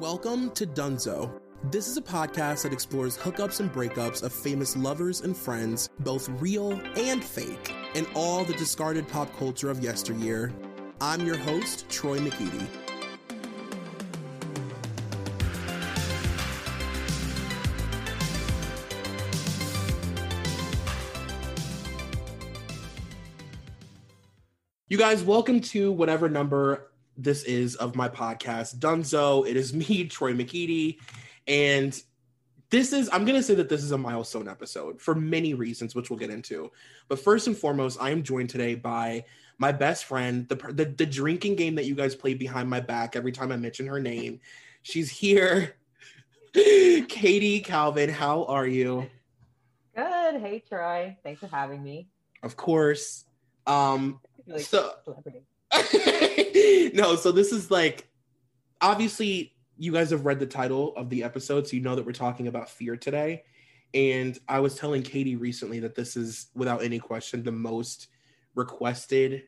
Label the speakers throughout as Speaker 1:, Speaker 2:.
Speaker 1: Welcome to Dunzo. This is a podcast that explores hookups and breakups of famous lovers and friends, both real and fake, and all the discarded pop culture of yesteryear. I'm your host, Troy McEady. You guys, welcome to whatever number this is of my podcast, Dunzo. It is me, Troy McEady, and this is I'm gonna say that this is a milestone episode for many reasons, which we'll get into. But first and foremost, I am joined today by my best friend, the the, the drinking game that you guys play behind my back every time I mention her name. She's here, Katie Kalvin. How are you?
Speaker 2: Good. Hey, Troy. Thanks for having me.
Speaker 1: Of course. Um,
Speaker 2: like
Speaker 1: So-
Speaker 2: celebrity.
Speaker 1: no, so this is like obviously you guys have read the title of the episode, so you know that we're talking about fear today. And I was telling Katie recently that this is without any question the most requested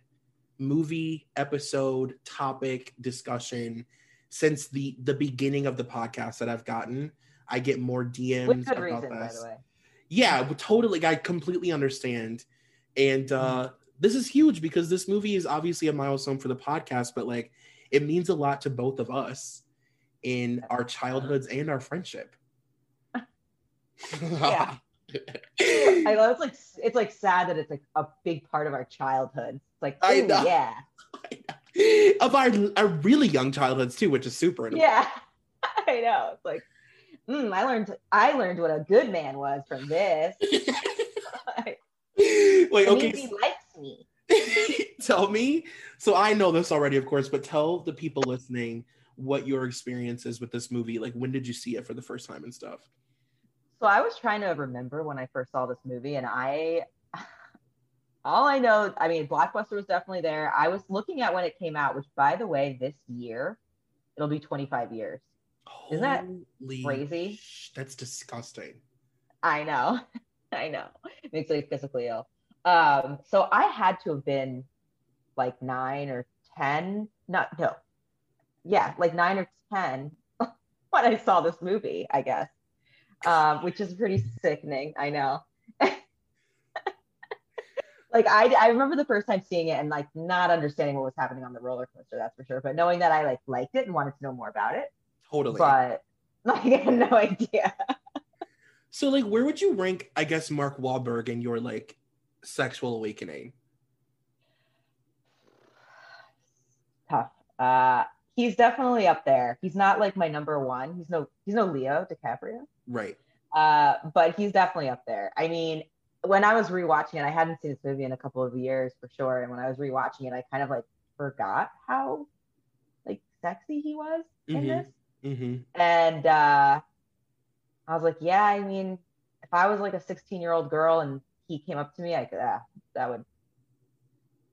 Speaker 1: movie episode topic discussion since the the beginning of the podcast that I've gotten. I get more DMs
Speaker 2: With good
Speaker 1: about
Speaker 2: reason, by the way.
Speaker 1: yeah totally i completely understand and uh
Speaker 2: Mm-hmm.
Speaker 1: This is huge because this movie is obviously a milestone for the podcast but like it means a lot to both of us in our childhoods and our friendship
Speaker 2: Yeah. I love it's like it's like sad that it's like a big part of our childhood. It's like,
Speaker 1: I know.
Speaker 2: yeah,
Speaker 1: of our, our really young childhoods too which is super
Speaker 2: yeah. I know. It's like, mm, I learned I learned what a good man was from this.
Speaker 1: wait okay
Speaker 2: he me.
Speaker 1: tell me so i know this already of course but tell the people listening what your experience is with this movie like when did you see it for the first time and stuff
Speaker 2: So I was trying to remember when I first saw this movie, and I, all I know, I mean, Blockbuster was definitely there. I was looking at when it came out, which, by the way, this year, it'll be 25 years. Isn't that
Speaker 1: Holy
Speaker 2: crazy?
Speaker 1: sh- That's disgusting.
Speaker 2: I know, I know, it makes me physically ill. Um, so I had to have been like nine or 10, not, no, yeah, like nine or 10 when I saw this movie, I guess, um, which is pretty sickening. I know. like I, I remember the first time seeing it and like not understanding what was happening on the roller coaster, that's for sure. But knowing that I like liked it and wanted to know more about it,
Speaker 1: Totally.
Speaker 2: but like I had no idea.
Speaker 1: so, like, where would you rank, I guess, Mark Wahlberg in your like sexual awakening?
Speaker 2: Tough. Uh, he's definitely up there. He's not like my number one. He's no, he's no Leo DiCaprio.
Speaker 1: Right.
Speaker 2: Uh, but he's definitely up there. I mean, when I was rewatching it, I hadn't seen this movie in a couple of years for sure. And when I was rewatching it, I kind of like forgot how like sexy he was in
Speaker 1: Mhm.
Speaker 2: this.
Speaker 1: Mm-hmm.
Speaker 2: And uh, I was like, yeah, I mean, if I was like a 16 year old girl and he came up to me, I could, uh, that would,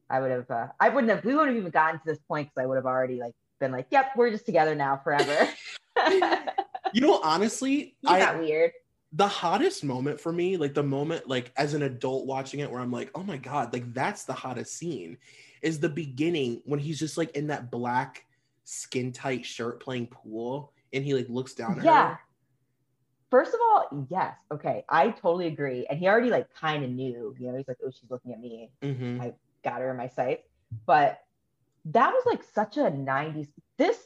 Speaker 2: I would have, uh, I wouldn't have, we wouldn't have even gotten to this point because I would have already like been like, yep, we're just together now forever.
Speaker 1: You know, honestly, I
Speaker 2: that weird?
Speaker 1: the hottest moment for me, like the moment, like as an adult watching it, where I'm like, oh my god, like that's the hottest scene, is the beginning when he's just like in that black skin tight shirt playing pool, and he like looks down at
Speaker 2: Yeah.
Speaker 1: her.
Speaker 2: First of all, yes. Okay. I totally agree. And he already like kind of knew, you know, he's like, oh, she's looking at me.
Speaker 1: Mm-hmm.
Speaker 2: got her in my sights. But that was like such a 90s this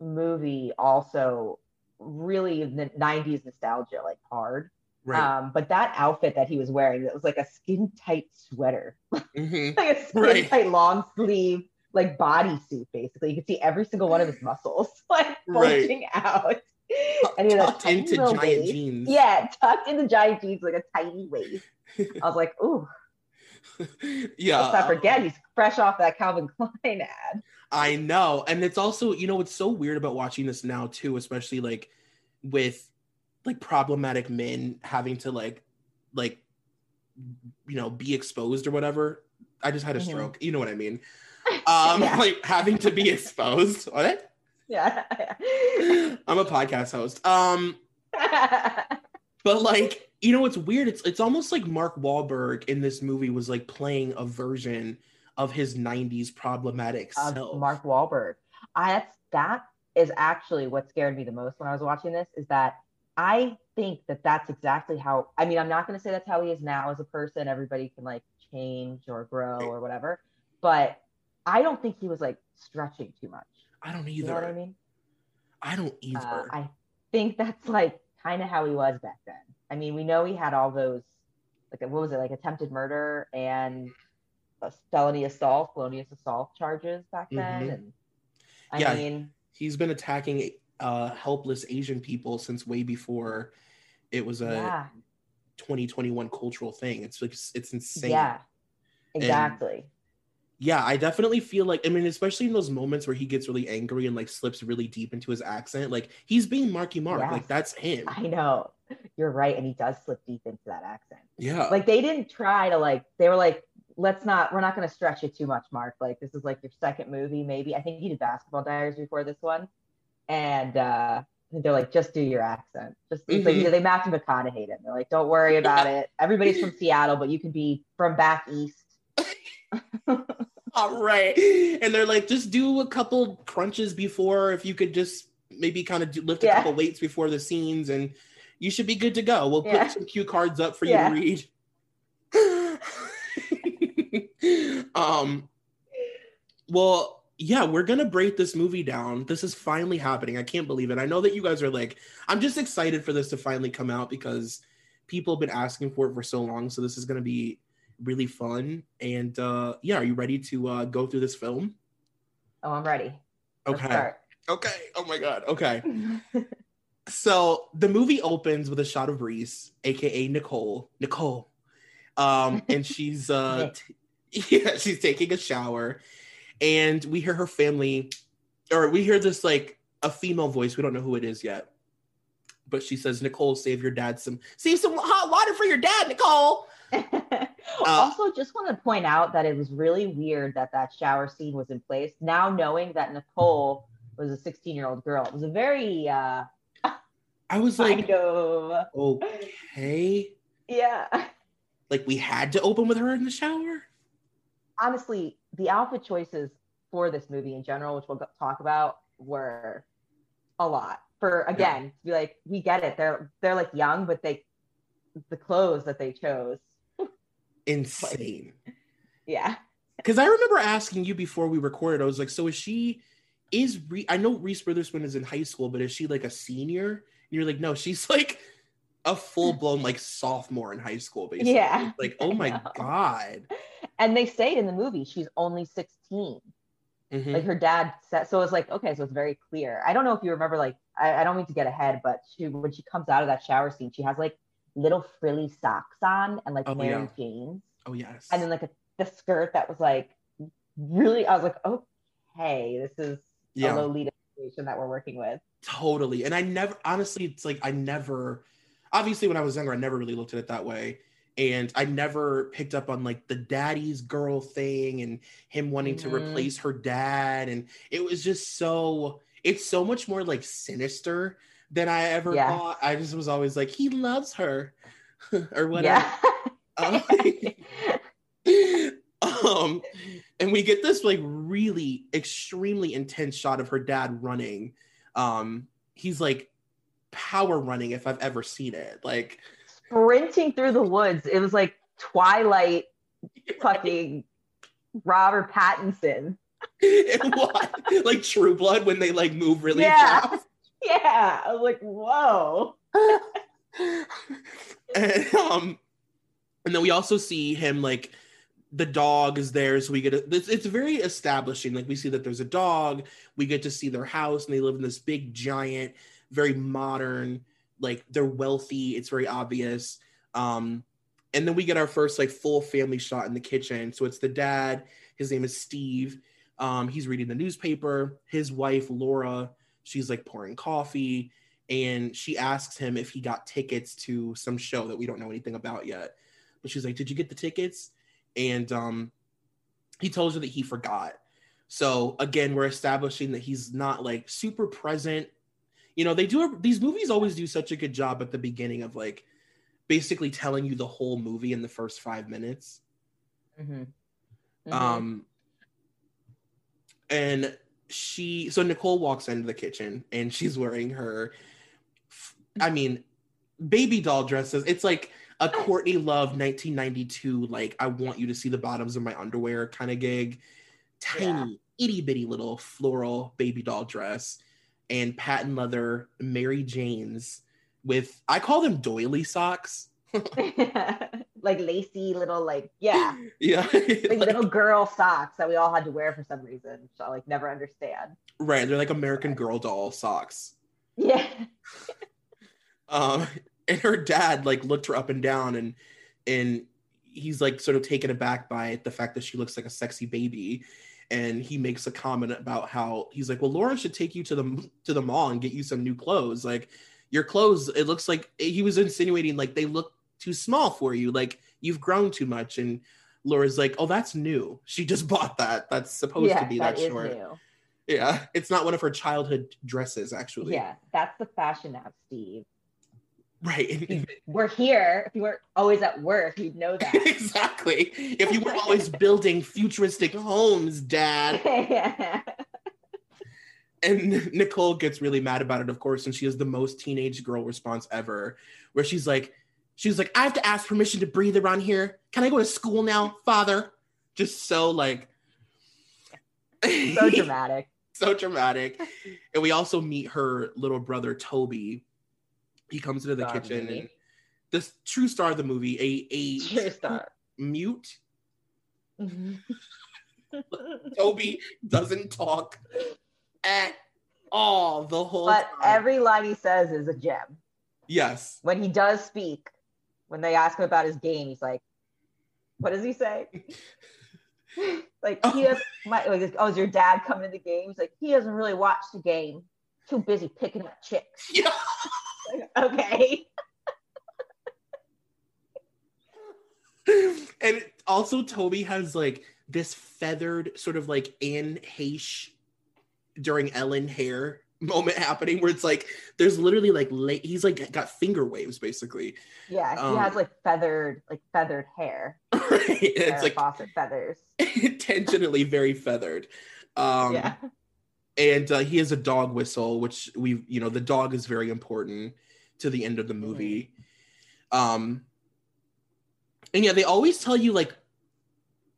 Speaker 2: movie also really the 90s nostalgia like hard
Speaker 1: Right.
Speaker 2: um but that outfit that he was wearing that was like a skin tight sweater
Speaker 1: Mhm.
Speaker 2: like a skin
Speaker 1: Right.
Speaker 2: tight long sleeve like bodysuit basically you could see every single one of his muscles like
Speaker 1: Right.
Speaker 2: bulging out and he had a
Speaker 1: Tucked into giant
Speaker 2: waist.
Speaker 1: jeans.
Speaker 2: yeah tucked into giant jeans like a tiny waist i was like ooh
Speaker 1: yeah.
Speaker 2: let's not forget he's fresh off that calvin klein ad
Speaker 1: I know. And it's also, you know, what's so weird about watching this now too, especially like with like problematic men having to like like you know be exposed or whatever. I just had a
Speaker 2: Mhm.
Speaker 1: stroke. You know what I mean? Um
Speaker 2: Yeah.
Speaker 1: like having to be exposed. What?
Speaker 2: Yeah
Speaker 1: I'm a podcast host. Um but like you know it's weird it's it's almost like mark Wahlberg in this movie was like playing a version of his 90s problematic
Speaker 2: of
Speaker 1: self
Speaker 2: Mark Wahlberg. I that's that is actually what scared me the most when I was watching this is that I think that that's exactly how I mean I'm not going to say that's how he is now as a person everybody can like change or grow or whatever but I don't think he was like stretching too much.
Speaker 1: I don't
Speaker 2: You
Speaker 1: either
Speaker 2: know what I mean?
Speaker 1: I don't either
Speaker 2: Uh, I think that's like kind of how he was back then. I mean, we know he had all those like what was it like attempted murder and felony assault, felonious assault charges back then,
Speaker 1: Mhm.
Speaker 2: and I
Speaker 1: Yeah.
Speaker 2: mean,
Speaker 1: he's been attacking uh helpless asian people since way before it was a
Speaker 2: yeah,
Speaker 1: 2021 cultural thing it's like it's insane
Speaker 2: yeah, exactly.
Speaker 1: Yeah i definitely feel like i mean especially in those moments where he gets really angry and like slips really deep into his accent like he's being marky mark
Speaker 2: Yes.
Speaker 1: like that's him
Speaker 2: I know you're right, and he does slip deep into that accent.
Speaker 1: yeah
Speaker 2: Like they didn't try to like they were like, let's not, we're not going to stretch it too much, Mark. Like this is like your second movie, maybe. I think he did Basketball Diaries before this one, and uh they're like, just do your accent. Just
Speaker 1: Mhm.
Speaker 2: like they Matthew McConaughey it. They're like, don't worry about it. Everybody's from Seattle, but you can be from back east.
Speaker 1: all right. And they're like just do a couple crunches before if you could just maybe kind of do, lift a
Speaker 2: Yeah.
Speaker 1: couple weights before the scenes and you should be good to go. We'll
Speaker 2: Yeah.
Speaker 1: put some cue cards up for you to read. Um well yeah we're gonna break this movie down. This is finally happening. I can't believe it. I know that you guys are like i'm just excited for this to finally come out because people have been asking for it for so long. So this is gonna be really fun and uh yeah are you ready to uh go through this film
Speaker 2: Oh, I'm ready.
Speaker 1: Okay okay oh my god okay so the movie opens with a shot of Reese, aka Nicole. Nicole. Um, and she's uh t- yeah, she's taking a shower, and we hear her family, or we hear this like a female voice. We don't know who it is yet. But she says, Nicole, save your dad some save some hot water for your dad, Nicole.
Speaker 2: also, just want to point out that it was really weird that that shower scene was in place. Now knowing that Nicole was a 16 year old girl, it was a very uh,
Speaker 1: I was like,
Speaker 2: of
Speaker 1: okay.
Speaker 2: yeah.
Speaker 1: Like we had to open with her in the shower.
Speaker 2: Honestly, the outfit choices for this movie in general, which we'll talk about, were a lot. For again, to be like, we get it. They're they're like young, but they the clothes that they chose,
Speaker 1: Insane.
Speaker 2: yeah.
Speaker 1: Because I remember asking you before we recorded, I was like, so is she, is, Re- I know Reese Witherspoon is in high school, but is she like a senior? And you're like, no, she's like a full blown like sophomore in high school, basically.
Speaker 2: Yeah,
Speaker 1: Like, oh my. God.
Speaker 2: And they say in the movie she's only 16.
Speaker 1: Mhm.
Speaker 2: like her dad said so it's like okay so it's very clear i don't know if you remember like I, I don't mean to get ahead but she when she comes out of that shower scene she has like little frilly socks on and like
Speaker 1: Oh,
Speaker 2: Mary
Speaker 1: yeah.
Speaker 2: Jane's
Speaker 1: oh, yes.
Speaker 2: and then like a, the skirt that was like really I was like okay this is
Speaker 1: yeah.
Speaker 2: a Lolita situation that we're working with
Speaker 1: Totally. And I never, honestly, it's like I never, obviously, when I was younger, I never really looked at it that way. And I never picked up on like the daddy's girl thing and him wanting to
Speaker 2: Mhm.
Speaker 1: replace her dad. And it was just so, it's so much more like sinister than I ever
Speaker 2: Yeah.
Speaker 1: thought. I just was always like, he loves her or whatever.
Speaker 2: yeah
Speaker 1: Um, um and we get this like really extremely intense shot of her dad running um he's like power running if i've ever seen it like
Speaker 2: sprinting through the woods it was like twilight fucking robert pattinson
Speaker 1: what? Like True Blood when they like move really
Speaker 2: Yeah.
Speaker 1: fast.
Speaker 2: Yeah. I was like, whoa.
Speaker 1: and um and then we also see him like the dog is there so we get a, it's, it's very establishing like we see that there's a dog we get to see their house and they live in this big giant very modern like they're wealthy it's very obvious um and then we get our first like full family shot in the kitchen so it's the dad his name is steve um he's reading the newspaper his wife laura she's like pouring coffee and she asks him if he got tickets to some show that we don't know anything about yet. But she's like did you get the tickets? And um he tells her that he forgot. So again we're establishing that he's not like super present. You know they do these movies always do such a good job at the beginning of like basically telling you the whole movie in the first five minutes.
Speaker 2: Mm-hmm.
Speaker 1: um and she so nicole walks into the kitchen and she's wearing her i mean baby doll dresses. It's like a courtney love 1992 like i want you to see the bottoms of my underwear kind of gig. Tiny itty bitty little floral baby doll dress and patent leather mary jane's with i call them doily socks
Speaker 2: like lacy little like yeah.
Speaker 1: Yeah.
Speaker 2: Like
Speaker 1: Like-
Speaker 2: little girl socks that we all had to wear for some reason which i like never understand.
Speaker 1: Right they're like american girl doll socks.
Speaker 2: Yeah.
Speaker 1: Um and her dad like looked her up and down and and he's like sort of taken aback by the fact that she looks like a sexy baby. And he makes a comment about how he's like well laura should take you to the to the mall and get you some new clothes. Like your clothes it looks like he was insinuating like they look too small for you like you've grown too much. And laura's like oh that's new. She just bought that. That's supposed to be
Speaker 2: that
Speaker 1: that, short.
Speaker 2: new.
Speaker 1: Yeah it's not one of her childhood dresses actually.
Speaker 2: Yeah that's the fashion app steve.
Speaker 1: Right
Speaker 2: we're here if you weren't always at work you'd know that.
Speaker 1: Exactly. If you were always building futuristic homes, Dad.
Speaker 2: yeah.
Speaker 1: And Nicole gets really mad about it, of course, and she has the most teenage girl response ever, where she's like, she's like, I have to ask permission to breathe around here. Can I go to school now, father? Just so like
Speaker 2: so dramatic
Speaker 1: so dramatic. And we also meet her little brother Toby. He comes into the
Speaker 2: Star the
Speaker 1: kitchen and this true star of the movie, a a
Speaker 2: True star.
Speaker 1: mute
Speaker 2: Mhm.
Speaker 1: Toby doesn't talk at all the whole
Speaker 2: but
Speaker 1: time.
Speaker 2: every line he says is a gem
Speaker 1: yes.
Speaker 2: when he does speak when they ask him about his game he's like what does he say? Like he oh. has my like, oh is your dad coming to the game he's like he hasn't really watched the game. Too busy picking up chicks.
Speaker 1: Yeah.
Speaker 2: Like, okay.
Speaker 1: And also Toby has like this feathered sort of like Anne Heche during Ellen hair moment happening where it's like there's literally like la- he's like got finger waves basically.
Speaker 2: yeah he
Speaker 1: Um,
Speaker 2: has like feathered like feathered hair.
Speaker 1: Right
Speaker 2: it's
Speaker 1: like
Speaker 2: Fawcett feathers.
Speaker 1: intentionally very feathered. Um
Speaker 2: yeah.
Speaker 1: and uh, he has a dog whistle which we you know the dog is very important to the end of the movie. Um and yeah they always tell you like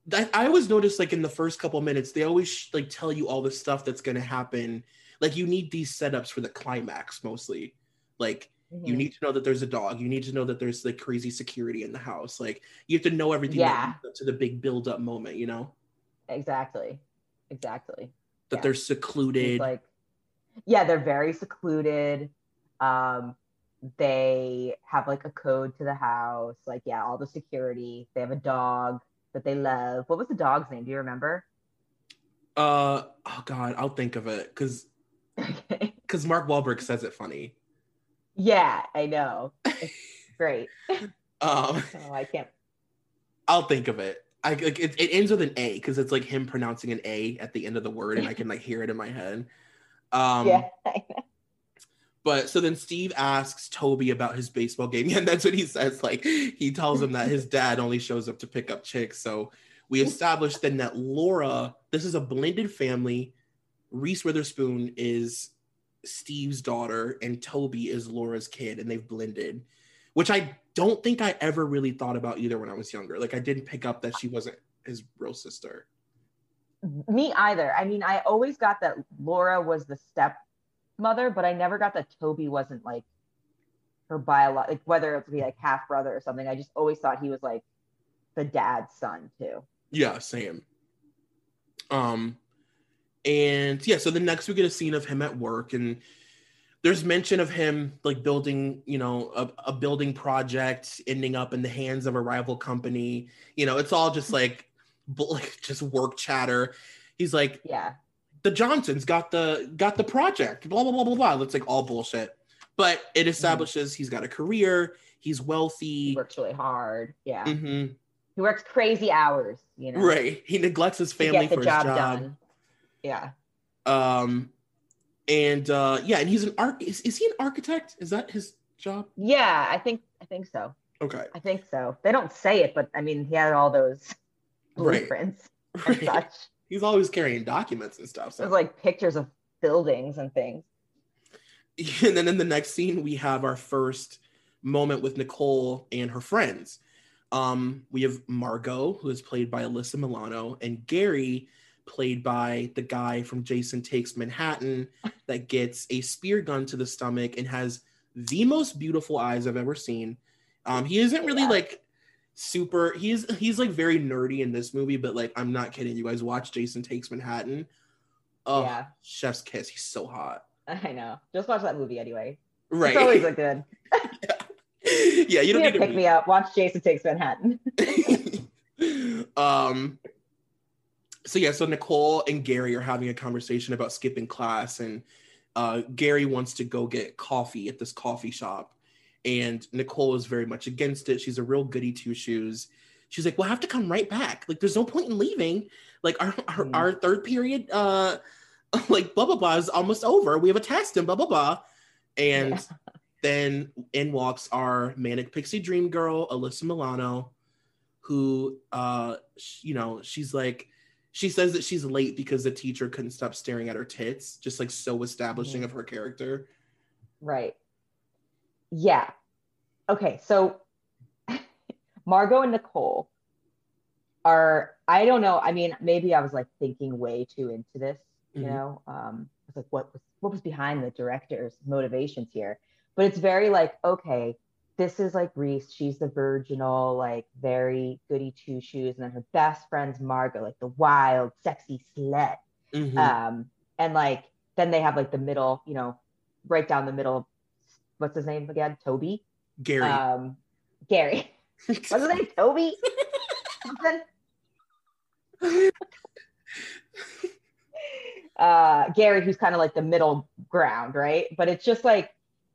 Speaker 1: that i always notice like in the first couple minutes they always like tell you all the stuff that's going to happen like you need these setups for the climax mostly. Like you
Speaker 2: Mhm.
Speaker 1: need to know that there's a dog. You need to know that there's like crazy security in the house. Like you have to know everything
Speaker 2: Yeah.
Speaker 1: that to the big build up moment you know?
Speaker 2: Exactly. Exactly.
Speaker 1: That
Speaker 2: Yeah.
Speaker 1: they're
Speaker 2: It's
Speaker 1: secluded.
Speaker 2: like yeah they're very secluded. Um they have like a code to the house. Like yeah all the security. They have a dog that they love. What was the dog's name? Do you remember?
Speaker 1: Uh oh god, I'll think of it. Because
Speaker 2: okay
Speaker 1: because Mark Wahlberg says it funny.
Speaker 2: yeah i know it's great
Speaker 1: Um,
Speaker 2: oh i can't
Speaker 1: I'll think of it. I like it, it ends with an A because it's like him pronouncing an A at the end of the word, and I can like hear it in my head. Um,
Speaker 2: yeah
Speaker 1: But so then Steve asks Toby about his baseball game, and that's what he says. Like he tells him that his dad only shows up to pick up chicks. So we established then that Laura, this is a blended family. Reese Witherspoon is Steve's daughter, and Toby is Laura's kid, and they've blended, which I don't think I ever really thought about either when I was younger. Like I didn't pick up that she wasn't his real sister.
Speaker 2: Me either. I mean, I always got that Laura was the stepmother, but I never got that Toby wasn't like her biological, like whether it be like half brother or something. I just always thought he was like the dad's son too.
Speaker 1: Yeah, same. Um, and yeah, so the next we get a scene of him at work, and there's mention of him like building, you know, a, a building project ending up in the hands of a rival company. You know, it's all just like, like just work chatter. He's like,
Speaker 2: Yeah.
Speaker 1: the Johnsons got the got the project, blah blah blah blah blah. That's like all bullshit. But it establishes he's got a career, he's wealthy.
Speaker 2: He works really hard. Yeah.
Speaker 1: Mhm.
Speaker 2: He works crazy hours, you know.
Speaker 1: Right. He neglects his family for
Speaker 2: job,
Speaker 1: his job.
Speaker 2: done. Yeah.
Speaker 1: Um and uh yeah, and he's an arch is, is he an architect? Is that his job?
Speaker 2: Yeah, I think I think so.
Speaker 1: Okay.
Speaker 2: I think so. They don't say it, but I mean he had all those
Speaker 1: Right.
Speaker 2: and
Speaker 1: Right.
Speaker 2: such.
Speaker 1: He's always carrying documents and stuff. So
Speaker 2: There's like pictures of buildings and things.
Speaker 1: and then in the next scene we have our first moment with nicole and her friends um we have margo who is played by alyssa milano and gary played by the guy from jason takes manhattan that gets a spear gun to the stomach and has the most beautiful eyes i've ever seen um he isn't really
Speaker 2: Yeah.
Speaker 1: like super he's he's like very nerdy in this movie but like i'm not kidding you guys watch jason takes manhattan oh
Speaker 2: Yeah.
Speaker 1: chef's kiss he's so hot
Speaker 2: I know. Just watch that movie anyway.
Speaker 1: right
Speaker 2: It's always a good.
Speaker 1: yeah, you don't
Speaker 2: You
Speaker 1: need to
Speaker 2: pick me up. Watch Jason Takes Manhattan.
Speaker 1: um so yeah so nicole and gary are having a conversation about skipping class and uh gary wants to go get coffee at this coffee shop. And nicole is very much against it. She's a real goody two shoes. She's like "We'll have to come right back. Like there's no point in leaving. Like our our,
Speaker 2: Mhm.
Speaker 1: our third period uh like blah blah blah is almost over. We have a test and blah blah blah. And
Speaker 2: Yeah.
Speaker 1: then in walks our manic pixie dream girl alyssa milano who uh sh- you know she's like she says that she's late because the teacher couldn't stop staring at her tits just like so establishing
Speaker 2: Mhm.
Speaker 1: of her character
Speaker 2: Right. Yeah. Okay, so Margo and Nicole are I don't know. I mean, maybe I was like thinking way too into this, you
Speaker 1: Mhm.
Speaker 2: know. Um I was like what was what was behind the director's motivations here? But it's very like, okay, this is like Reese, she's the virginal, like very goody two shoes, and then her best friend's Margo, like the wild, sexy slut.
Speaker 1: Mhm.
Speaker 2: Um, and like then they have like the middle, you know, right down the middle. What's his name again? Toby.
Speaker 1: gary
Speaker 2: Um, Gary. What's his name? Toby. Something. Uh, Gary, who's kind of like the middle ground, right? But it's just like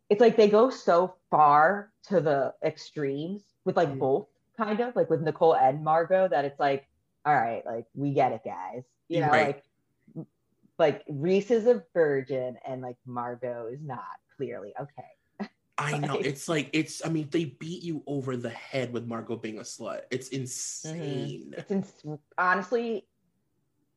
Speaker 2: it's like they go so far to the extremes with like
Speaker 1: Mhm.
Speaker 2: both kind of like with Nicole and Margo that it's like, all right, like we get it, guys. You know,
Speaker 1: Right.
Speaker 2: like like Reese is a virgin and like Margo is not clearly okay.
Speaker 1: i know it's like it's i mean they beat you over the head with margo being a slut it's
Speaker 2: Mm-hmm.
Speaker 1: insane
Speaker 2: It's ins- honestly,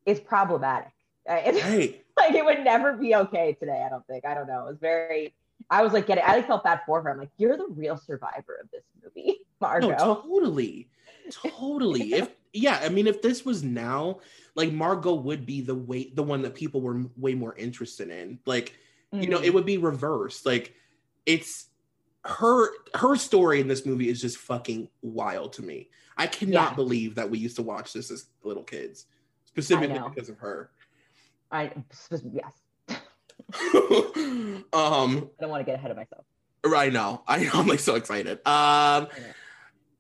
Speaker 2: it's problematic. It's
Speaker 1: right
Speaker 2: like it would never be okay today. I don't think. I don't know. It was very. I was like getting. I like felt bad for her. I'm like, you're the real survivor of this movie, Margo.
Speaker 1: No, totally. Totally. if yeah, I mean if this was now, like Margo would be the way the one that people were way more interested in. Like, you know, it mm. would be reversed. Like it's her her story in this movie is just fucking wild to me. I cannot
Speaker 2: Yeah.
Speaker 1: believe that we used to watch this as little kids, specifically because of her.
Speaker 2: I yes.
Speaker 1: um
Speaker 2: I don't want to get ahead of myself.
Speaker 1: Right now, I, I'm like so excited. Um,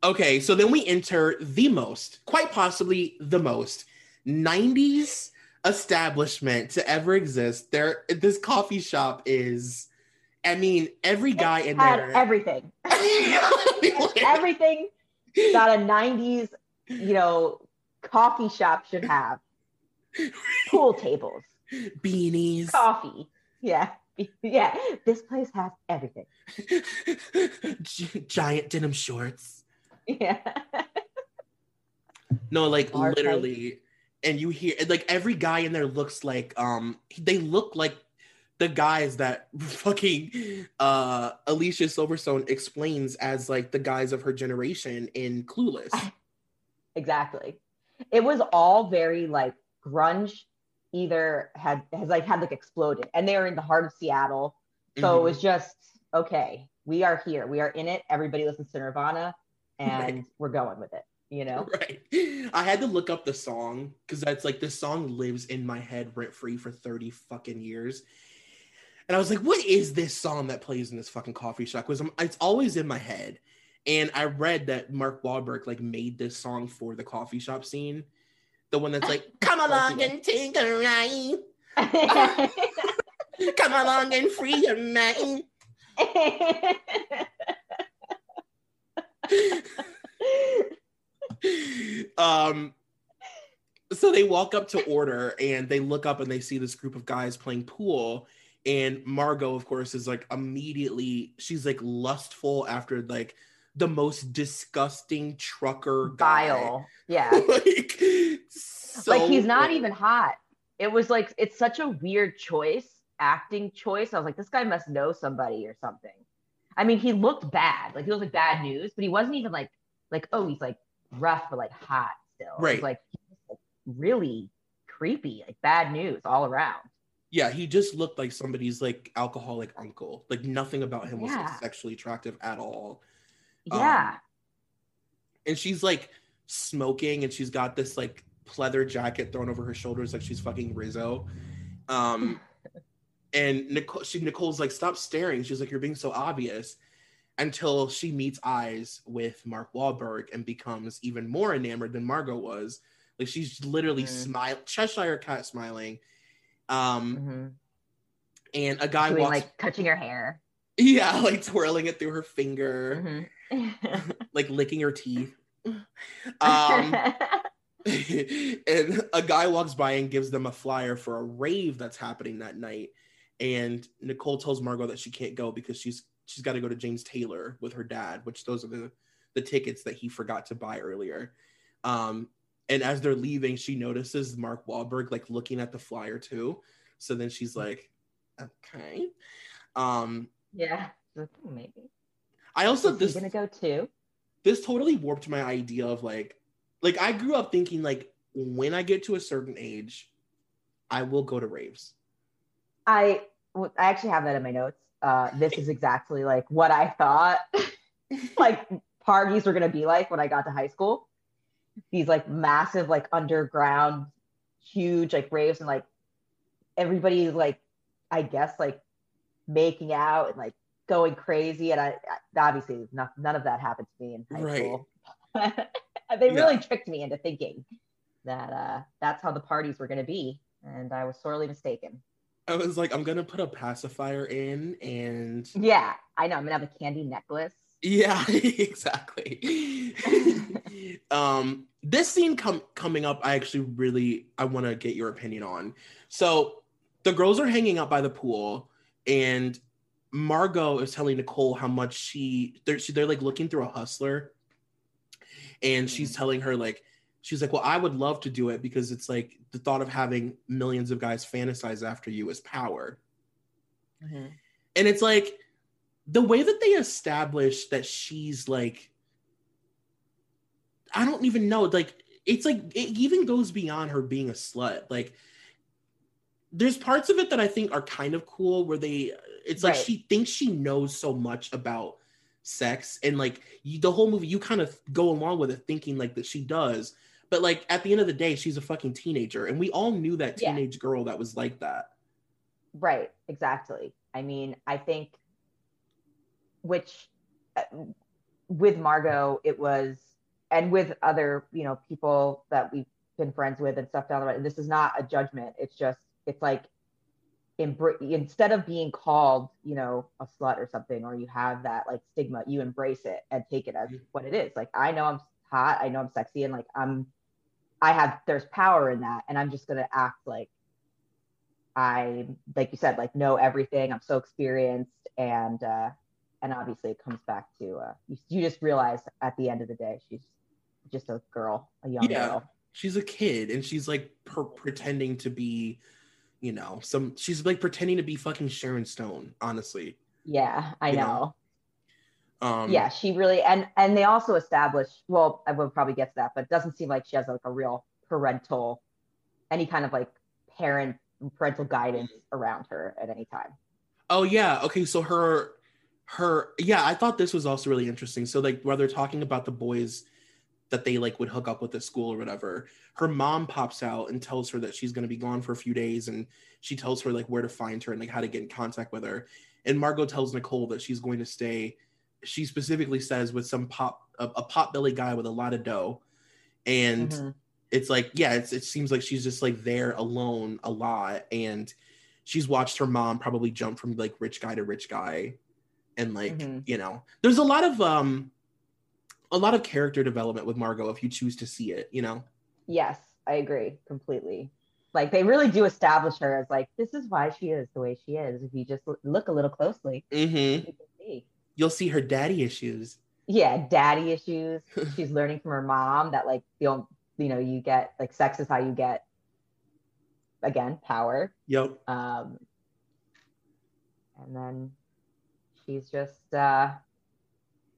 Speaker 1: okay, so then we enter the most, quite possibly the most, 90s establishment to ever exist. There, this coffee shop is. I mean, every guy in
Speaker 2: Had
Speaker 1: there.
Speaker 2: everything. Everything that a '90s, you know, coffee shop should have. Pool tables,
Speaker 1: beanies,
Speaker 2: coffee. Yeah, yeah. This place has everything.
Speaker 1: Gi- giant denim shorts.
Speaker 2: Yeah.
Speaker 1: No, like
Speaker 2: fight.
Speaker 1: literally, and you hear like every guy in there looks like um they look like the guys that fucking uh Alicia Silverstone explains as like the guys of her generation in Clueless.
Speaker 2: Exactly. It was all very like grunge either had has like had like exploded and they were in the heart of Seattle. So it
Speaker 1: Mhm.
Speaker 2: was just okay, we are here, we are in it. Everybody listens to Nirvana and
Speaker 1: Right.
Speaker 2: we're going with it, you know?
Speaker 1: Right. I had to look up the song because that's like this song lives in my head rent free for 30 fucking years. And I was like, what is this song that plays in this fucking coffee shop? Because it's always in my head. And I read that Mark Wahlberg like made this song for the coffee shop scene. The one that's like, come along and take a ride. Come along and free your mind. um so they walk up to order and they look up and they see this group of guys playing pool and margot of course is like immediately she's like lustful after like the most disgusting trucker guy.
Speaker 2: Yeah.
Speaker 1: like, so
Speaker 2: like he's not even hot. It was like it's such a weird choice, acting choice. I was like, this guy must know somebody or something. I mean, he looked bad, like he was like bad news, but he wasn't even like like oh he's like rough but like hot still.
Speaker 1: Right.
Speaker 2: like, really creepy, like bad news all around.
Speaker 1: yeah he just looked like somebody's like alcoholic uncle like nothing about him was like, sexually attractive at all Um,
Speaker 2: Yeah.
Speaker 1: and she's like smoking and she's got this like pleather jacket thrown over her shoulders like she's fucking Rizzo. Um and Nicole she Nicole's like stop staring. She's like you're being so obvious until she meets eyes with Mark Wahlberg and becomes even more enamored than Margo was. Like she's literally
Speaker 2: Mhm.
Speaker 1: smile Cheshire cat smiling. Um
Speaker 2: Mhm.
Speaker 1: and a guy
Speaker 2: Doing
Speaker 1: walks
Speaker 2: like touching her hair.
Speaker 1: yeah, like twirling it through her finger,
Speaker 2: Mhm.
Speaker 1: like licking her teeth. Um and a guy walks by and gives them a flyer for a rave that's happening that night and nicole tells margo that she can't go because she's she's got to go to james taylor with her dad which those are the the tickets that he forgot to buy earlier um and as they're leaving she notices mark Wahlberg like looking at the flyer too so then she's like okay um
Speaker 2: yeah. Maybe.
Speaker 1: I also
Speaker 2: Is
Speaker 1: this
Speaker 2: gonna go too?
Speaker 1: this totally warped my idea of like like I grew up thinking like when I get to a certain age, I will go to raves.
Speaker 2: I I actually have that in my notes. Uh, this is exactly like what I thought like parties were gonna be like when I got to high school. These like massive, like underground, huge like raves and like everybody like I guess like making out and like going crazy. And I, I obviously not, none of that happened to me in high
Speaker 1: Right.
Speaker 2: school. they really
Speaker 1: Yeah.
Speaker 2: tricked me into thinking that uh, that's how the parties were gonna be, and I was sorely mistaken.
Speaker 1: I was like, I'm gonna put a pacifier in and
Speaker 2: Yeah, I know. I'm gonna have a candy necklace.
Speaker 1: yeah, exactly. um this scene com- coming up, I actually really I want to get your opinion on. So the girls are hanging out by the pool and Margot is telling Nicole how much she they're she, they're like looking through a hustler. And mm-hmm. she's telling her like she's like well I would love to do it because it's like the thought of having millions of guys fantasize after you is power. Mm-hmm. And it's like the way that they establish that she's like I don't even know. Like it's like it even goes beyond her being a slut. Like there's parts of it that I think are kind of cool where they it's like
Speaker 2: Right.
Speaker 1: she thinks she knows so much about sex and like you, the whole movie you kind of go along with it thinking like that she does but like at the end of the day she's a fucking teenager and we all knew that
Speaker 2: Yeah.
Speaker 1: teenage girl that was like that
Speaker 2: Right, exactly. I mean, I think which uh, with Margo, it was, and with other, you know, people that we've been friends with and stuff down the road. And this is not a judgment. It's just, it's like, embr- instead of being called, you know, a slut or something, or you have that like stigma, you embrace it and take it as
Speaker 1: Mhm.
Speaker 2: what it is. Like, I know I'm hot, I know I'm sexy, and like, I'm, I have, there's power in that, and I'm just gonna act like I, like you said, like know everything. I'm so experienced, and uh, and obviously it comes back to uh, you, you just realize at the end of the day she's just a girl, a young
Speaker 1: Yeah.
Speaker 2: girl.
Speaker 1: she's a kid and she's like per- pretending to be you know some she's like pretending to be fucking sharon stone honestly
Speaker 2: Yeah, I
Speaker 1: You
Speaker 2: know.
Speaker 1: know? um
Speaker 2: yeah, she really and and they also establish. Well, I will probably get to that, but it doesn't seem like she has like a real parental any kind of like parent parental guidance around her at any time.
Speaker 1: Oh yeah. Okay. So her, her, yeah. I thought this was also really interesting. So like, while they're talking about the boys that they like would hook up with at school or whatever, her mom pops out and tells her that she's going to be gone for a few days, and she tells her like where to find her and like how to get in contact with her. And Margo tells Nicole that she's going to stay. She specifically says with some pop a, a pot belly guy with a lot of dough, and.
Speaker 2: Mhm.
Speaker 1: it's like yeah it's, it seems like she's just like there alone a lot and she's watched her mom probably jump from like rich guy to rich guy and like
Speaker 2: Mhm.
Speaker 1: you know there's a lot of um a lot of character development with margo if you choose to see it you know
Speaker 2: Yes, I agree completely. Like they really do establish her as like this is why she is the way she is. If you just look a little closely,
Speaker 1: mm-hmm.
Speaker 2: you can see.
Speaker 1: you'll see her daddy issues
Speaker 2: Yeah, daddy issues. She's learning from her mom that like you don't, you know, you get like sex is how you get again power.
Speaker 1: yep
Speaker 2: Um, and then she's just uh,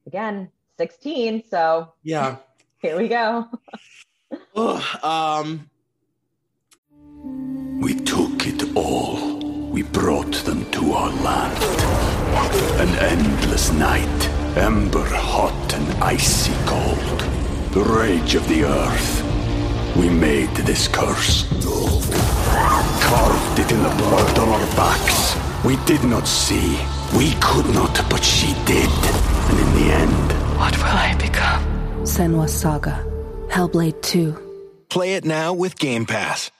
Speaker 2: again 16. So
Speaker 1: yeah
Speaker 2: here we go.
Speaker 1: Ugh, um
Speaker 3: We took it all. We brought them to our land. An endless night, ember hot and icy cold. The rage of the earth. We made this curse. Carved it in the blood on our backs. We did not see. We could not, but she did. And in the end,
Speaker 4: What will I become?
Speaker 5: Senua's Saga. Hellblade 2.
Speaker 6: Play it now with Game Pass.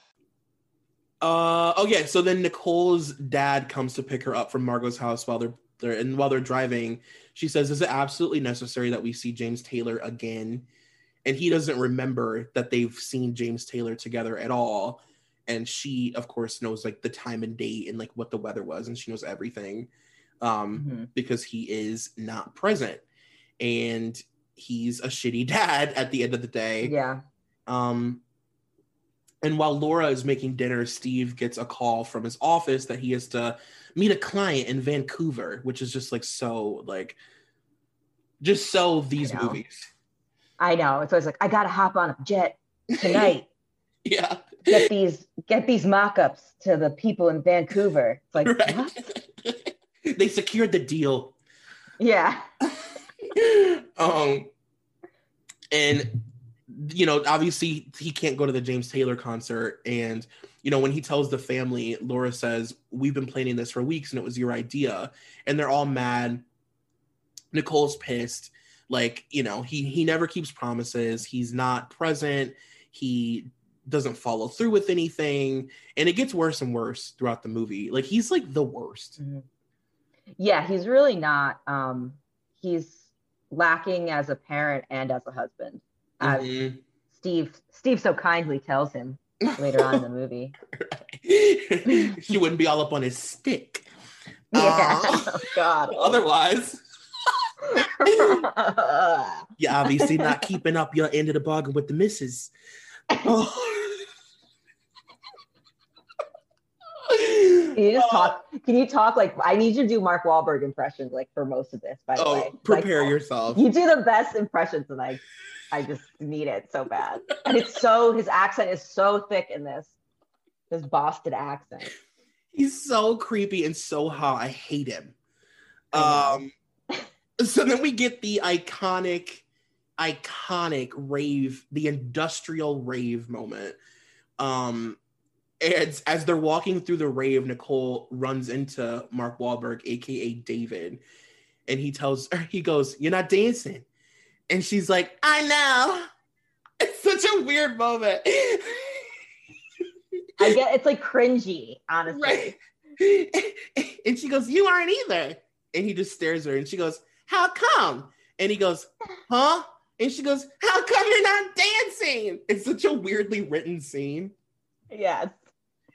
Speaker 1: Uh oh yeah. So then Nicole's dad comes to pick her up from Margo's house while they're they're and while they're driving, she says, "Is it absolutely necessary that we see James Taylor again?" And he doesn't remember that they've seen James Taylor together at all. And she, of course, knows like the time and date and like what the weather was, and she knows everything um,
Speaker 2: Mhm.
Speaker 1: because he is not present, and he's a shitty dad at the end of the day.
Speaker 2: Yeah.
Speaker 1: Um, and while Laura is making dinner, Steve gets a call from his office that he has to meet a client in Vancouver, which is just like so like just so these
Speaker 2: know.
Speaker 1: movies.
Speaker 2: I know. It's always like, I gotta hop on a jet tonight.
Speaker 1: Yeah.
Speaker 2: get these get these mock-ups to the people in Vancouver. It's like,
Speaker 1: Right.
Speaker 2: what?
Speaker 1: they secured the deal.
Speaker 2: Yeah.
Speaker 1: um and you know obviously he can't go to the james taylor concert. And you know when he tells the family laura says we've been planning this for weeks and it was your idea. And they're all mad. Nicole's pissed. Like you know he he never keeps promises. He's not present. He doesn't follow through with anything. And it gets worse and worse throughout the movie. Like he's like the worst.
Speaker 2: Yeah, he's really not um he's lacking as a parent and as a husband. As
Speaker 1: Mhm.
Speaker 2: Steve Steve so kindly tells him later on in the movie.
Speaker 1: she wouldn't be all up on his stick.
Speaker 2: Yeah.
Speaker 1: Uh,
Speaker 2: oh God.
Speaker 1: otherwise, you're obviously not keeping up your end of the bargain with the missus. Oh.
Speaker 2: Can you just
Speaker 1: Uh,
Speaker 2: talk? Can you talk like I need you to do Mark Wahlberg impressions like for most of this, by the way.
Speaker 1: oh, prepare
Speaker 2: Like,
Speaker 1: yourself.
Speaker 2: You do the best impressions, and I, I just need it so bad. And it's so his accent is so thick in this, this Boston accent.
Speaker 1: He's so creepy and so hot. I hate him. Um, so then we get the iconic, iconic rave, the industrial rave moment. Um, and as they're walking through the rave, Nicole runs into Mark Wahlberg, aka David, and he tells her, he goes, "You're not dancing," and she's like, "I know." It's such a weird moment.
Speaker 2: I get it's like cringy, honestly.
Speaker 1: Right. and she goes, You aren't either. And he just stares at her and she goes, How come? And he goes, Huh? And she goes, How come you're not dancing? It's such a weirdly written scene.
Speaker 2: Yes.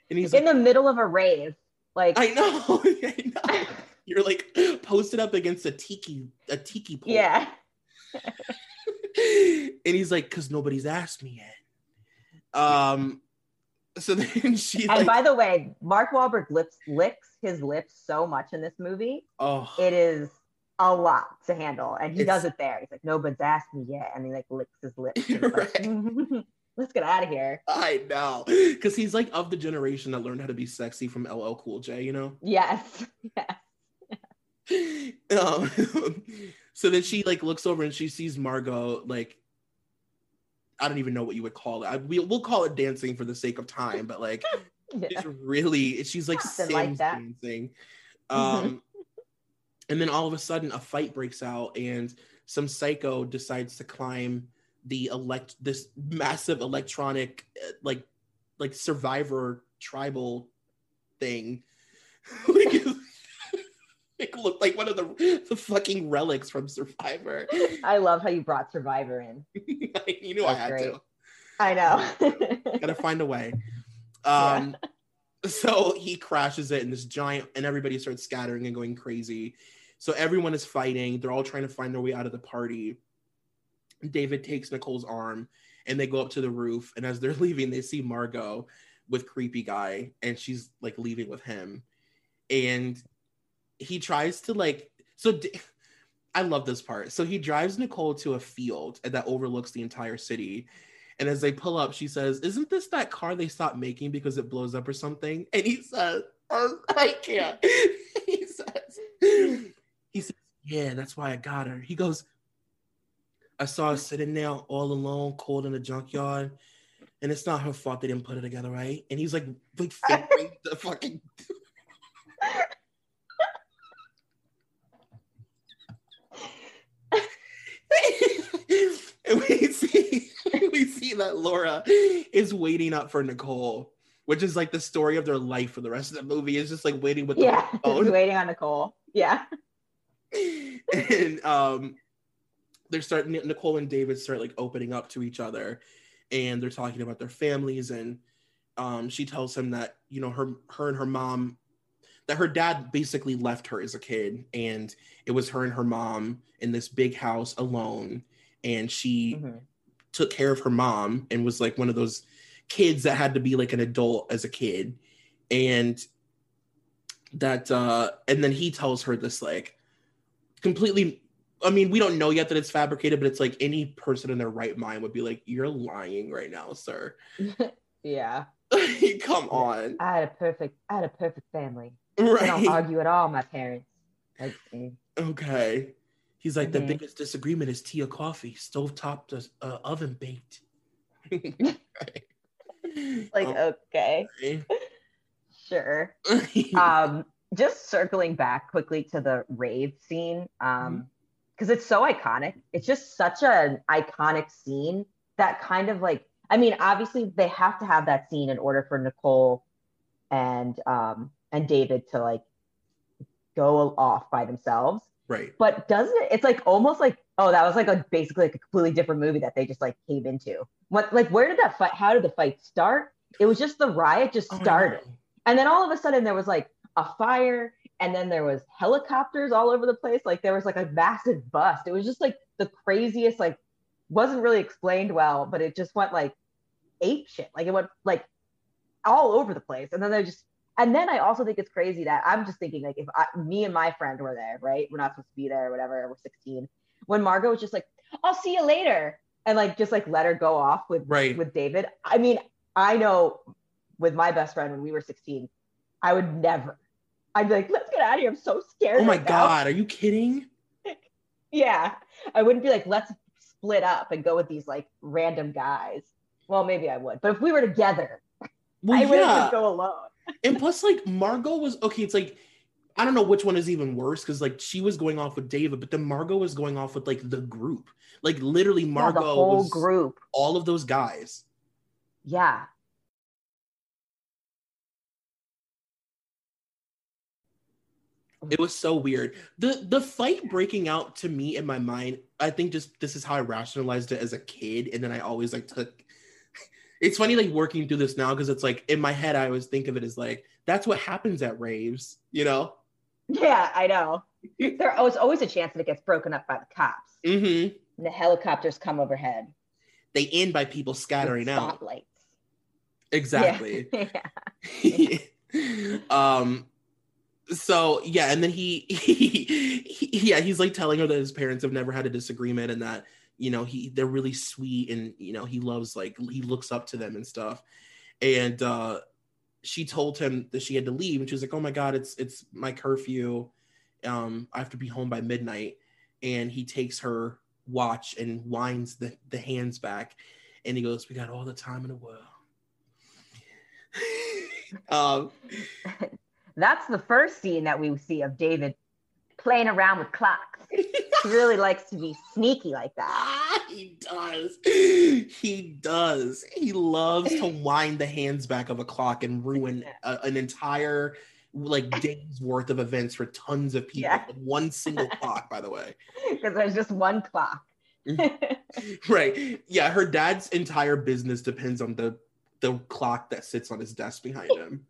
Speaker 1: And he's
Speaker 2: In
Speaker 1: like,
Speaker 2: the middle of a rave. Like
Speaker 1: I know. I know. You're like posted up against a tiki, a tiki pole.
Speaker 2: yeah.
Speaker 1: and he's like, because nobody's asked me yet. Um so then she
Speaker 2: And
Speaker 1: like,
Speaker 2: by the way, Mark Wahlberg lips licks his lips so much in this movie.
Speaker 1: oh
Speaker 2: It is a lot to handle. And he does it there. He's like, nobody's asked me yet. And he like licks his lips. Like, let's get out of here.
Speaker 1: I know. Because he's like of the generation that learned how to be sexy from LL Cool J, you know?
Speaker 2: Yes. Yes.
Speaker 1: um, so then she like looks over and she sees Margo like I don't even know what you would call it. I, we, we'll call it dancing for the sake of time, but like
Speaker 2: Yeah.
Speaker 1: it's really she's like
Speaker 2: like
Speaker 1: dancing. Um, and then all of a sudden a fight breaks out and some psycho decides to climb the elect this massive electronic uh, like like survivor tribal thing. like, it looked like one of the the fucking relics from Survivor.
Speaker 2: I love how you brought Survivor in.
Speaker 1: you knew I
Speaker 2: That's
Speaker 1: had
Speaker 2: great.
Speaker 1: to.
Speaker 2: I know.
Speaker 1: gotta find a way. Um, so he crashes it, and this giant, and everybody starts scattering and going crazy. So everyone is fighting. They're all trying to find their way out of the party. David takes Nicole's arm, and they go up to the roof. And as they're leaving, they see Margo with creepy guy, and she's like leaving with him. And he tries to like so. D- I love this part. So he drives Nicole to a field that overlooks the entire city. And as they pull up, she says, Isn't this that car they stopped making because it blows up or something? And he says, "Oh, I can't. he says, he says, Yeah, that's why I got her. He goes, I saw her sitting there all alone, cold in the junkyard. And it's not her fault they didn't put it together, right? And he's like, like the fucking and we see we see that Laura is waiting up for Nicole, which is like the story of their life for the rest of the movie. Is just like waiting with the
Speaker 2: yeah.
Speaker 1: Phone.
Speaker 2: waiting on Nicole. Yeah.
Speaker 1: and um, they're starting. Nicole and David start like opening up to each other, and they're talking about their families. And um, she tells him that you know her her and her mom that her dad basically left her as a kid and it was her and her mom in this big house alone and she
Speaker 2: Mhm.
Speaker 1: took care of her mom and was like one of those kids that had to be like an adult as a kid and that uh and then he tells her this like completely i mean we don't know yet that it's fabricated but it's like any person in their right mind would be like you're lying right now sir
Speaker 2: Yeah.
Speaker 1: come on
Speaker 2: I had a perfect I had a perfect family. They don't argue at all, my parents. Like, mm,
Speaker 1: okay he's like the
Speaker 2: Mhm.
Speaker 1: biggest disagreement is tea or coffee stovetop to uh, oven baked
Speaker 2: like
Speaker 1: Oh,
Speaker 2: okay,
Speaker 1: okay.
Speaker 2: sure. um just circling back quickly to the rave scene um because it's so iconic. It's just such an iconic scene that kind of like i mean obviously they have to have that scene in order for nicole and um and david to like go off by themselves.
Speaker 1: Right.
Speaker 2: But doesn't it it's like almost like oh that was like a basically like a completely different movie that they just like came into. What like where did that fight how did the fight start? It was just the riot just
Speaker 1: Oh,
Speaker 2: started.
Speaker 1: know.
Speaker 2: and then all of a sudden there was like a fire and then there was helicopters all over the place. Like there was like a massive bust. It was just like the craziest like wasn't really explained well but it just went like ape shit. Like it went like all over the place. And then they just and then i also think it's crazy that i'm just thinking like if I, me and my friend were there right? We're not supposed to be there or whatever. We're 16 when margo was just like i'll see you later and like just like let her go off with
Speaker 1: right.
Speaker 2: with David. I mean, I know with my best friend when we were 16, I would never. I'd be like, let's get out of here. I'm so scared.
Speaker 1: oh my
Speaker 2: right now."
Speaker 1: god are you kidding
Speaker 2: Yeah. I wouldn't be like, let's split up and go with these like random guys. Well, maybe I would. But if we were together,
Speaker 1: well
Speaker 2: I wouldn't just go alone.
Speaker 1: and plus like margo was okay it's like i don't know which one is even worse because like she was going off with david but then margo was going off with like the group like literally
Speaker 2: Yeah,
Speaker 1: margo
Speaker 2: the whole
Speaker 1: was
Speaker 2: group.
Speaker 1: all of those guys
Speaker 2: Yeah.
Speaker 1: It was so weird the the fight breaking out to me in my mind i think just this is how i rationalized it as a kid and then i always like took it's funny like working through this now because it's like in my head i always think of it as like that's what happens at raves you know
Speaker 2: Yeah, I know. There was always a chance that it gets broken up by the cops.
Speaker 1: mm-hmm
Speaker 2: And the helicopters come overhead.
Speaker 1: they end by people scattering out exactly
Speaker 2: Yeah.
Speaker 1: um so yeah and then he, he, he yeah he's like telling her that his parents have never had a disagreement and that you know he they're really sweet and you know he loves like he looks up to them and stuff. And uh she told him that she had to leave and she was like oh my god it's it's my curfew. Um i have to be home by midnight. And he takes her watch and winds the, the hands back and he goes we got all the time in the world. Um
Speaker 2: That's the first scene that we see of David playing around with clocks. he really likes to be sneaky like that.
Speaker 1: Ah, he does. He does. He loves to wind the hands back of a clock and ruin a, an entire like days worth of events for tons of people.
Speaker 2: Yeah.
Speaker 1: One single clock, by the way.
Speaker 2: Because there's just one clock.
Speaker 1: Right. Yeah, her dad's entire business depends on the the clock that sits on his desk behind him.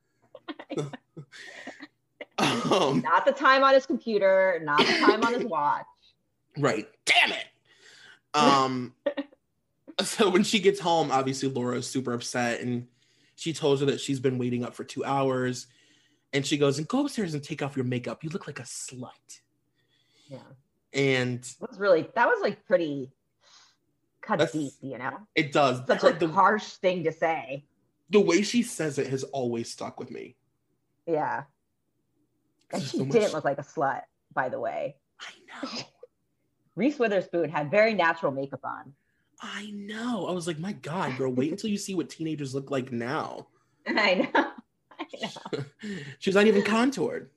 Speaker 1: Um,
Speaker 2: not the time on his computer, not the time on his watch.
Speaker 1: Right. Damn it. Um so when she gets home, obviously Laura is super upset and she tells her that she's been waiting up for two hours. And she goes, and go upstairs and take off your makeup. You look like a slut.
Speaker 2: Yeah.
Speaker 1: And
Speaker 2: It was really that was like pretty cut deep, you know.
Speaker 1: it does.
Speaker 2: Such a
Speaker 1: the,
Speaker 2: harsh thing to say.
Speaker 1: The way she says it has always stuck with me.
Speaker 2: Yeah. And she
Speaker 1: so much-
Speaker 2: didn't look like a slut, by the way.
Speaker 1: I know.
Speaker 2: Reese Witherspoon had very natural makeup on.
Speaker 1: I know. I was like, my God, girl, wait until you see what teenagers look like now.
Speaker 2: I know. I know.
Speaker 1: She's not even contoured.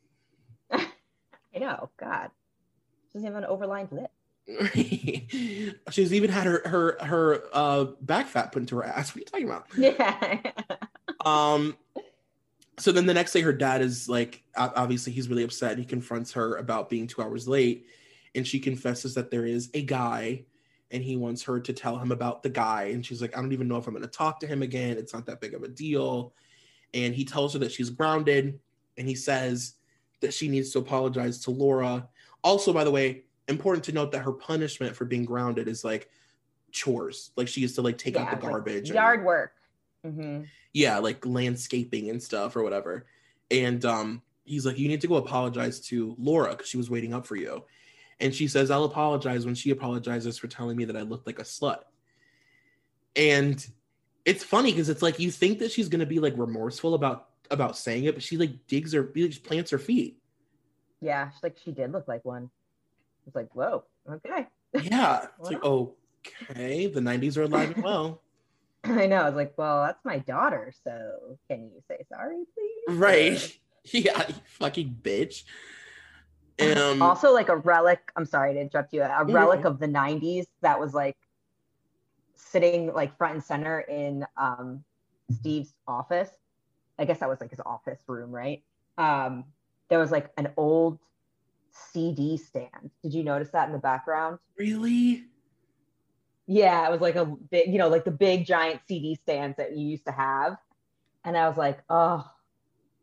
Speaker 2: I know. God. She doesn't have an overlined lip.
Speaker 1: She's even had her her her uh back fat put into her ass. What are you talking about?
Speaker 2: Yeah.
Speaker 1: Um so then the next day her dad is like obviously he's really upset and he confronts her about being 2 hours late and she confesses that there is a guy and he wants her to tell him about the guy and she's like I don't even know if I'm going to talk to him again. It's not that big of a deal. And he tells her that she's grounded and he says that she needs to apologize to Laura. Also by the way, important to note that her punishment for being grounded is like chores. Like she used to like take
Speaker 2: Yeah,
Speaker 1: out the
Speaker 2: it's like
Speaker 1: garbage. and-
Speaker 2: Yard work. hmm
Speaker 1: yeah like landscaping and stuff or whatever and um he's like you need to go apologize to laura because she was waiting up for you and she says i'll apologize when she apologizes for telling me that i looked like a slut and it's funny because it's like you think that she's gonna be like remorseful about about saying it but she like digs her she just plants her feet
Speaker 2: Yeah. She's like, she did look like one. It's like, whoa, okay.
Speaker 1: yeah it's like okay the 90s are alive and well
Speaker 2: I know. I was like, well, that's my daughter. So can you say sorry, please?
Speaker 1: right yeah you fucking bitch um
Speaker 2: also, like a relic. I'm sorry to interrupt you. A relic of the '90s that was like sitting like front and center in um, Steve's office. I guess that was like his office room, right? Um, there was like an old CD stand. Did you notice that in the background?
Speaker 1: really
Speaker 2: Yeah, it was like a big, you know, like the big giant CD stands that you used to have. And I was like, oh,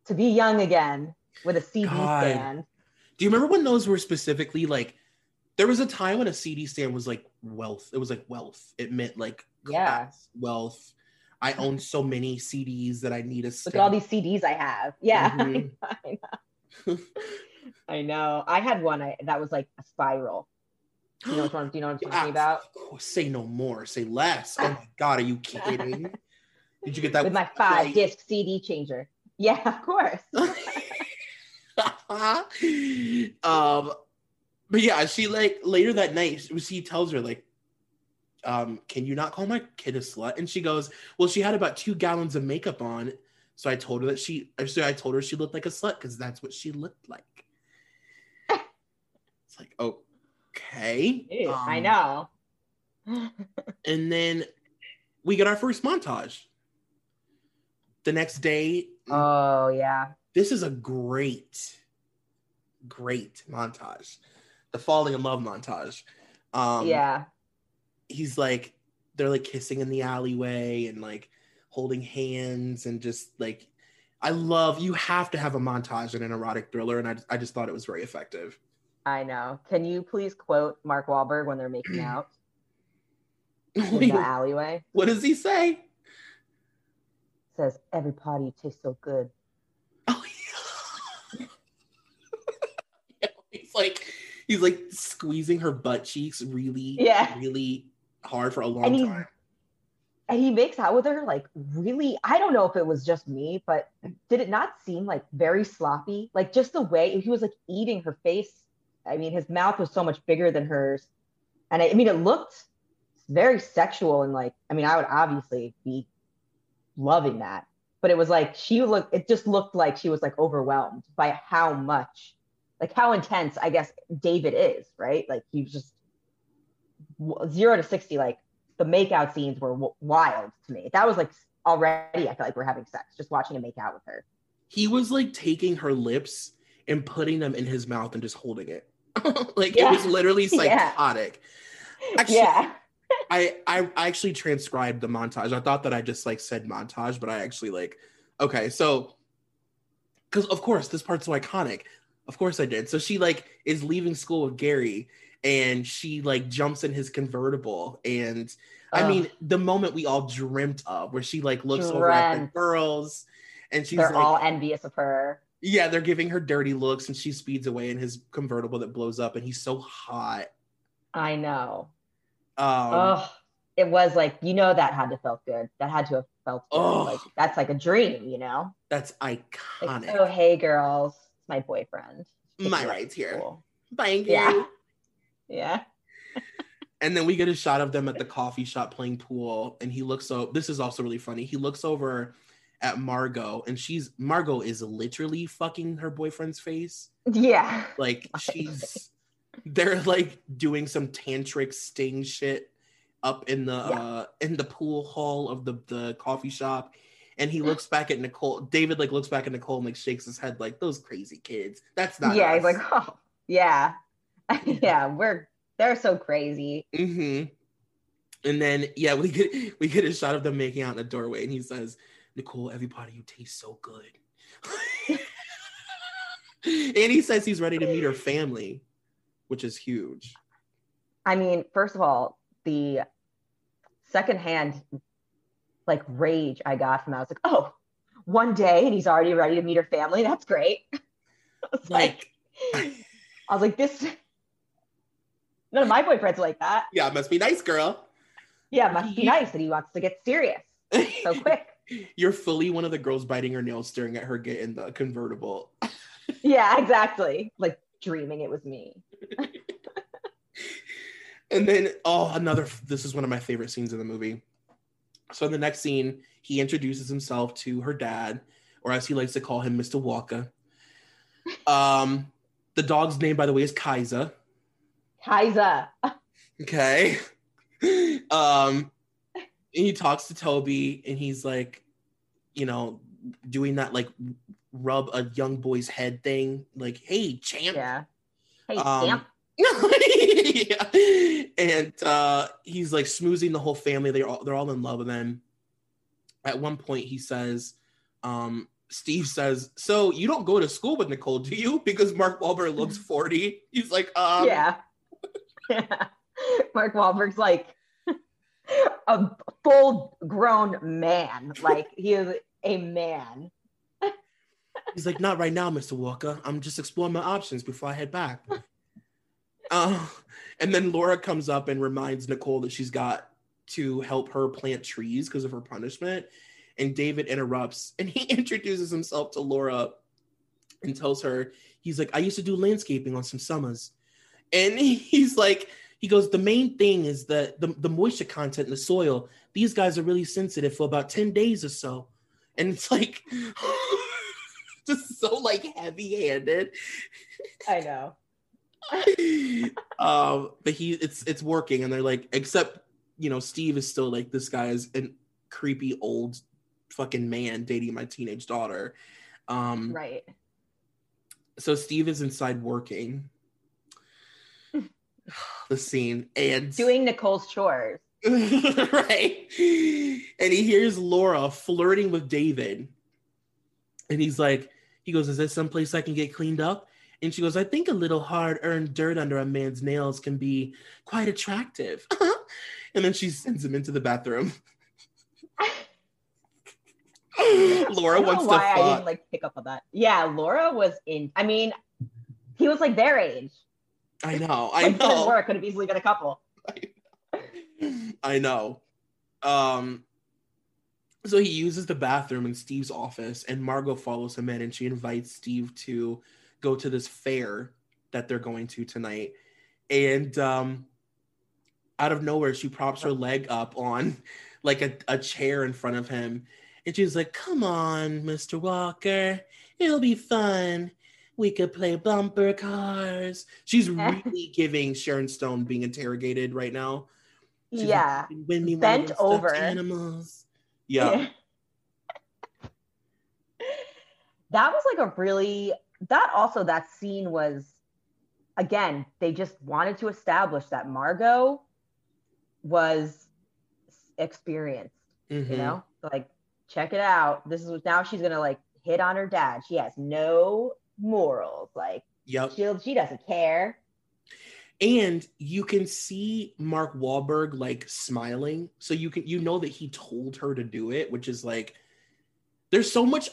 Speaker 2: to be young again with a CD
Speaker 1: God.
Speaker 2: stand.
Speaker 1: Do you remember when those were specifically like? There was a time when a CD stand was like wealth. It was like wealth. It meant like
Speaker 2: Yeah.
Speaker 1: wealth. I own so many CDs that I need a.
Speaker 2: Look at all these CDs I have. Yeah,
Speaker 1: Mhm.
Speaker 2: I know. I know. I had one I, that was like a spiral. You know what I'm, do you know what I'm talking about?
Speaker 1: Oh, say no more. Say less. Oh my god, are you kidding? Me? Did you get that
Speaker 2: With my five disc CD changer. Yeah, of course.
Speaker 1: um, but yeah, she like later that night, she tells her like, um, "Can you not call my kid a slut?" And she goes, "Well, she had about two gallons of makeup on, so I told her that she, so I told her she looked like a slut because that's what she looked like." It's like, okay,
Speaker 2: Ew, I
Speaker 1: Um,
Speaker 2: know.
Speaker 1: and then we get our first montage. The next day,
Speaker 2: Oh yeah.
Speaker 1: this is a great, great montage. The falling in love montage. Um,
Speaker 2: yeah.
Speaker 1: he's like, they're like kissing in the alleyway and like holding hands and just like, I love. You have to have a montage in an erotic thriller, and I, I just thought it was very effective.
Speaker 2: I know. Can you please quote Mark Wahlberg when they're making out
Speaker 1: what,
Speaker 2: in the alleyway?
Speaker 1: what does he say?
Speaker 2: Says every party tastes so good.
Speaker 1: Oh, yeah. he's like, he's like squeezing her butt cheeks really,
Speaker 2: Yeah.
Speaker 1: really hard for a long
Speaker 2: And
Speaker 1: time.
Speaker 2: and he makes out with her like really i don't know if it was just me but did it not seem like very sloppy like just the way he was like eating her face i mean his mouth was so much bigger than hers and i, I mean it looked very sexual and like i mean i would obviously be loving that but it was like she looked it just looked like she was like overwhelmed by how much like how intense i guess david is right like he was just zero to 60 like the makeout scenes were w- wild to me. That was like already, I feel like we're having sex just watching him make out with her.
Speaker 1: He was like taking her lips and putting them in his mouth and just holding it. like
Speaker 2: Yeah.
Speaker 1: it was literally
Speaker 2: Yeah.
Speaker 1: psychotic. Actually,
Speaker 2: yeah,
Speaker 1: I, I I actually transcribed the montage. I thought that I just like said montage, but I actually like okay, so because of course this part's so iconic. Of course I did. So she like is leaving school with Gary and she like jumps in his convertible and I mean the moment we all dreamt of where she like looks over at the girls and she's
Speaker 2: they're
Speaker 1: like
Speaker 2: all envious of her.
Speaker 1: Yeah, they're giving her dirty looks and she speeds away in his convertible that blows up and he's so hot.
Speaker 2: I know.
Speaker 1: Um
Speaker 2: Oh, it was like you know that had to felt good. That had to have felt good.
Speaker 1: Ugh.
Speaker 2: Like that's like a dream, you know.
Speaker 1: that's
Speaker 2: Like
Speaker 1: iconic.
Speaker 2: oh hey girls, it's my boyfriend. Take
Speaker 1: My
Speaker 2: me out
Speaker 1: rights
Speaker 2: to
Speaker 1: here.
Speaker 2: school."
Speaker 1: Thank you.
Speaker 2: Yeah. Yeah.
Speaker 1: And then we get a shot of them at the coffee shop playing pool. And he looks over. This is also really funny. He looks over at Margo, and she's Margo is literally fucking her boyfriend's face.
Speaker 2: Yeah.
Speaker 1: Like she's they're like doing some tantric sting shit up in the
Speaker 2: Yeah.
Speaker 1: uh in the pool hall of the the coffee shop. And he looks back at Nicole. David like looks back at Nicole and like shakes his head like those crazy kids. That's not
Speaker 2: yeah,
Speaker 1: us.
Speaker 2: he's like, oh yeah. yeah, we're they're so crazy.
Speaker 1: Mm-hmm. And then yeah, we get we get a shot of them making out in the doorway, and he says, "Nicole, every everybody, you taste so good." and he says he's ready to meet her family, which is huge.
Speaker 2: I mean, first of all, the secondhand like rage I got from that I was like, oh, one day and he's already ready to meet her family. That's great. I was like,
Speaker 1: Like,
Speaker 2: I was like, this none of my boyfriends are like that.
Speaker 1: yeah, must be nice, girl.
Speaker 2: Yeah, must be nice that he wants to get serious so quick.
Speaker 1: You're fully one of the girls biting her nails, staring at her get in the convertible.
Speaker 2: yeah, exactly. Like dreaming it was me.
Speaker 1: And then, oh, another. This is one of my favorite scenes in the movie. So in the next scene, he introduces himself to her dad, or as he likes to call him, Mr. Walker. Um, the dog's name, by the way, is Kaiser.
Speaker 2: Kaiser.
Speaker 1: Okay. um, he talks to Toby, and he's like, you know, doing that like rub a young boy's head thing, like, "Hey, champ."
Speaker 2: Yeah. Hey,
Speaker 1: Um,
Speaker 2: Stamp.
Speaker 1: yeah. And uh, he's like smoozing the whole family. They're all they're all in love with him. At one point, he says, um, Steve says, "So you don't go to school with Nicole, do you?" Because Mark Wahlberg looks forty. He's like, um,
Speaker 2: yeah. yeah. Mark Wahlberg's like a full grown man. Like he is a man.
Speaker 1: He's like, "Not right now, Mister Walker. I'm just exploring my options before I head back." uh, and then Laura comes up and reminds Nicole that she's got to help her plant trees because of her punishment. And David interrupts and he introduces himself to Laura and tells her, he's like, I used to do landscaping on some summers. And he's like, he goes, the main thing is that the, the moisture content in the soil, these guys are really sensitive for about 10 days or so. And it's like, just so like heavy handed.
Speaker 2: I know.
Speaker 1: um, but he it's it's working, and they're like, except you know, Steve is still like this guy is a creepy old fucking man dating my teenage daughter. Um,
Speaker 2: Right.
Speaker 1: so Steve is inside working. the scene and
Speaker 2: Doing Nicole's chores.
Speaker 1: right, and he hears Laura flirting with David, and he's like, he goes, "Is there someplace I can get cleaned up?" And she goes, I think a little hard earned dirt under a man's nails can be quite attractive. and then she sends him into the bathroom. Laura wants to
Speaker 2: why I didn't like pick up on that. Yeah, Laura was in. I mean, he was like their age.
Speaker 1: I know, I know.
Speaker 2: work. Could have easily been a couple.
Speaker 1: I know. Um, so he uses the bathroom in Steve's office, and Margo follows him in, and she invites Steve to go to this fair that they're going to tonight. And um, out of nowhere, she props her leg up on like a, a chair in front of him, and she's like, "Come on, Mr. Walker, it'll be fun." We could play bumper cars. She's really giving Sharon Stone being interrogated right now. She's
Speaker 2: yeah.
Speaker 1: "You win me
Speaker 2: Bent over.
Speaker 1: animals. Yeah.
Speaker 2: that was like a really that also that scene was again they just wanted to establish that margo was experienced
Speaker 1: Mhm.
Speaker 2: you know like check it out this is now she's gonna like hit on her dad she has no morals like
Speaker 1: Yep.
Speaker 2: she, she doesn't care
Speaker 1: And you can see Mark Wahlberg like smiling. So you can you know that he told her to do it, which is like there's so much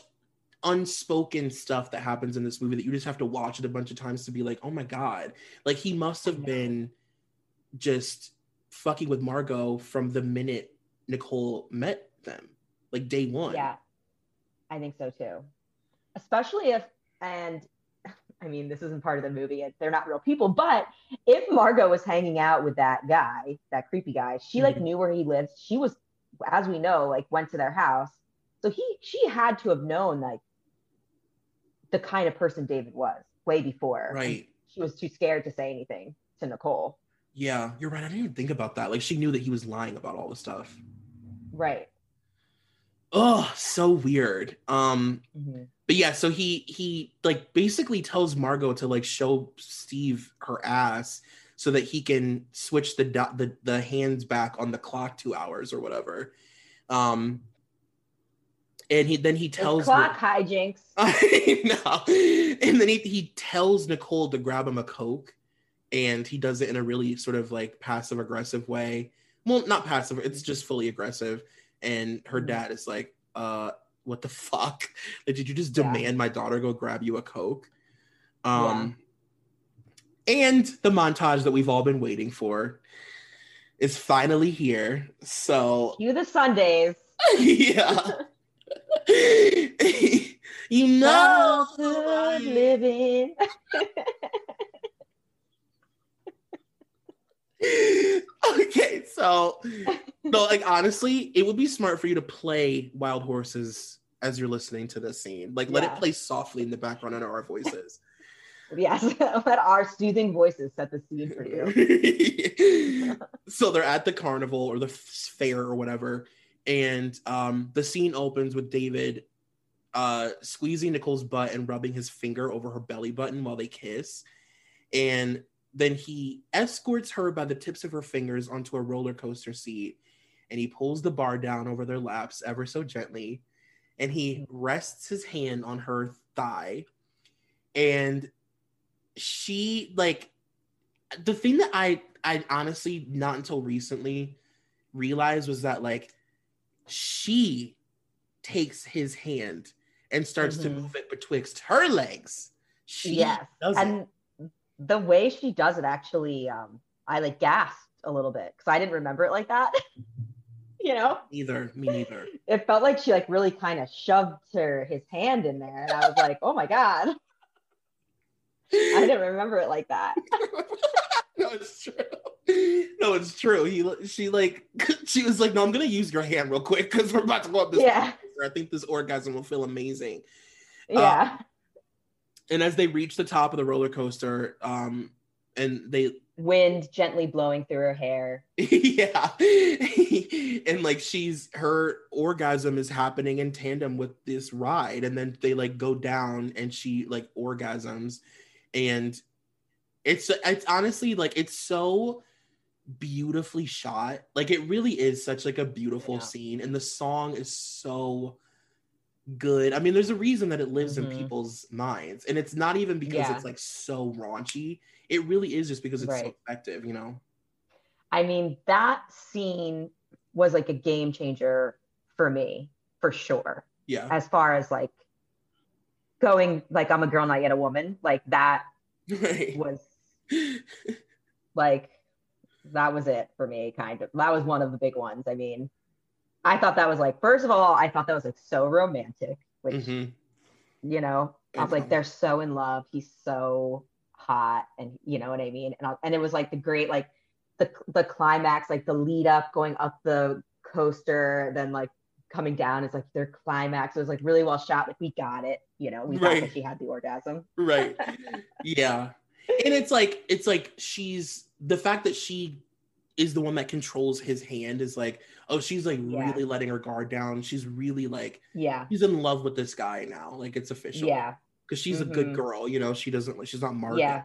Speaker 1: unspoken stuff that happens in this movie that you just have to watch it a bunch of times to be like, oh my God. Like he must have been just fucking with Margo from the minute Nicole met them. Like day one.
Speaker 2: Yeah, I think so too. Especially if, and I mean, this isn't part of the movie, they're not real people, but if Margo was hanging out with that guy, that creepy guy, she like
Speaker 1: Mhm.
Speaker 2: knew where he lived. She was, as we know, like went to their house. So he, she had to have known like the kind of person David was way before.
Speaker 1: Right.
Speaker 2: She was too scared to say anything to Nicole.
Speaker 1: Yeah, you're right. I didn't even think about that. Like she knew that he was lying about all the stuff.
Speaker 2: Right.
Speaker 1: Oh, so weird. Um,
Speaker 2: Mhm.
Speaker 1: but yeah, so he he like basically tells Margo to like show Steve her ass so that he can switch the do- the the hands back on the clock two hours or whatever. Um, and he then he tells
Speaker 2: clock hijinks.
Speaker 1: I know. And then he, he tells Nicole to grab him a Coke. And he does it in a really sort of like passive aggressive way. Well, not passive, it's just fully aggressive. And her
Speaker 2: Mhm.
Speaker 1: dad is like, uh, what the fuck? Like, did you just
Speaker 2: Yeah.
Speaker 1: demand my daughter go grab you a Coke? Um and the montage that we've all been waiting for is finally here. So
Speaker 2: you the Sundays.
Speaker 1: yeah. you know
Speaker 2: Childhood living.
Speaker 1: okay, so no, like honestly, it would be smart for you to play Wild Horses as you're listening to this scene. Like let
Speaker 2: Yeah.
Speaker 1: it play softly in the background under our voices.
Speaker 2: Yes, let our soothing voices set the scene for you.
Speaker 1: so they're at the carnival or the fair or whatever, and um, the scene opens with David uh, squeezing Nicole's butt and rubbing his finger over her belly button while they kiss, and then he escorts her by the tips of her fingers onto a roller coaster seat, and he pulls the bar down over their laps ever so gently, and he rests his hand on her thigh, and she like the thing that I I honestly not until recently realized was that like she takes his hand and starts to
Speaker 2: Mhm.
Speaker 1: move it betwixt her legs. She
Speaker 2: Yes,
Speaker 1: does it.
Speaker 2: and the way she does it actually, um, I like gasped a little bit because I didn't remember it like that. you know,
Speaker 1: Neither, me neither.
Speaker 2: it felt like she like really kind of shoved her his hand in there, and I was like, oh my god, I didn't remember it like that.
Speaker 1: no, it's true. No, it's true. He, she like, she was like, "No, I'm gonna use your hand real quick because we're about to go up this.
Speaker 2: Yeah,
Speaker 1: I think this orgasm will feel amazing."
Speaker 2: yeah.
Speaker 1: And as they reach the top of the roller coaster, um, and they
Speaker 2: Wind gently blowing through her hair.
Speaker 1: yeah and like she's her orgasm is happening in tandem with this ride and then they like go down and she like orgasms and it's it's honestly like it's so beautifully shot like it really is such like a beautiful
Speaker 2: Yeah.
Speaker 1: scene and the song is so good i mean there's a reason that it lives in
Speaker 2: Mhm.
Speaker 1: people's minds and it's not even because
Speaker 2: Yeah.
Speaker 1: it's like so raunchy it really is just because it's so effective you know
Speaker 2: I mean, that scene was like a game changer for me, for sure.
Speaker 1: yeah
Speaker 2: As far as like going, like I'm a girl, not yet a woman. Like that
Speaker 1: Right.
Speaker 2: was like that was it for me, kind of. That was one of the big ones. I mean, I thought that was like, first of all, I thought that was like so romantic, which
Speaker 1: Mhm.
Speaker 2: you know, I was like, they're so in love. He's so hot, and you know what I mean. And I, and it was like the great like the the climax, like the lead up going up the coaster, then like coming down is like their climax. It was like really well shot. Like we got it. You know, we
Speaker 1: Right.
Speaker 2: thought that she had the orgasm.
Speaker 1: right yeah and it's like it's like she's the fact that she is the one that controls his hand is like oh she's like
Speaker 2: Yeah.
Speaker 1: really letting her guard down she's really like
Speaker 2: Yeah.
Speaker 1: she's in love with this guy now like it's official
Speaker 2: Yeah.
Speaker 1: because she's a good
Speaker 2: Mhm.
Speaker 1: girl you know she doesn't like she's not marked
Speaker 2: Yeah.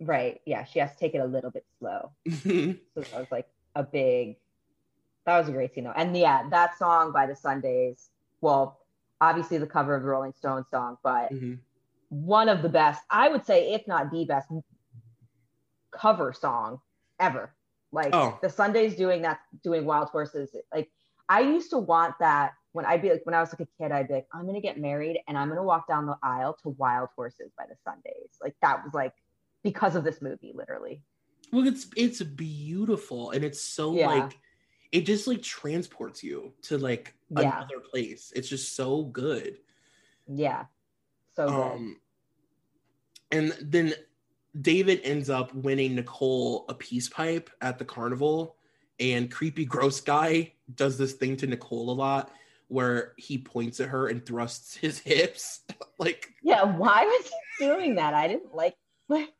Speaker 2: Right. Yeah. She has to take it a little bit slow. So that was like a big that was a great scene though. And yeah, that song by the Sundays, well, obviously the cover of the Rolling Stones song, but
Speaker 1: Mhm.
Speaker 2: one of the best, I would say, if not the best cover song ever. Like
Speaker 1: Oh.
Speaker 2: the Sundays doing that, doing Wild Horses. Like I used to want that when I'd be like, when I was like a kid, I'd be like, I'm gonna get married and I'm gonna walk down the aisle to Wild Horses by the Sundays. Like that was like because of this movie, literally.
Speaker 1: well it's it's beautiful and it's so
Speaker 2: Yeah.
Speaker 1: like it just like transports you to like
Speaker 2: Yeah.
Speaker 1: another place it's just so good
Speaker 2: Yeah. So good.
Speaker 1: um and then david ends up winning nicole a peace pipe at the carnival and creepy gross guy does this thing to nicole a lot where he points at her and thrusts his hips like
Speaker 2: Yeah, why was he doing that? I didn't like like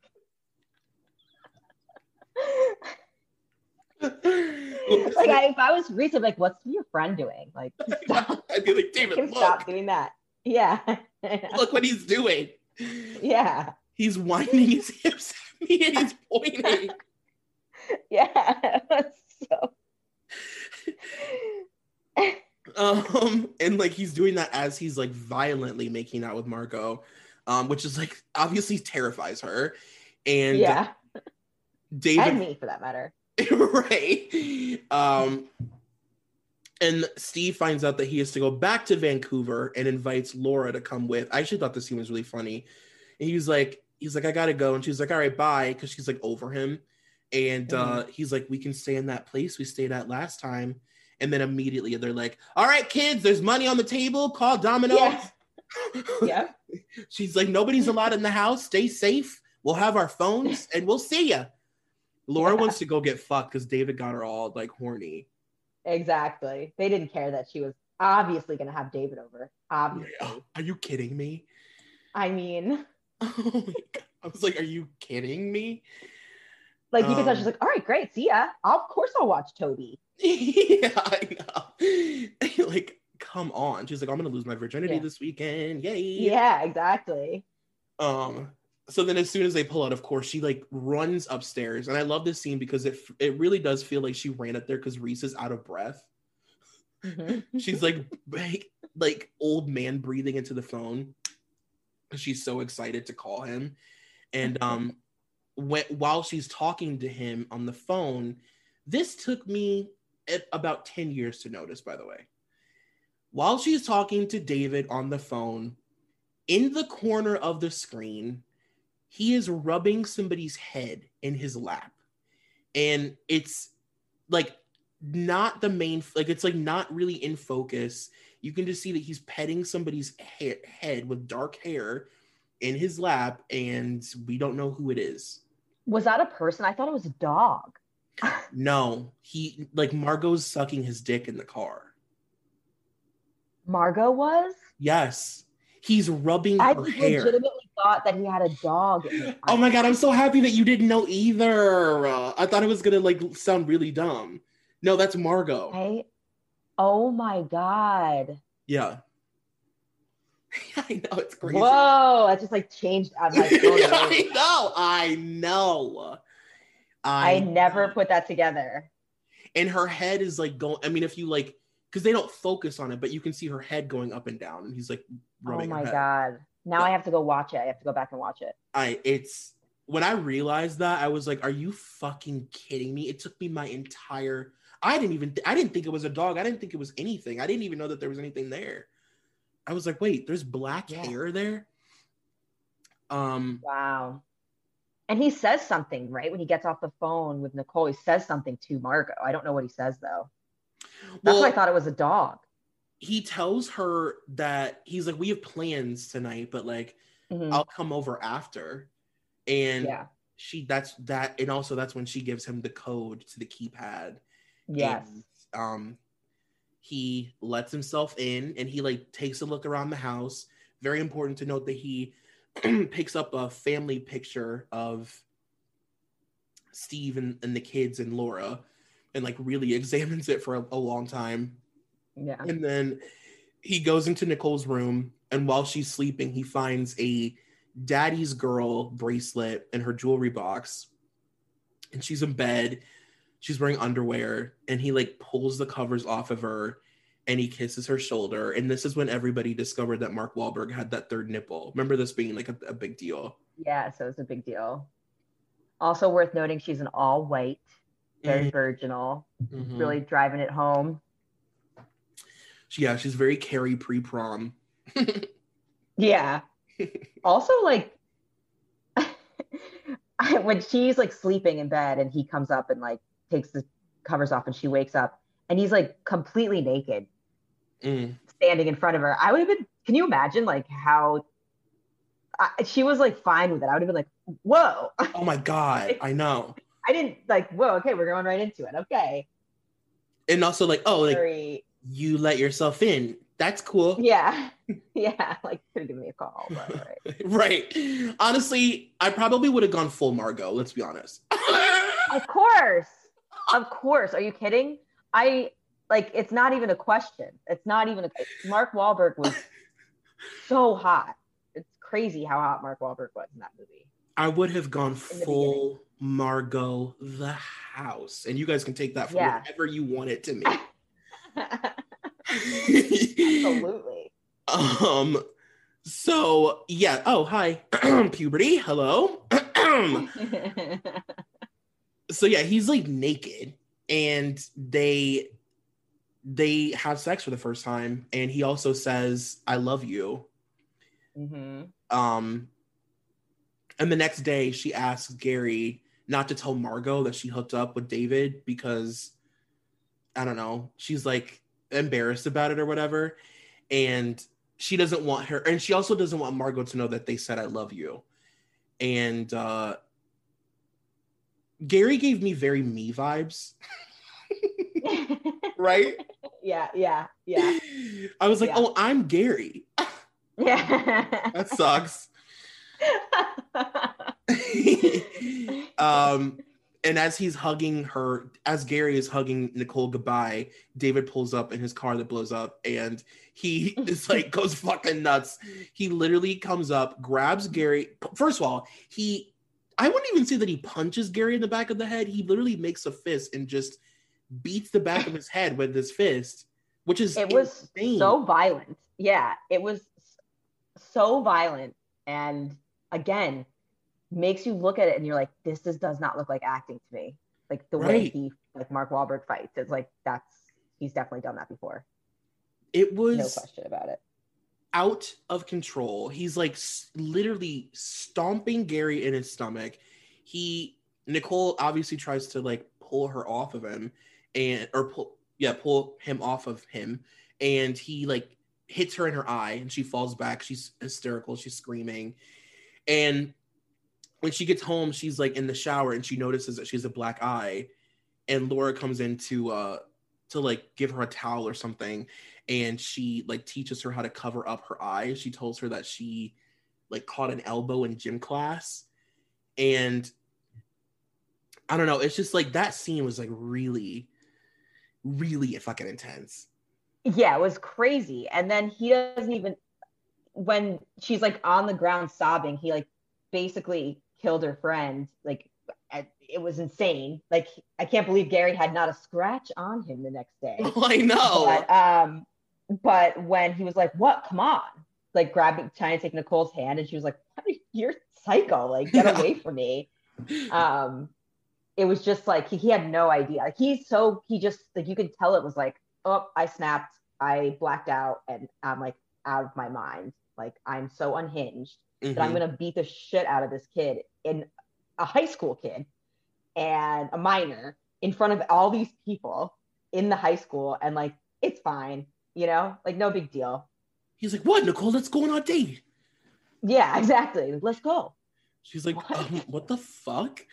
Speaker 2: like I, if I was Reese, be like, what's your friend doing? Like stop,
Speaker 1: i'd be like david look
Speaker 2: stop doing that. Yeah.
Speaker 1: look what he's doing
Speaker 2: yeah.
Speaker 1: He's winding his hips at me and he's pointing
Speaker 2: Yeah. So
Speaker 1: um and like he's doing that as he's like violently making out with margo um which is like obviously terrifies her and
Speaker 2: yeah.
Speaker 1: david
Speaker 2: And me for that matter.
Speaker 1: right um and steve finds out that he has to go back to vancouver and invites laura to come with i actually thought this scene was really funny and he was like he's like i gotta go and she's like all right bye because she's like over him and uh he's like we can stay in that place we stayed at last time and then immediately they're like all right kids there's money on the table call domino's
Speaker 2: Yeah. Yeah.
Speaker 1: she's like nobody's allowed in the house stay safe we'll have our phones and we'll see ya laura
Speaker 2: Yeah.
Speaker 1: wants to go get fucked because david got her all like horny
Speaker 2: Exactly. They didn't care that she was obviously gonna have David over. Obviously.
Speaker 1: are you kidding me
Speaker 2: I mean,
Speaker 1: oh my God. i was like are you kidding me
Speaker 2: like you tell
Speaker 1: Um,
Speaker 2: she's like, all right, great, see ya. I'll, of course I'll watch Toby.
Speaker 1: yeah i know like come on she's like i'm gonna lose my virginity
Speaker 2: Yeah.
Speaker 1: this weekend yay
Speaker 2: Yeah, exactly.
Speaker 1: Um, so then as soon as they pull out, of course, she like runs upstairs. And I love this scene because it it really does feel like she ran up there because Reese is out of breath.
Speaker 2: Mhm.
Speaker 1: She's like like, like old man breathing into the phone. She's so excited to call him. And um when while she's talking to him on the phone, this took me about 10 years to notice, by the way. While she's talking to David on the phone, in the corner of the screen, he is rubbing somebody's head in his lap. And it's like not the main, like it's like not really in focus. You can just see that he's petting somebody's he- head with dark hair in his lap, and we don't know who it is.
Speaker 2: Was that a person? I thought it was a dog.
Speaker 1: No, he like Margo's sucking his dick in the car.
Speaker 2: Margo was?
Speaker 1: Yes, he's rubbing
Speaker 2: I
Speaker 1: her hair.
Speaker 2: legitimately thought that he had a dog. in
Speaker 1: Oh my god, I'm so happy that you didn't know either. Uh, I thought it was gonna like sound really dumb. No, that's Margo.
Speaker 2: I, oh my god.
Speaker 1: Yeah. I know it's crazy.
Speaker 2: Whoa, that just like changed my tone.
Speaker 1: Oh I know. I know. I,
Speaker 2: I never put that together.
Speaker 1: and her head is like going. I mean, if you like, because they don't focus on it, but you can see her head going up and down, and he's like
Speaker 2: Oh
Speaker 1: rubbing. her
Speaker 2: my
Speaker 1: head.
Speaker 2: god. Now I have to go watch it. I have to go back and watch it.
Speaker 1: I it's when I realized that I was like, "Are you fucking kidding me?" It took me my entire. I didn't even. I didn't think it was a dog. I didn't think it was anything. I didn't even know that there was anything there. I was like, "Wait, there's black
Speaker 2: Yeah.
Speaker 1: hair there." Um,
Speaker 2: Wow. and he says something right when he gets off the phone with Nicole. He says something to Margo. I don't know what he says though. That's
Speaker 1: Well-
Speaker 2: why I thought it was a dog.
Speaker 1: he tells her that he's like, we have plans tonight, but like
Speaker 2: Mhm.
Speaker 1: I'll come over after. And
Speaker 2: yeah.
Speaker 1: she that's that and also that's when she gives him the code to the keypad.
Speaker 2: Yes.
Speaker 1: And, um he lets himself in and he like takes a look around the house. Very important to note that he picks up a family picture of Steve and, and the kids and Laura and like really examines it for a, a long time.
Speaker 2: Yeah.
Speaker 1: And then he goes into Nicole's room, and while she's sleeping, he finds a daddy's girl bracelet in her jewelry box. And she's in bed. She's wearing underwear, and he like pulls the covers off of her and he kisses her shoulder. And this is when everybody discovered that Mark Wahlberg had that third nipple. Remember this being like a, a big deal.
Speaker 2: Yeah. So it's a big deal. Also worth noting, she's an all white, very
Speaker 1: Mhm.
Speaker 2: virginal,
Speaker 1: Mhm.
Speaker 2: really driving it home.
Speaker 1: Yeah, she's very Carrie pre prom.
Speaker 2: Yeah. also, like when she's like sleeping in bed and he comes up and like takes the covers off and she wakes up and he's like completely naked
Speaker 1: Mm.
Speaker 2: standing in front of her. I would have been. Can you imagine like how I, she was like fine with it? I would have been like, "Whoa!"
Speaker 1: Oh my God, I know.
Speaker 2: I didn't like, "Whoa!" Okay, we're going right into it. Okay,
Speaker 1: And also, like, oh, like,
Speaker 2: very
Speaker 1: you let yourself in. That's cool.
Speaker 2: yeah, yeah. Like could have given me a call, right.
Speaker 1: right. Honestly, I probably would have gone full Margo, let's be honest.
Speaker 2: Of course. Of course. Are you kidding? I like it's not even a question. It's not even a Mark Wahlberg was so hot. It's crazy how hot Mark Wahlberg was in that movie.
Speaker 1: I would have gone full Margo the house. And you guys can take that for
Speaker 2: Yeah.
Speaker 1: whatever you want it to me.
Speaker 2: Absolutely.
Speaker 1: um so yeah. Oh, hi. Puberty. Hello. so yeah, he's like naked and they they have sex for the first time and he also says I love you.
Speaker 2: hmm
Speaker 1: Um and the next day she asks Gary not to tell Margo that she hooked up with David because I don't know, she's like embarrassed about it or whatever and she doesn't want her and she also doesn't want Margo to know that they said I love you. And uh Gary gave me very me vibes, right?
Speaker 2: yeah, yeah, yeah.
Speaker 1: I was like,
Speaker 2: Yeah.
Speaker 1: "Oh, I'm Gary."
Speaker 2: Yeah.
Speaker 1: That sucks. um and as he's hugging her as gary is hugging nicole goodbye david pulls up in his car that blows up and he is like goes fucking nuts he literally comes up grabs gary first of all he i wouldn't even say that he punches gary in the back of the head he literally makes a fist and just beats the back of his head with his fist which is
Speaker 2: it was
Speaker 1: insane.
Speaker 2: so violent. Yeah, it was so violent, and again, makes you look at it and you're like, this is, does not look like acting to me. Like the way he, like Mark Wahlberg fights, it's like that's he's definitely done that before.
Speaker 1: it was
Speaker 2: No question about it.
Speaker 1: Out of control. He's like s- literally stomping Gary in his stomach. He Nicole obviously tries to like pull her off of him and or pull yeah, pull him off of him and he like hits her in her eye and she falls back. She's hysterical, she's screaming. And when she gets home, she's like in the shower and she notices that she has a black eye and Laura comes in to uh to like give her a towel or something and she like teaches her how to cover up her eyes. She tells her that she like caught an elbow in gym class. And I don't know, it's just like that scene was like really, really fucking intense.
Speaker 2: Yeah, it was crazy. And then he doesn't even when she's like on the ground sobbing, he like basically killed her friend. Like it was insane. Like I can't believe Gary had not a scratch on him the next day.
Speaker 1: I know.
Speaker 2: But um, but when he was like, "What? Come on!" Like grabbing, trying to take Nicole's hand, and she was like, "You're psycho! Like get away from me!" Um, it was just like he, he had no idea. Like he's so he just like you could tell it was like, "Oh, I snapped, I blacked out, and I'm like out of my mind. Like I'm so unhinged that I'm
Speaker 1: Mhm.
Speaker 2: gonna beat the shit out of this kid in a high school kid and a minor in front of all these people in the high school and like it's fine, you know, like no big deal.
Speaker 1: He's like, "What, Nicole? Let's go on our date."
Speaker 2: Yeah, exactly. Let's go.
Speaker 1: She's like,
Speaker 2: What?
Speaker 1: um, "What the fuck?"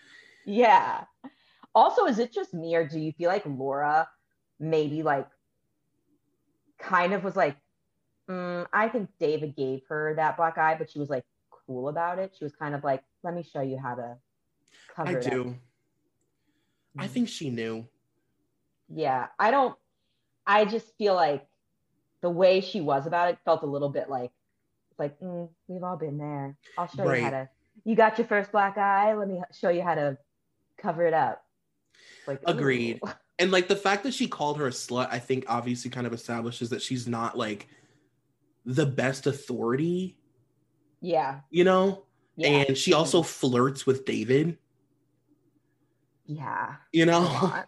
Speaker 2: Yeah. Also, is it just me or do you feel like Laura maybe like kind of was like, mm, I think David gave her that black eye, but she was like cool about it. She was kind of like, let me show you how to cover
Speaker 1: I
Speaker 2: it up."
Speaker 1: I think she knew.
Speaker 2: Yeah. I don't, I just feel like the way she was about it felt a little bit like, like, mm, we've all been there. I'll show you how to, you got your first black eye. Let me show you how to cover it up. Like,
Speaker 1: Agreed.
Speaker 2: ooh.
Speaker 1: And like the fact that she called her a slut, I think obviously kind of establishes that she's not like the best authority,
Speaker 2: Yeah.
Speaker 1: you know?
Speaker 2: Yeah.
Speaker 1: And she also flirts with David,
Speaker 2: yeah.
Speaker 1: you know?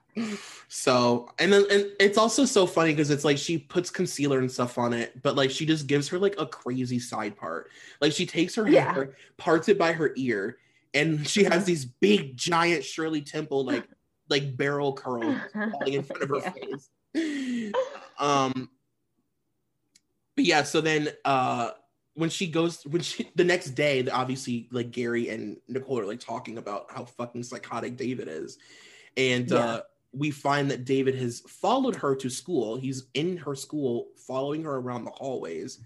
Speaker 1: So, and then and it's also so funny because it's like she puts concealer and stuff on it, but like she just gives her like a crazy side part. Like she takes her
Speaker 2: Yeah.
Speaker 1: hair, parts it by her ear, and she has
Speaker 2: Mhm.
Speaker 1: these big giant Shirley Temple like like barrel curls falling in front of her
Speaker 2: Yeah.
Speaker 1: face. Um but yeah, so then uh when she goes when she the next day, obviously like Gary and Nicole are like talking about how fucking psychotic David is. And
Speaker 2: Yeah.
Speaker 1: uh we find that David has followed her to school. He's in her school, following her around the hallways.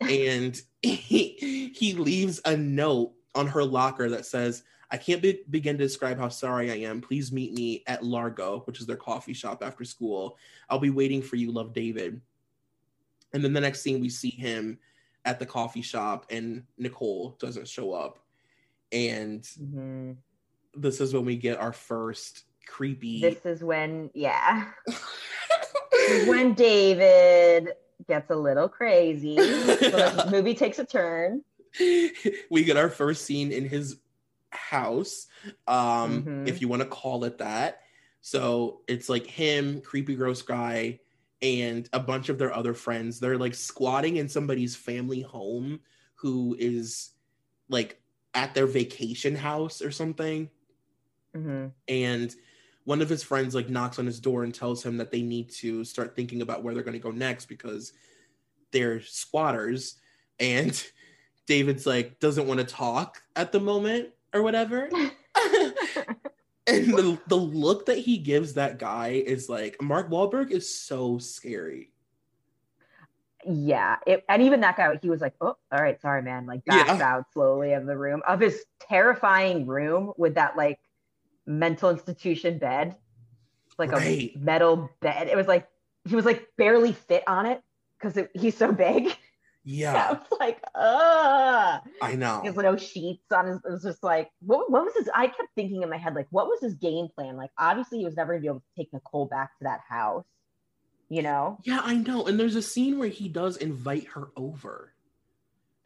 Speaker 1: And he, he leaves a note on her locker that says, I can't be- begin to describe how sorry I am. Please meet me at Largo, which is their coffee shop after school. I'll be waiting for you, love David. And then the next scene, we see him at the coffee shop, and Nicole doesn't show up. And
Speaker 2: Mhm.
Speaker 1: this is when we get our first creepy.
Speaker 2: This is when, yeah, is when David gets a little crazy. So movie takes a turn.
Speaker 1: we get our first scene in his house um
Speaker 2: Mhm.
Speaker 1: if you want to call it that so it's like him creepy gross guy and a bunch of their other friends. They're like squatting in somebody's family home who is like at their vacation house or something.
Speaker 2: Mhm.
Speaker 1: and one of his friends like knocks on his door and tells him that they need to start thinking about where they're going to go next because they're squatters. And david's like doesn't want to talk at the moment or whatever and the, the look that he gives that guy is like mark Wahlberg is so scary
Speaker 2: Yeah, it, and even that guy, he was like, "Oh, all right, sorry, man." Like backed
Speaker 1: Yeah.
Speaker 2: out slowly of the room of his terrifying room with that like mental institution bed, like
Speaker 1: Right.
Speaker 2: a metal bed. It was like he was like barely fit on it because he's so big.
Speaker 1: Yeah
Speaker 2: I was like, "Ugh."
Speaker 1: i know
Speaker 2: He has no sheets on his. It was just like, what, what was his? I kept thinking in my head, like, what was his game plan? Like, obviously, he was never gonna be able to take Nicole back to that house, you know?
Speaker 1: yeah i know and there's a scene where he does invite her over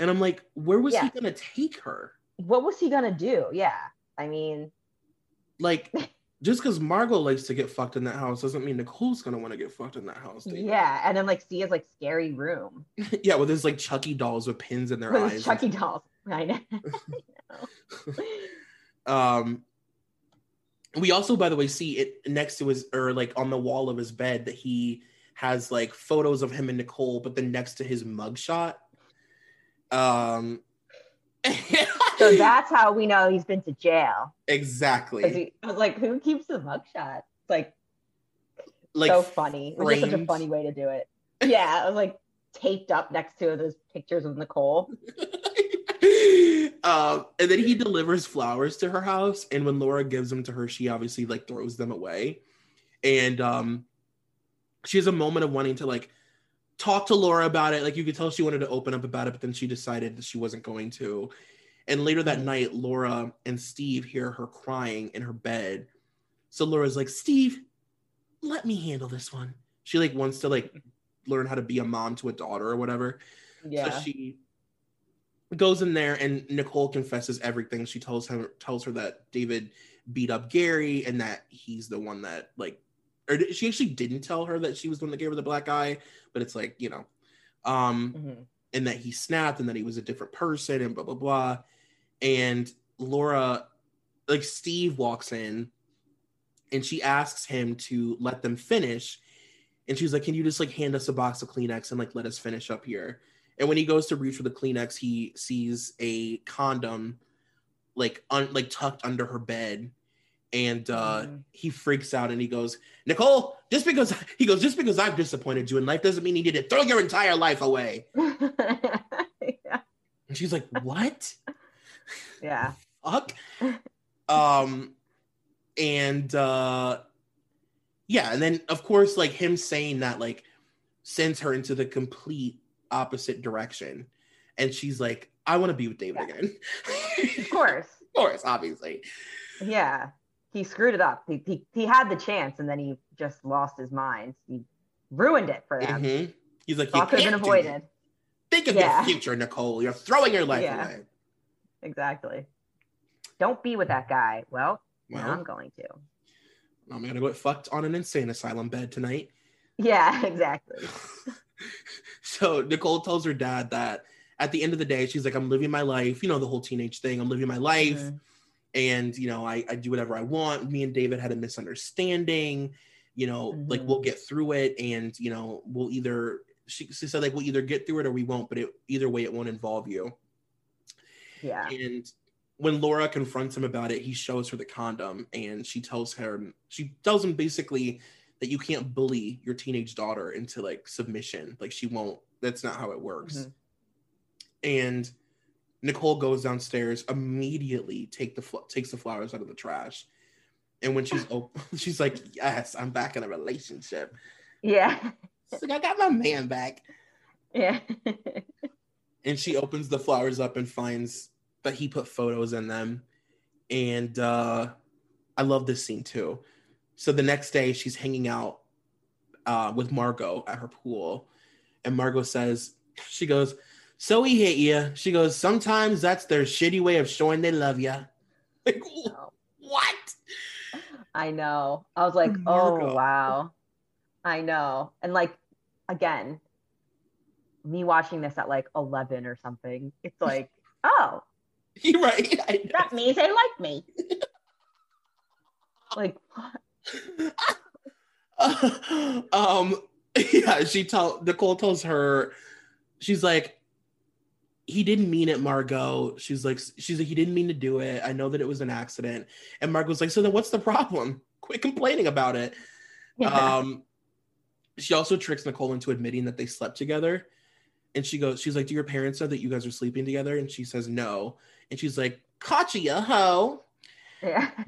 Speaker 1: and i'm like where was he gonna take her
Speaker 2: What was he gonna do? Yeah, I mean,
Speaker 1: like just because Margo likes to get fucked in that house doesn't mean Nicole's gonna want to get fucked in that house. David.
Speaker 2: yeah, and then like see his like scary room
Speaker 1: yeah, well, there's like Chucky dolls with pins in their
Speaker 2: with
Speaker 1: eyes.
Speaker 2: Chucky dolls. I know.
Speaker 1: um, we also, by the way, see it next to his or like on the wall of his bed that he has like photos of him and Nicole, but then next to his mugshot. Um,
Speaker 2: so that's how we know he's been to jail.
Speaker 1: exactly
Speaker 2: he- I was like, who keeps the mugshot? Like
Speaker 1: like
Speaker 2: so funny. It was just such a funny way to do it. Yeah, it was like taped up next to those pictures of Nicole.
Speaker 1: um, and then he delivers flowers to her house, and when Laura gives them to her, she obviously like throws them away, and um, she has a moment of wanting to like talk to Laura about it. Like you could tell she wanted to open up about it, but then she decided that she wasn't going to. And later that mm. night, Laura and Steve hear her crying in her bed. So Laura's like, Steve, let me handle this one. She like wants to like learn how to be a mom to a daughter or whatever.
Speaker 2: Yeah.
Speaker 1: So she goes in there and Nicole confesses everything. She tells him tells her that David beat up Gary and that he's the one that like or she actually didn't tell her that she was the one that gave her the black eye, but it's like, you know, um
Speaker 2: Mhm.
Speaker 1: and that he snapped and that he was a different person and blah blah blah. And Laura like Steve walks in and she asks him to let them finish. And she's like, Can you just like hand us a box of Kleenex and like let us finish up here? And when he goes to reach for the Kleenex, he sees a condom like un- like tucked under her bed. And uh
Speaker 2: Mhm.
Speaker 1: he freaks out and he goes, Nicole, just because he goes, just because I've disappointed you in life doesn't mean you need to throw your entire life away.
Speaker 2: yeah.
Speaker 1: And she's like, What?
Speaker 2: yeah.
Speaker 1: fuck? um and uh yeah, and then of course like him saying that like sends her into the complete opposite direction. And she's like, I want to be with David
Speaker 2: Yeah.
Speaker 1: again.
Speaker 2: Of course.
Speaker 1: of course, obviously.
Speaker 2: Yeah. He screwed it up. He, he, he had the chance and then he just lost his mind. He ruined it for them.
Speaker 1: Mhm. He's like,
Speaker 2: All could have been avoided.
Speaker 1: Think of
Speaker 2: Yeah.
Speaker 1: your future, Nicole. You're throwing your life
Speaker 2: Yeah.
Speaker 1: away.
Speaker 2: Exactly. Don't be with that guy. Well,
Speaker 1: Well,
Speaker 2: I'm going to.
Speaker 1: I'm gonna get fucked on an insane asylum bed tonight.
Speaker 2: Yeah, exactly.
Speaker 1: so Nicole tells her dad that at the end of the day, she's like, I'm living my life, you know, the whole teenage thing. I'm living my life.
Speaker 2: Mhm.
Speaker 1: And, you know, I, I do whatever I want. Me and David had a misunderstanding, you know, like
Speaker 2: Mhm.
Speaker 1: we'll get through it. And, you know, we'll either, she, she said, like, we'll either get through it or we won't, but it, either way, it won't involve you.
Speaker 2: Yeah.
Speaker 1: And when Laura confronts him about it, he shows her the condom and she tells her, she tells him basically that you can't bully your teenage daughter into like submission. Like she won't, that's not how it works.
Speaker 2: Mhm.
Speaker 1: And Nicole goes downstairs, immediately take the takes the flowers out of the trash. And when she's open, she's like, Yes, I'm back in a relationship.
Speaker 2: Yeah.
Speaker 1: She's like, I got my man back.
Speaker 2: Yeah.
Speaker 1: and she opens the flowers up and finds that he put photos in them and uh i love this scene too so the next day she's hanging out uh with margo at her pool and margo says she goes so he hit you she goes sometimes that's their shitty way of showing they love you like what?
Speaker 2: I know. I was like, oh wow. I know. And like again, me watching this at like 11 or something, it's like, oh,
Speaker 1: you're right.
Speaker 2: That means they like me. like,
Speaker 1: um yeah she tell nicole tells her she's like he didn't mean it margo she's like she's like he didn't mean to do it i know that it was an accident and margo's like so then what's the problem quit complaining about it
Speaker 2: yeah.
Speaker 1: um she also tricks nicole into admitting that they slept together and she goes she's like do your parents know that you guys are sleeping together and she says no and she's like caught you ho
Speaker 2: yeah.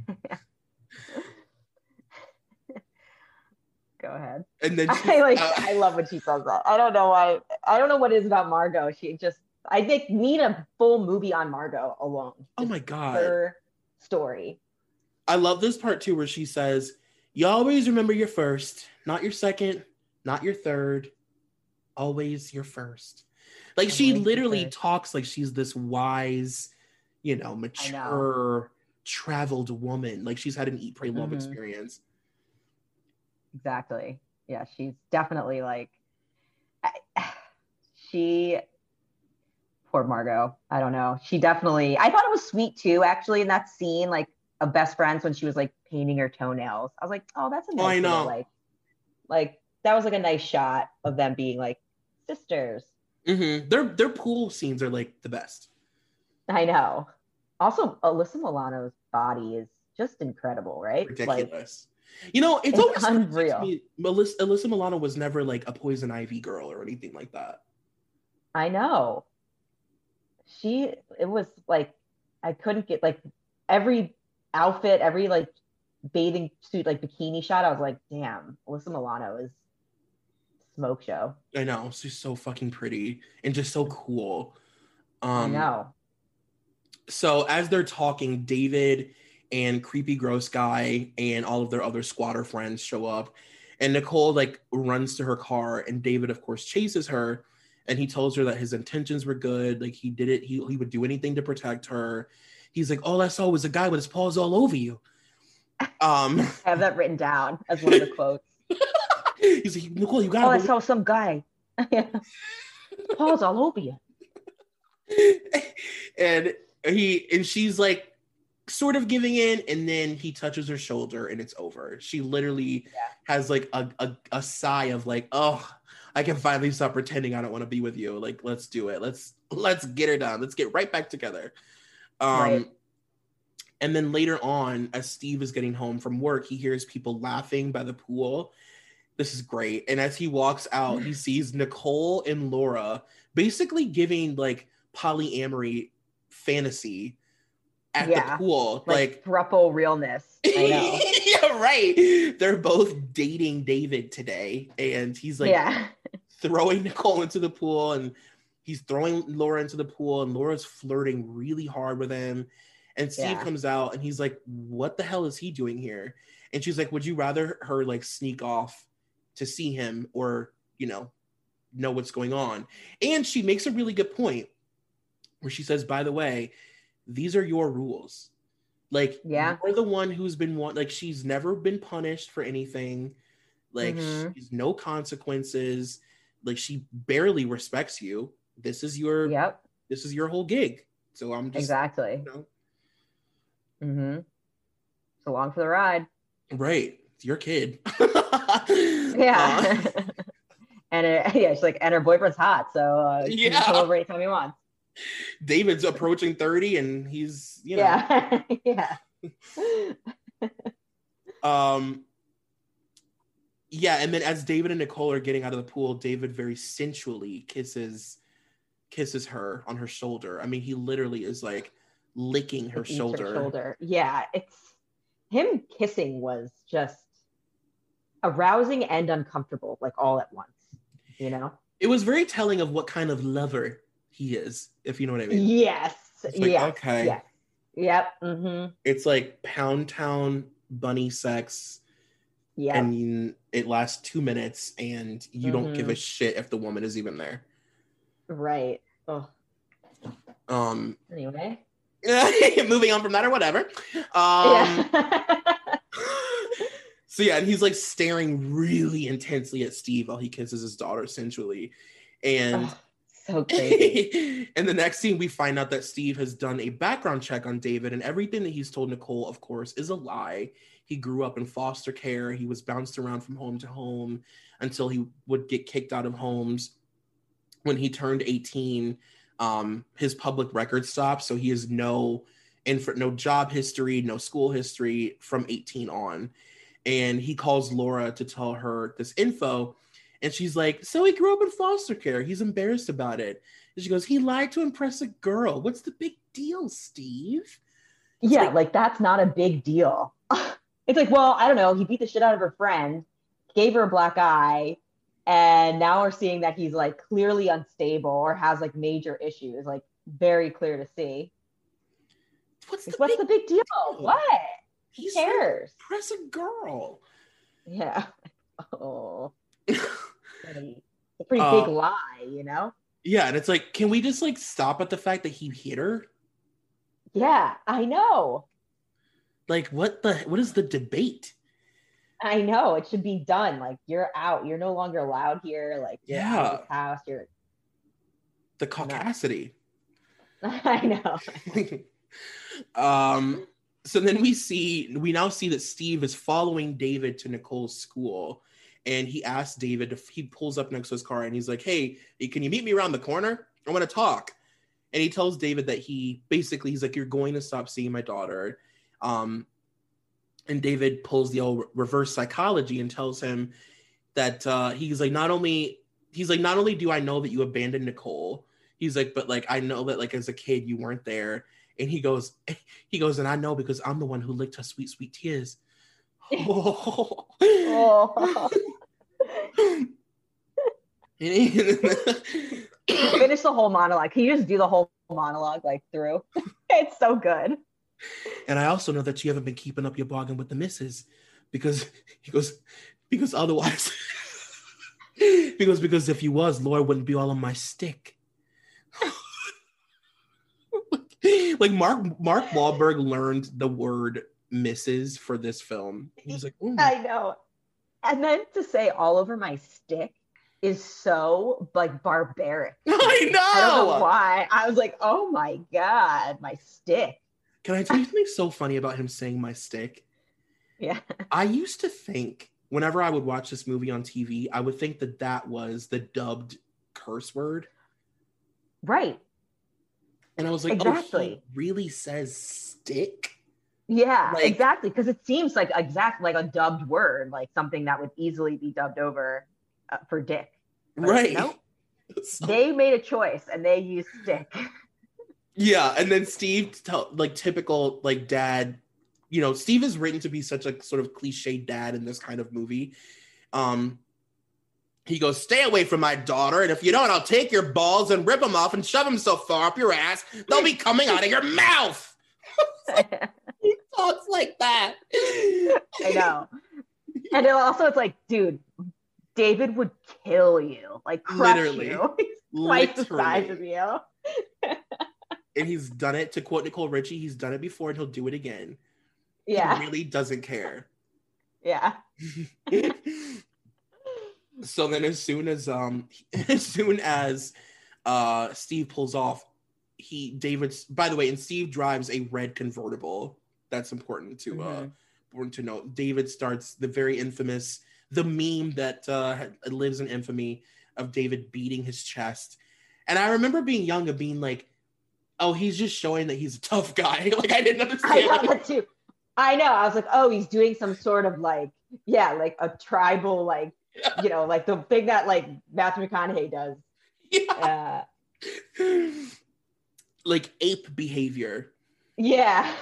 Speaker 2: Go ahead.
Speaker 1: and then she,
Speaker 2: I like
Speaker 1: uh,
Speaker 2: I love when she says that. I don't know why I don't know what it is about Margo. She just I think need a full movie on Margo alone.
Speaker 1: oh my god
Speaker 2: her story.
Speaker 1: I love this part too, where she says, "You always remember your first, not your second, not your third, always your first. Like she
Speaker 2: Always
Speaker 1: literally talks like she's this wise, you know, mature, traveled woman. Like she's had an eat, pray, love
Speaker 2: Mhm.
Speaker 1: experience.
Speaker 2: Exactly. Yeah, she's definitely like I- she poor Margo. I don't know. She definitely I thought it was sweet too, actually, in that scene, like of best friends when she was like painting her toenails. I was like, oh, that's a nice
Speaker 1: I know.
Speaker 2: like like that was like a nice shot of them being like sisters.
Speaker 1: Mhm. Their their pool scenes are like the best.
Speaker 2: I know. Also, Alyssa Milano's body is just incredible, right? Like
Speaker 1: Ridiculous. you know, it's,
Speaker 2: it's
Speaker 1: always
Speaker 2: unreal.
Speaker 1: Me, Alyssa, Alyssa Milano was never like a poison ivy girl or anything like that.
Speaker 2: I know. She it was like I couldn't get like every outfit, every like bathing suit, like bikini shot. I was like, damn, Alyssa Milano is smoke show.
Speaker 1: I know she's so fucking pretty and just so cool. Um,
Speaker 2: I know.
Speaker 1: So as they're talking, David and creepy gross guy and all of their other squatter friends show up, and Nicole like runs to her car, and David of course chases her, and he tells her that his intentions were good, like he did it, he he would do anything to protect her. He's like, all I saw was a guy with his paws all over you. Um,
Speaker 2: I have that written down as one of the quotes.
Speaker 1: he's like, Nicole, you
Speaker 2: oh,
Speaker 1: gotta.
Speaker 2: I
Speaker 1: believe-"
Speaker 2: saw some guy. Paul's all over you.
Speaker 1: and he and she's like sort of giving in, and then he touches her shoulder and it's over. She literally has like a, a, a sigh of like, oh, I can finally stop pretending I don't want to be with you. Like, let's do it. Let's let's get her done. Let's get right back together. Um
Speaker 2: Right.
Speaker 1: and then later on, as Steve is getting home from work, he hears people laughing by the pool. This is great. And as he walks out, he sees Nicole and Laura basically giving like polyamory fantasy at
Speaker 2: Yeah.
Speaker 1: the pool.
Speaker 2: Like,
Speaker 1: Like,
Speaker 2: thruple realness. I know.
Speaker 1: yeah, right. They're both dating David today, and he's like
Speaker 2: yeah.
Speaker 1: Throwing Nicole into the pool, and he's throwing Laura into the pool, and Laura's flirting really hard with him. And Steve
Speaker 2: Yeah.
Speaker 1: comes out, and he's like, "What the hell is he doing here?" And she's like, "Would you rather her like sneak off to see him, or you know, know what's going on?" And she makes a really good point, where she says, "By the way, these are your rules." Like,
Speaker 2: Yeah.
Speaker 1: you're the one who's been one. Like, she's never been punished for anything. Like,
Speaker 2: Mhm.
Speaker 1: she's no consequences. Like, she barely respects you. This is your
Speaker 2: Yep.
Speaker 1: this is your whole gig. So I'm just
Speaker 2: Exactly.
Speaker 1: you know,
Speaker 2: Mm-hmm. So long for the ride.
Speaker 1: right. It's your kid.
Speaker 2: Yeah.
Speaker 1: Uh,
Speaker 2: and it, yeah, she's like, and her boyfriend's hot, so uh, can
Speaker 1: Yeah.
Speaker 2: come over anytime he wants.
Speaker 1: David's approaching 30 and he's, you know,
Speaker 2: Yeah. yeah.
Speaker 1: um yeah, and then as David and Nicole are getting out of the pool, David very sensually kisses kisses her on her shoulder. I mean, he literally is like licking her
Speaker 2: Eats her
Speaker 1: shoulder.
Speaker 2: shoulder. Yeah, it's him kissing was just arousing and uncomfortable, like all at once. You know?
Speaker 1: It was very telling of what kind of lover he is, if you know what I mean.
Speaker 2: Yes.
Speaker 1: Like,
Speaker 2: yes.
Speaker 1: okay.
Speaker 2: Yes. Yep. Mm-hmm.
Speaker 1: It's like Pound Town bunny sex,
Speaker 2: Yeah.
Speaker 1: and it lasts two minutes, and you don't give a shit if the woman is even there.
Speaker 2: right. Oh.
Speaker 1: Um,
Speaker 2: Anyway.
Speaker 1: moving on from that or whatever. Um,
Speaker 2: yeah.
Speaker 1: so yeah, and he's like staring really intensely at Steve while he kisses his daughter sensually, and.
Speaker 2: Oh, so crazy.
Speaker 1: and the next scene, we find out that Steve has done a background check on David, and everything that he's told Nicole, of course, is a lie. He grew up in foster care. He was bounced around from home to home until he would get kicked out of homes. When he turned 18, um, his public record stopped, so he has no inf- no job history, no school history from 18 on. And he calls Laura to tell her this info. And she's like, So he grew up in foster care. He's embarrassed about it. And she goes, He lied to impress a girl. What's the big deal, Steve?
Speaker 2: Yeah,
Speaker 1: like-
Speaker 2: like that's not a big deal. it's like, well, I don't know. He beat the shit out of her friend, gave her a black eye, and now we're seeing that he's like clearly unstable or has like major issues, like very clear to see.
Speaker 1: What's the,
Speaker 2: Like, What's
Speaker 1: big
Speaker 2: the big deal?
Speaker 1: deal?
Speaker 2: What? Who
Speaker 1: He's trying to
Speaker 2: cares?
Speaker 1: impress a girl.
Speaker 2: Yeah. Oh, pretty, a pretty big um, lie, you know?
Speaker 1: yeah, and it's like, can we just like stop at the fact that he hit her?
Speaker 2: Yeah, I know.
Speaker 1: Like, what the what is the debate?
Speaker 2: I know. It should be done. Like you're out. You're no longer allowed here. Like you're out of
Speaker 1: Yeah.
Speaker 2: this house. You're.
Speaker 1: The caucasity.
Speaker 2: I know.
Speaker 1: um so then we see we now see that steve is following david to nicole's school and he asks david if he pulls up next to his car and he's like hey can you meet me around the corner i want to talk and he tells david that he basically he's like you're going to stop seeing my daughter um and david pulls the old reverse psychology and tells him that uh he's like not only he's like not only do i know that you abandoned nicole he's like but like i know that like as a kid you weren't there and he goes he goes and i know because i'm the one who licked her sweet sweet tears oh.
Speaker 2: Oh. Finish the whole monologue. Can you just do the whole monologue like through? it's so good.
Speaker 1: And i also know that you haven't been keeping up your bargain with the missus because he goes because otherwise because because if you was laura wouldn't be all on my stick like mark mark Wahlberg learned the word misses for this film he was like "Ooh."
Speaker 2: I know. And then to say all over my stick is so like barbaric.
Speaker 1: I know.
Speaker 2: I don't know. why. I was like, oh my God, my stick.
Speaker 1: Can I tell you something so funny about him saying my stick?
Speaker 2: Yeah.
Speaker 1: I used to think whenever I would watch this movie on TV, I would think that that was the dubbed curse word.
Speaker 2: Right.
Speaker 1: And I was like, oh,
Speaker 2: Exactly.
Speaker 1: he really says stick?
Speaker 2: Yeah,
Speaker 1: Like-
Speaker 2: exactly. Because it seems like exact like a dubbed word, like something that would easily be dubbed over uh, for dick. But
Speaker 1: right.
Speaker 2: nope.
Speaker 1: So-
Speaker 2: They made a choice and they used stick.
Speaker 1: yeah. And then Steve, tell, like typical like dad, you know, Steve is written to be such a sort of cliche dad in this kind of movie. Um, he goes, Stay away from my daughter, and if you don't, I'll take your balls and rip them off and shove them so far up your ass, they'll be coming out of your mouth. He talks like that.
Speaker 2: I know. And it also, it's like, dude, David would kill you, like crush
Speaker 1: Literally.
Speaker 2: you. Twice the size of you.
Speaker 1: And he's done it to quote Nicole Richie, he's done it before and he'll do it again.
Speaker 2: Yeah,
Speaker 1: He really doesn't care.
Speaker 2: yeah,
Speaker 1: so then as soon as um as soon as uh Steve pulls off, he David's by the way, and Steve drives a red convertible. That's important to uh
Speaker 2: Mhm.
Speaker 1: important to note. David starts the very infamous the meme that uh lives in infamy of David beating his chest. And I remember being young and being like, oh, he's just showing that he's a tough guy. like I didn't understand.
Speaker 2: I know that too. I know. I was like, oh, he's doing some sort of like, yeah, like a tribal, like, you know, like the thing that like Matthew McConaughey does.
Speaker 1: Yeah.
Speaker 2: Uh,
Speaker 1: like ape behavior.
Speaker 2: yeah,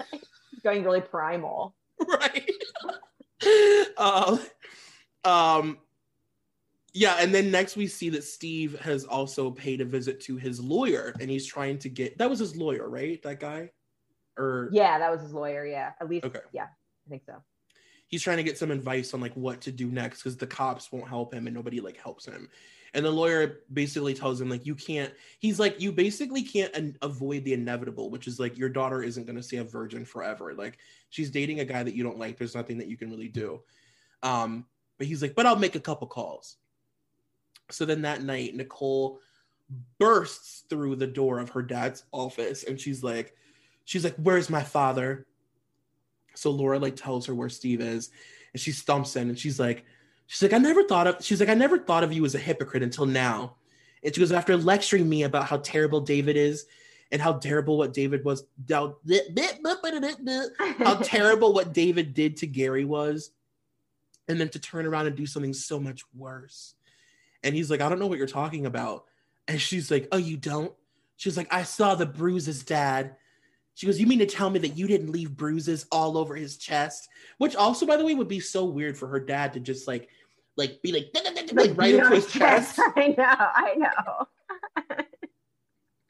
Speaker 2: going really primal.
Speaker 1: right um um yeah and then next we see that steve has also paid a visit to his lawyer and he's trying to get that was his lawyer right that guy or
Speaker 2: Yeah, that was his lawyer. Yeah, at least.
Speaker 1: Okay.
Speaker 2: Yeah, I think so.
Speaker 1: he's trying to get some advice on like what to do next because the cops won't help him and nobody like helps him and the lawyer basically tells him like you can't he's like you basically can't an- avoid the inevitable which is like your daughter isn't going to stay a virgin forever like she's dating a guy that you don't like there's nothing that you can really do um but he's like but i'll make a couple calls so then that night nicole bursts through the door of her dad's office and she's like she's like where's my father so Laura like tells her where Steve is, and she stumps in, and she's like, she's like, I never thought of, she's like, I never thought of you as a hypocrite until now. And she goes after lecturing me about how terrible David is, and how terrible what David was, how, how terrible what David did to Gary was, and then to turn around and do something so much worse. And he's like, I don't know what you're talking about. And she's like, Oh, you don't? She's like, I saw the bruises, Dad. She goes, You mean to tell me that you didn't leave bruises all over his chest? Which also, by the way, would be so weird for her dad to just like, like be like, like right into his chest.
Speaker 2: I know. I know.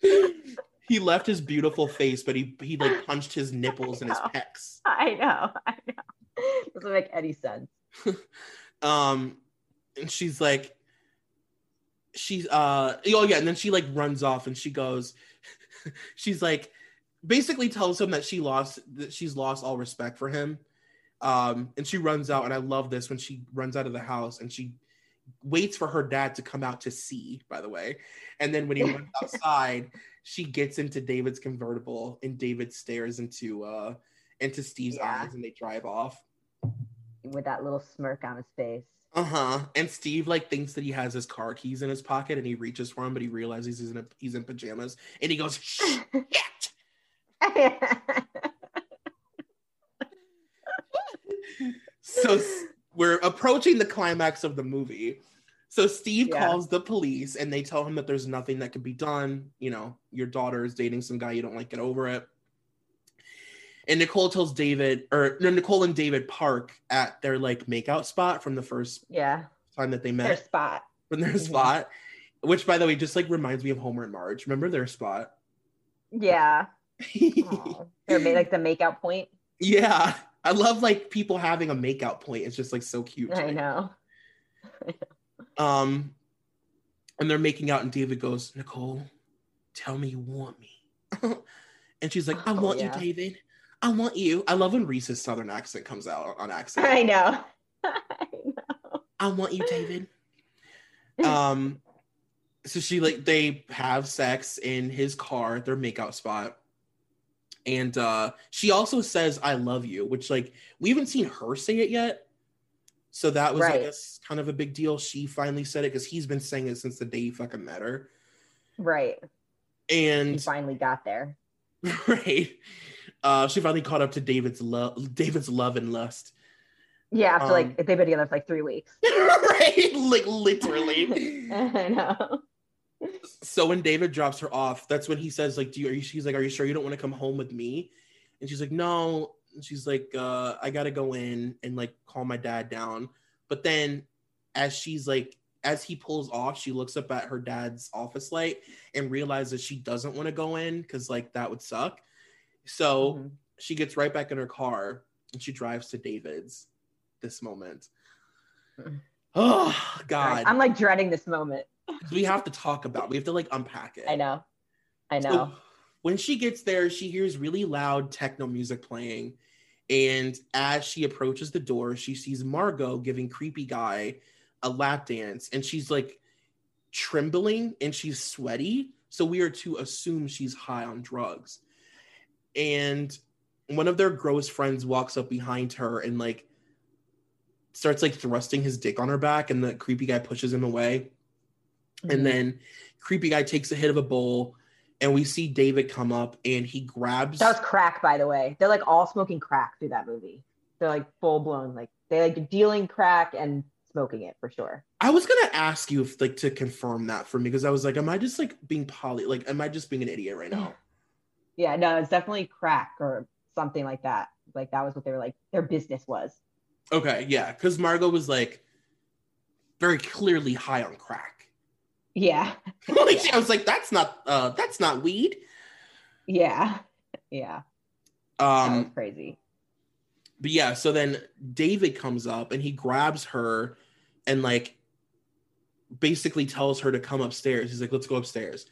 Speaker 1: He left his beautiful face, but he he like punched his nipples and his pecs.
Speaker 2: I know. I know. Doesn't make any sense.
Speaker 1: Um, and she's like, she's uh, oh yeah, and then she like runs off and she goes, she's like, basically tells him that she lost that she's lost all respect for him. Um, and she runs out, and I love this when she runs out of the house and she waits for her dad to come out to see, by the way. And then when he runs outside, she gets into David's convertible and David stares into uh into Steve's
Speaker 2: Yeah.
Speaker 1: eyes and they drive off.
Speaker 2: With that little smirk on his face.
Speaker 1: Uh-huh. And Steve like thinks that he has his car keys in his pocket and he reaches for him, but he realizes he's in a, he's in pajamas and he goes, shit. so we're approaching the climax of the movie. So Steve
Speaker 2: Yeah.
Speaker 1: calls the police and they tell him that there's nothing that can be done. You know, your daughter is dating some guy you don't like, get over it. And Nicole tells David, or no, Nicole and David park at their like makeout spot from the first
Speaker 2: yeah.
Speaker 1: time that they
Speaker 2: Their
Speaker 1: met
Speaker 2: spot.
Speaker 1: from their
Speaker 2: Mhm.
Speaker 1: spot, which by the way just like reminds me of Homer and Marge. Remember their spot?
Speaker 2: Yeah. Aw. Their ma- like the makeout point.
Speaker 1: yeah, I love like people having a makeout point. It's just like so cute. to
Speaker 2: I know.
Speaker 1: Um, and they're making out, and David goes, Nicole, tell me you want me. and she's like, I
Speaker 2: Oh,
Speaker 1: want
Speaker 2: yeah.
Speaker 1: you, David. I want you. I love when Reese's southern accent comes out on accent.
Speaker 2: I know.
Speaker 1: I know. I want you, David. um, so she like they have sex in his car, their makeout spot, And uh she also says I love you, which like we haven't seen her say it yet. So that was I
Speaker 2: Right.
Speaker 1: guess kind of a big deal. She finally said it because he's been saying it since the day he fucking met her.
Speaker 2: Right. He
Speaker 1: And
Speaker 2: finally got there.
Speaker 1: right. Uh she finally caught up to David's love David's love and lust.
Speaker 2: Yeah, after
Speaker 1: Um,
Speaker 2: like they've been together for like three weeks.
Speaker 1: right? Like literally.
Speaker 2: I know.
Speaker 1: so when David drops her off, that's when he says, like, do you, are you she's like, Are you sure you don't want to come home with me? And she's like, No. And she's like, uh, I gotta go in and like calm my dad down. But then as she's like, as he pulls off, she looks up at her dad's office light and realizes she doesn't want to go in because like that would suck. So
Speaker 2: Mhm.
Speaker 1: she gets right back in her car and she drives to David's this moment. Oh God.
Speaker 2: I'm like dreading this moment.
Speaker 1: we have to talk about. it. We have to like unpack it.
Speaker 2: I know. I
Speaker 1: So
Speaker 2: know.
Speaker 1: when she gets there, she hears really loud techno music playing. And as she approaches the door, she sees Margo giving creepy guy a lap dance. And she's like trembling and she's sweaty. So we are to assume she's high on drugs. And one of their gross friends walks up behind her and like starts like thrusting his dick on her back. And the creepy guy pushes him away
Speaker 2: Mhm.
Speaker 1: and then creepy guy takes a hit of a bowl and we see david come up and he grabs
Speaker 2: that was crack, by the way. They're like all smoking crack through that movie. They're like full blown, like they like dealing crack and smoking it for sure.
Speaker 1: i was gonna ask you if like to confirm that for me because i was like am i just like being poly like am i just being an idiot right now
Speaker 2: Yeah, no, it's definitely crack or something like that. Like that was what they were like. Their business was.
Speaker 1: okay yeah because margo was like very clearly high on crack
Speaker 2: Yeah,
Speaker 1: like i was like that's not uh that's not weed
Speaker 2: yeah, yeah. That was
Speaker 1: um
Speaker 2: crazy.
Speaker 1: but yeah so then david comes up and he grabs her and like basically tells her to come upstairs he's like let's go upstairs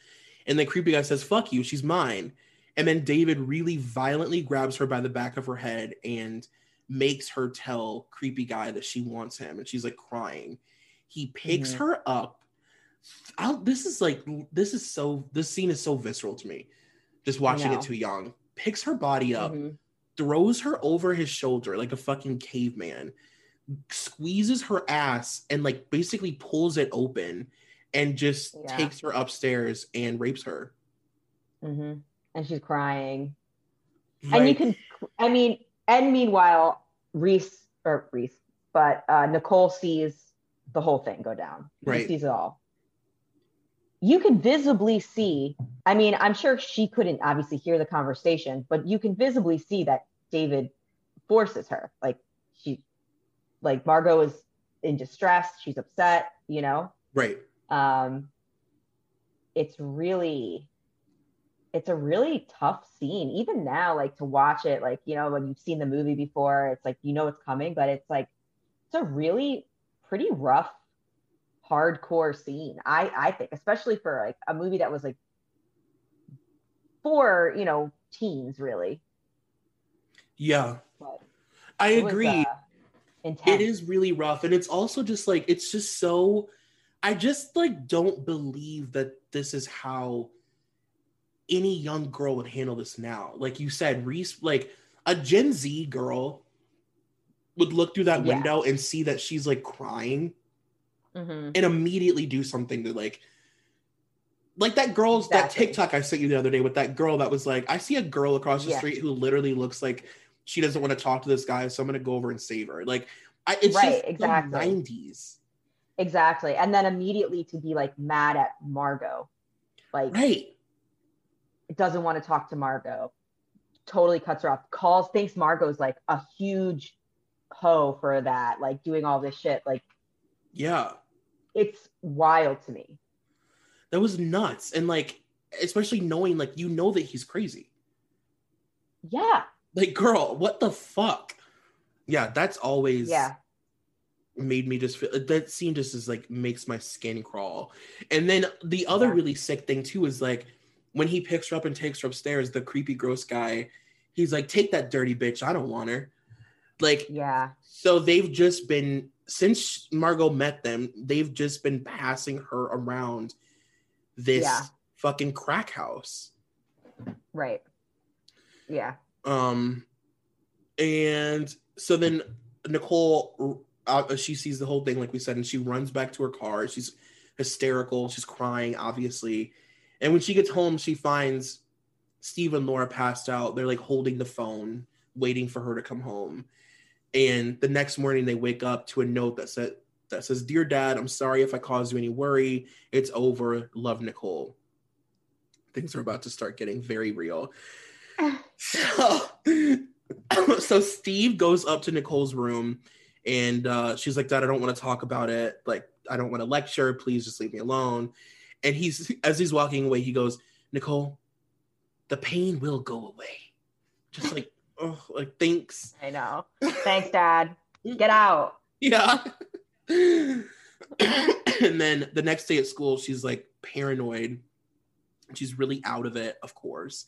Speaker 1: and the creepy guy says fuck you she's mine and then david really violently grabs her by the back of her head and makes her tell creepy guy that she wants him and she's like crying he picks
Speaker 2: Mhm.
Speaker 1: her up I, this is like this is so this scene is so visceral to me just watching it too young picks her body up
Speaker 2: Mhm.
Speaker 1: throws her over his shoulder like a fucking caveman, squeezes her ass and like basically pulls it open and just
Speaker 2: Yeah.
Speaker 1: takes her upstairs and rapes her.
Speaker 2: Mhm. And she's crying. and you can i mean and meanwhile reese or reese but uh nicole sees the whole thing go down She
Speaker 1: Right.
Speaker 2: sees it all you can visibly see i mean i'm sure she couldn't obviously hear the conversation but you can visibly see that david forces her like she like margo is in distress she's upset you know
Speaker 1: right.
Speaker 2: um it's really it's a really tough scene even now like to watch it like you know when you've seen the movie before it's like you know it's coming but it's like it's a really pretty rough hardcore scene i i think especially for like a movie that was like for you know teens really
Speaker 1: Yeah.
Speaker 2: but
Speaker 1: I
Speaker 2: it was,
Speaker 1: agree.
Speaker 2: uh, intense.
Speaker 1: it is really rough. And it's also just like, it's just so, I just like don't believe that this is how any young girl would handle this now. Like you said, Reese, like a Gen Z girl would look through that
Speaker 2: Yeah.
Speaker 1: window and see that she's like crying
Speaker 2: Mhm.
Speaker 1: and immediately do something to like like that girl's that
Speaker 2: Exactly.
Speaker 1: TikTok I sent you the other day with that girl that was like, I see a girl across the
Speaker 2: Yes.
Speaker 1: street who literally looks like she doesn't want to talk to this guy, so I'm gonna go over and save her. Like, I it's
Speaker 2: Right,
Speaker 1: just
Speaker 2: exactly.
Speaker 1: the 90s,
Speaker 2: exactly and then immediately to be like mad at margo like
Speaker 1: right?
Speaker 2: Doesn't want to talk to Margo, totally cuts her off, calls, thinks Margo's like a huge hoe for that, like doing all this shit. Like
Speaker 1: Yeah,
Speaker 2: it's wild to me.
Speaker 1: that was nuts, and like especially knowing like you know that he's crazy.
Speaker 2: Yeah.
Speaker 1: Like, girl, what the fuck? Yeah, that's always
Speaker 2: Yeah.
Speaker 1: made me just feel that scene just is like makes my skin crawl. And then the other
Speaker 2: Yeah.
Speaker 1: really sick thing too is like when he picks her up and takes her upstairs, the creepy gross guy, he's like, take that dirty bitch. I don't want her. Like,
Speaker 2: Yeah.
Speaker 1: so they've just been since Margo met them, they've just been passing her around this
Speaker 2: Yeah.
Speaker 1: fucking crack house.
Speaker 2: Right. Yeah.
Speaker 1: Um, and so then Nicole, uh, she sees the whole thing, like we said, and she runs back to her car. She's hysterical. She's crying, obviously. And when she gets home, she finds Steve and Laura passed out. They're like holding the phone, waiting for her to come home. And the next morning, they wake up to a note that said that says, "Dear Dad, I'm sorry if I caused you any worry. It's over. Love, Nicole." Things are about to start getting very real. so, so Steve goes up to Nicole's room, and uh, she's like, "Dad, I don't want to talk about it. Like, I don't want to lecture. Please just leave me alone." And he's as he's walking away, he goes, "Nicole, the pain will go away." Just like, oh, like thanks.
Speaker 2: I know. Thanks, Dad. Get out.
Speaker 1: Yeah. and then the next day at school, she's like paranoid. She's really out of it, of course.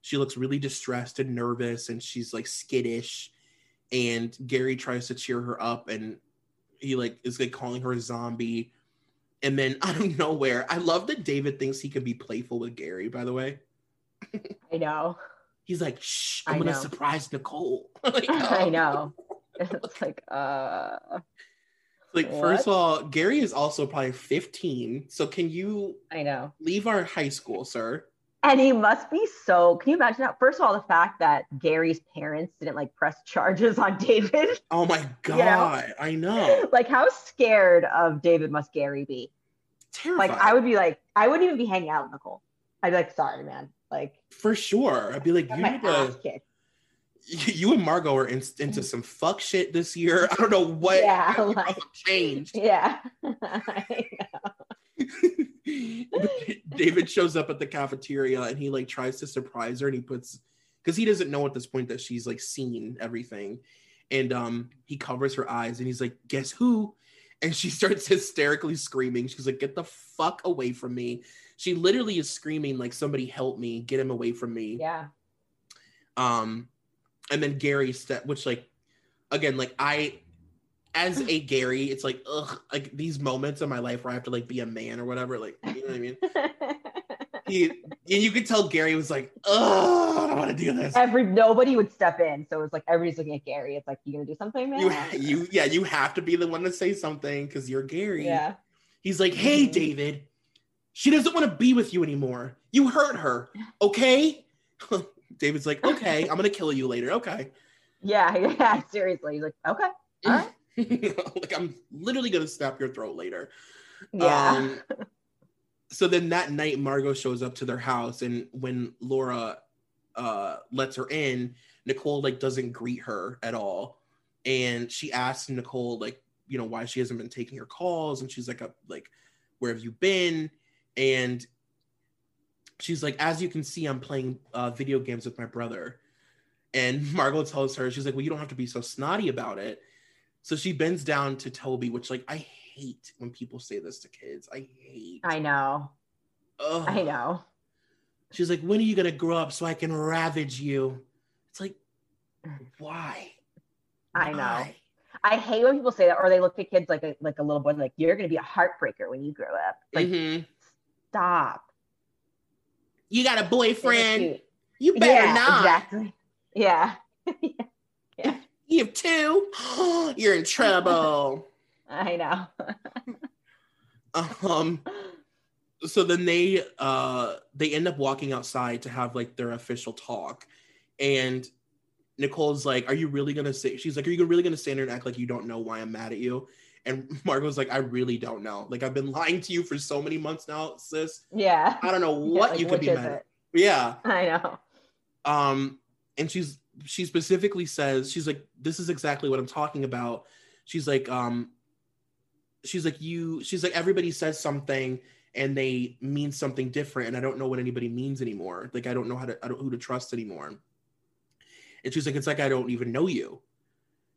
Speaker 1: She looks really distressed and nervous, and she's like skittish. And Gary tries to cheer her up, and he like is like calling her a zombie. And then out of nowhere, I love that David thinks he can be playful with Gary. By the way,
Speaker 2: I know.
Speaker 1: he's like, "Shh, I'm
Speaker 2: I
Speaker 1: gonna
Speaker 2: know.
Speaker 1: surprise Nicole." Like,
Speaker 2: I
Speaker 1: oh.
Speaker 2: know. It's like, uh,
Speaker 1: Like, first of all, Gary is also probably 15. So can you
Speaker 2: I know.
Speaker 1: leave our high school, sir?
Speaker 2: And he must be so. Can you imagine that? First of all, the fact that Gary's parents didn't like press charges on David.
Speaker 1: Oh my god, I know.
Speaker 2: like, how scared of David must Gary be?
Speaker 1: Terrified.
Speaker 2: Like, I would be like, I wouldn't even be hanging out with Nicole. I'd be like, sorry, man. Like,
Speaker 1: for sure. I'd be like, you need to, you and Margo are in, into some fuck shit this year. I don't know what
Speaker 2: Yeah, like-
Speaker 1: changed.
Speaker 2: Yeah.
Speaker 1: David shows up at the cafeteria and he like tries to surprise her and he puts because he doesn't know at this point that she's like seen everything. And um he covers her eyes and he's like, guess who? And she starts hysterically screaming. She's like, get the fuck away from me. She literally is screaming like somebody help me, get him away from me.
Speaker 2: yeah.
Speaker 1: Um and then Gary step which like again, like I as a Gary, it's like ugh, like these moments in my life where I have to like be a man or whatever, like you know what I mean? he and you could tell Gary was like, "Oh, I don't want to do this."
Speaker 2: Every nobody would step in, so it's like everybody's looking at Gary. It's like you gonna do something, man?
Speaker 1: You, you, yeah, you have to be the one to say something because you're Gary.
Speaker 2: yeah.
Speaker 1: He's like, "Hey,
Speaker 2: Mhm.
Speaker 1: David, she doesn't want to be with you anymore. You hurt her, okay?" David's like, "Okay, I'm gonna kill you later." Okay,
Speaker 2: Yeah, yeah, seriously. He's like, okay, all right.
Speaker 1: like I'm literally gonna snap your throat later.
Speaker 2: Yeah.
Speaker 1: Um, so then that night, Margo shows up to their house, and when Laura uh, lets her in, Nicole like doesn't greet her at all, and she asks Nicole like, you know, why she hasn't been taking her calls, and she's like, uh, like, where have you been? And she's like, as you can see, I'm playing uh, video games with my brother. And Margo tells her, she's like, well, you don't have to be so snotty about it. So she bends down to Toby, which like I hate when people say this to kids. I hate.
Speaker 2: I know.
Speaker 1: Ugh.
Speaker 2: I know.
Speaker 1: She's like, when are you gonna grow up so I can ravage you? It's like, why?
Speaker 2: I know.
Speaker 1: Why?
Speaker 2: I hate when people say that, or they look at kids like a like a little boy, like you're gonna be a heartbreaker when you grow up. Like,
Speaker 1: Mhm.
Speaker 2: stop.
Speaker 1: You got a boyfriend? You better
Speaker 2: yeah,
Speaker 1: not.
Speaker 2: exactly. Yeah,
Speaker 1: You have two? You're in trouble.
Speaker 2: I know.
Speaker 1: um so then they uh they end up walking outside to have like their official talk and nicole's like are you really gonna say she's like are you really gonna stand there and act like you don't know why i'm mad at you and margo's like i really don't know like i've been lying to you for so many months now sis
Speaker 2: Yeah.
Speaker 1: i don't know
Speaker 2: Yeah,
Speaker 1: what
Speaker 2: like,
Speaker 1: you could be mad at yeah
Speaker 2: I know.
Speaker 1: um and she's she specifically says she's like this is exactly what i'm talking about. She's like um she's like you she's like everybody says something and they mean something different. And i don't know what anybody means anymore. Like i don't know how to i don't who to trust anymore. And she's like it's like i don't even know you.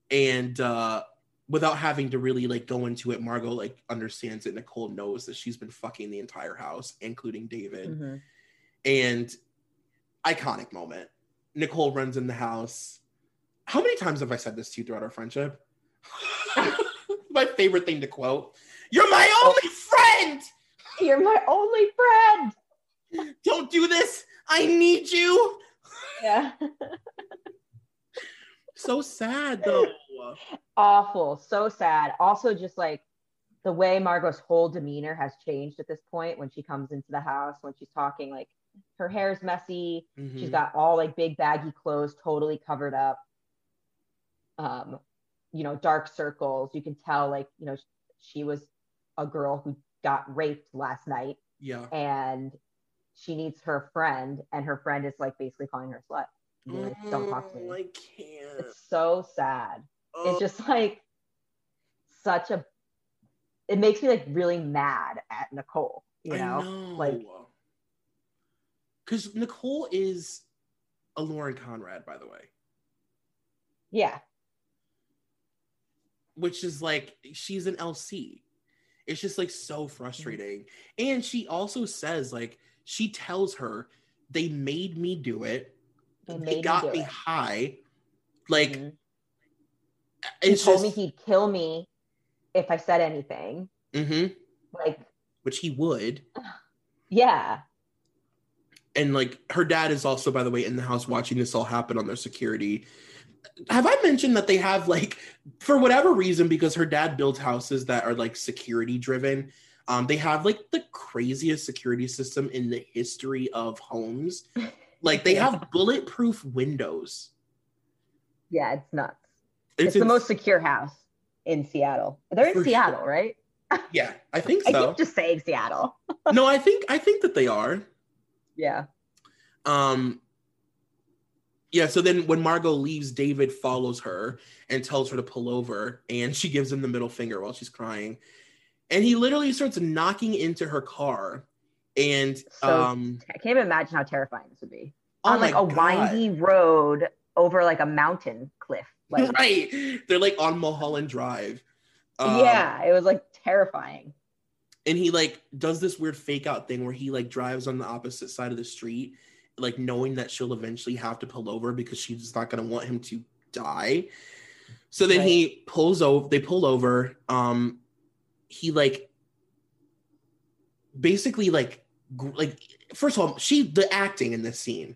Speaker 1: And uh without having to really like go into it margo like understands it. Nicole knows that she's been fucking the entire house including david.
Speaker 2: Mhm.
Speaker 1: and iconic moment. Nicole runs in the house. How many times have I said this to you throughout our friendship? my favorite thing to quote. You're my only friend.
Speaker 2: You're my only friend.
Speaker 1: Don't do this. I need you.
Speaker 2: Yeah.
Speaker 1: so sad though.
Speaker 2: Awful. So sad. Also, just like the way Margo's whole demeanor has changed at this point when she comes into the house, when she's talking, like her hair's messy. She's
Speaker 1: Mhm.
Speaker 2: got all like big baggy clothes, totally covered up. Um, you know, dark circles. You can tell, like, you know, she was a girl who got raped last night
Speaker 1: yeah.
Speaker 2: and she needs her friend, and her friend is like basically calling her a slut. Know, like, Don't talk to
Speaker 1: Oh,
Speaker 2: me.
Speaker 1: I can't.
Speaker 2: It's so sad.
Speaker 1: Oh,
Speaker 2: It's just like such a it makes me like really mad at Nicole, you know? Like
Speaker 1: because Nicole is a Lauren Conrad, by the way,
Speaker 2: yeah.
Speaker 1: which is like she's an LC. It's just like so
Speaker 2: Mm-hmm.
Speaker 1: frustrating. And she also says, like, she tells her they made me do it.
Speaker 2: They
Speaker 1: They,
Speaker 2: made me
Speaker 1: got
Speaker 2: do
Speaker 1: me high. Like
Speaker 2: Mhm. He told
Speaker 1: just,
Speaker 2: me he'd kill me if I said anything.
Speaker 1: Mhm,
Speaker 2: Like,
Speaker 1: which he would.
Speaker 2: yeah.
Speaker 1: And like her dad is also by the way in the house watching this all happen on their security have i mentioned that they have like for whatever reason because her dad builds houses that are like security driven um they have like the craziest security system in the history of homes like they have bulletproof windows
Speaker 2: Yeah, it's nuts. It's, the most secure house in Seattle. They're in Seattle,
Speaker 1: sure.
Speaker 2: right?
Speaker 1: yeah i think
Speaker 2: I
Speaker 1: so
Speaker 2: keep just saying Seattle.
Speaker 1: no i think i think that they are
Speaker 2: Yeah.
Speaker 1: Um yeah, so then when Margo leaves, David follows her and tells her to pull over, and she gives him the middle finger while she's crying. And he literally starts knocking into her car. And
Speaker 2: So
Speaker 1: um
Speaker 2: I can't even imagine how terrifying this would be.
Speaker 1: oh
Speaker 2: On like a
Speaker 1: God.
Speaker 2: windy road over like a mountain cliff. Like
Speaker 1: right. They're like on Mulholland Drive. Um,
Speaker 2: yeah, it was like terrifying.
Speaker 1: And he like does this weird fake out thing where he like drives on the opposite side of the street like knowing that she'll eventually have to pull over because she's not going to want him to die so then he pulls over they pull over um he like basically like gr- like first of all she the acting in this scene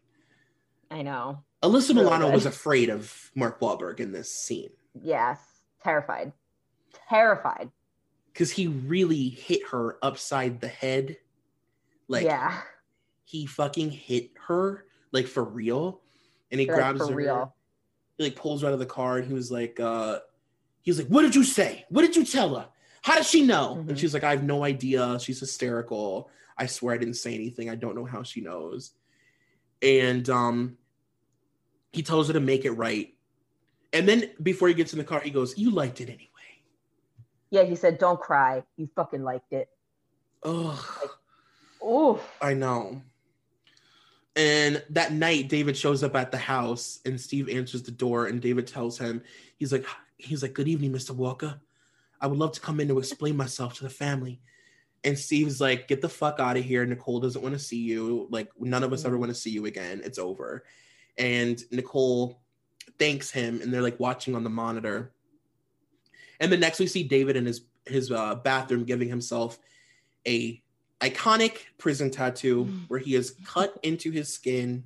Speaker 2: I know.
Speaker 1: alyssa
Speaker 2: Really
Speaker 1: milano
Speaker 2: good.
Speaker 1: was afraid of mark Wahlberg in this scene
Speaker 2: Yes. Terrified. Terrified.
Speaker 1: Because he really hit her upside the head. Like
Speaker 2: yeah.
Speaker 1: he fucking hit her like for real. And he
Speaker 2: Like,
Speaker 1: grabs her.
Speaker 2: real.
Speaker 1: he like pulls her out of the car and he was like uh he was like what did you say? What did you tell her? How does she know?
Speaker 2: Mhm.
Speaker 1: and she's like i have no idea. She's hysterical. I swear i didn't say anything. I don't know how she knows. And um he tells her to make it right. And then before he gets in the car he goes you liked it anyway
Speaker 2: Yeah, he said, Don't cry. You fucking liked it.
Speaker 1: Ugh.
Speaker 2: Oof.
Speaker 1: I know. And that night, David shows up at the house, and Steve answers the door, and David tells him, he's like, he's like, good evening, Mr. Walker. I would love to come in to explain myself to the family. And Steve's like, get the fuck out of here. Nicole doesn't want to see you. Like, none of us ever want to see you again. It's over. And Nicole thanks him, and they're like watching on the monitor. And then next we see David in his his uh, bathroom giving himself a iconic prison tattoo where he is cut into his skin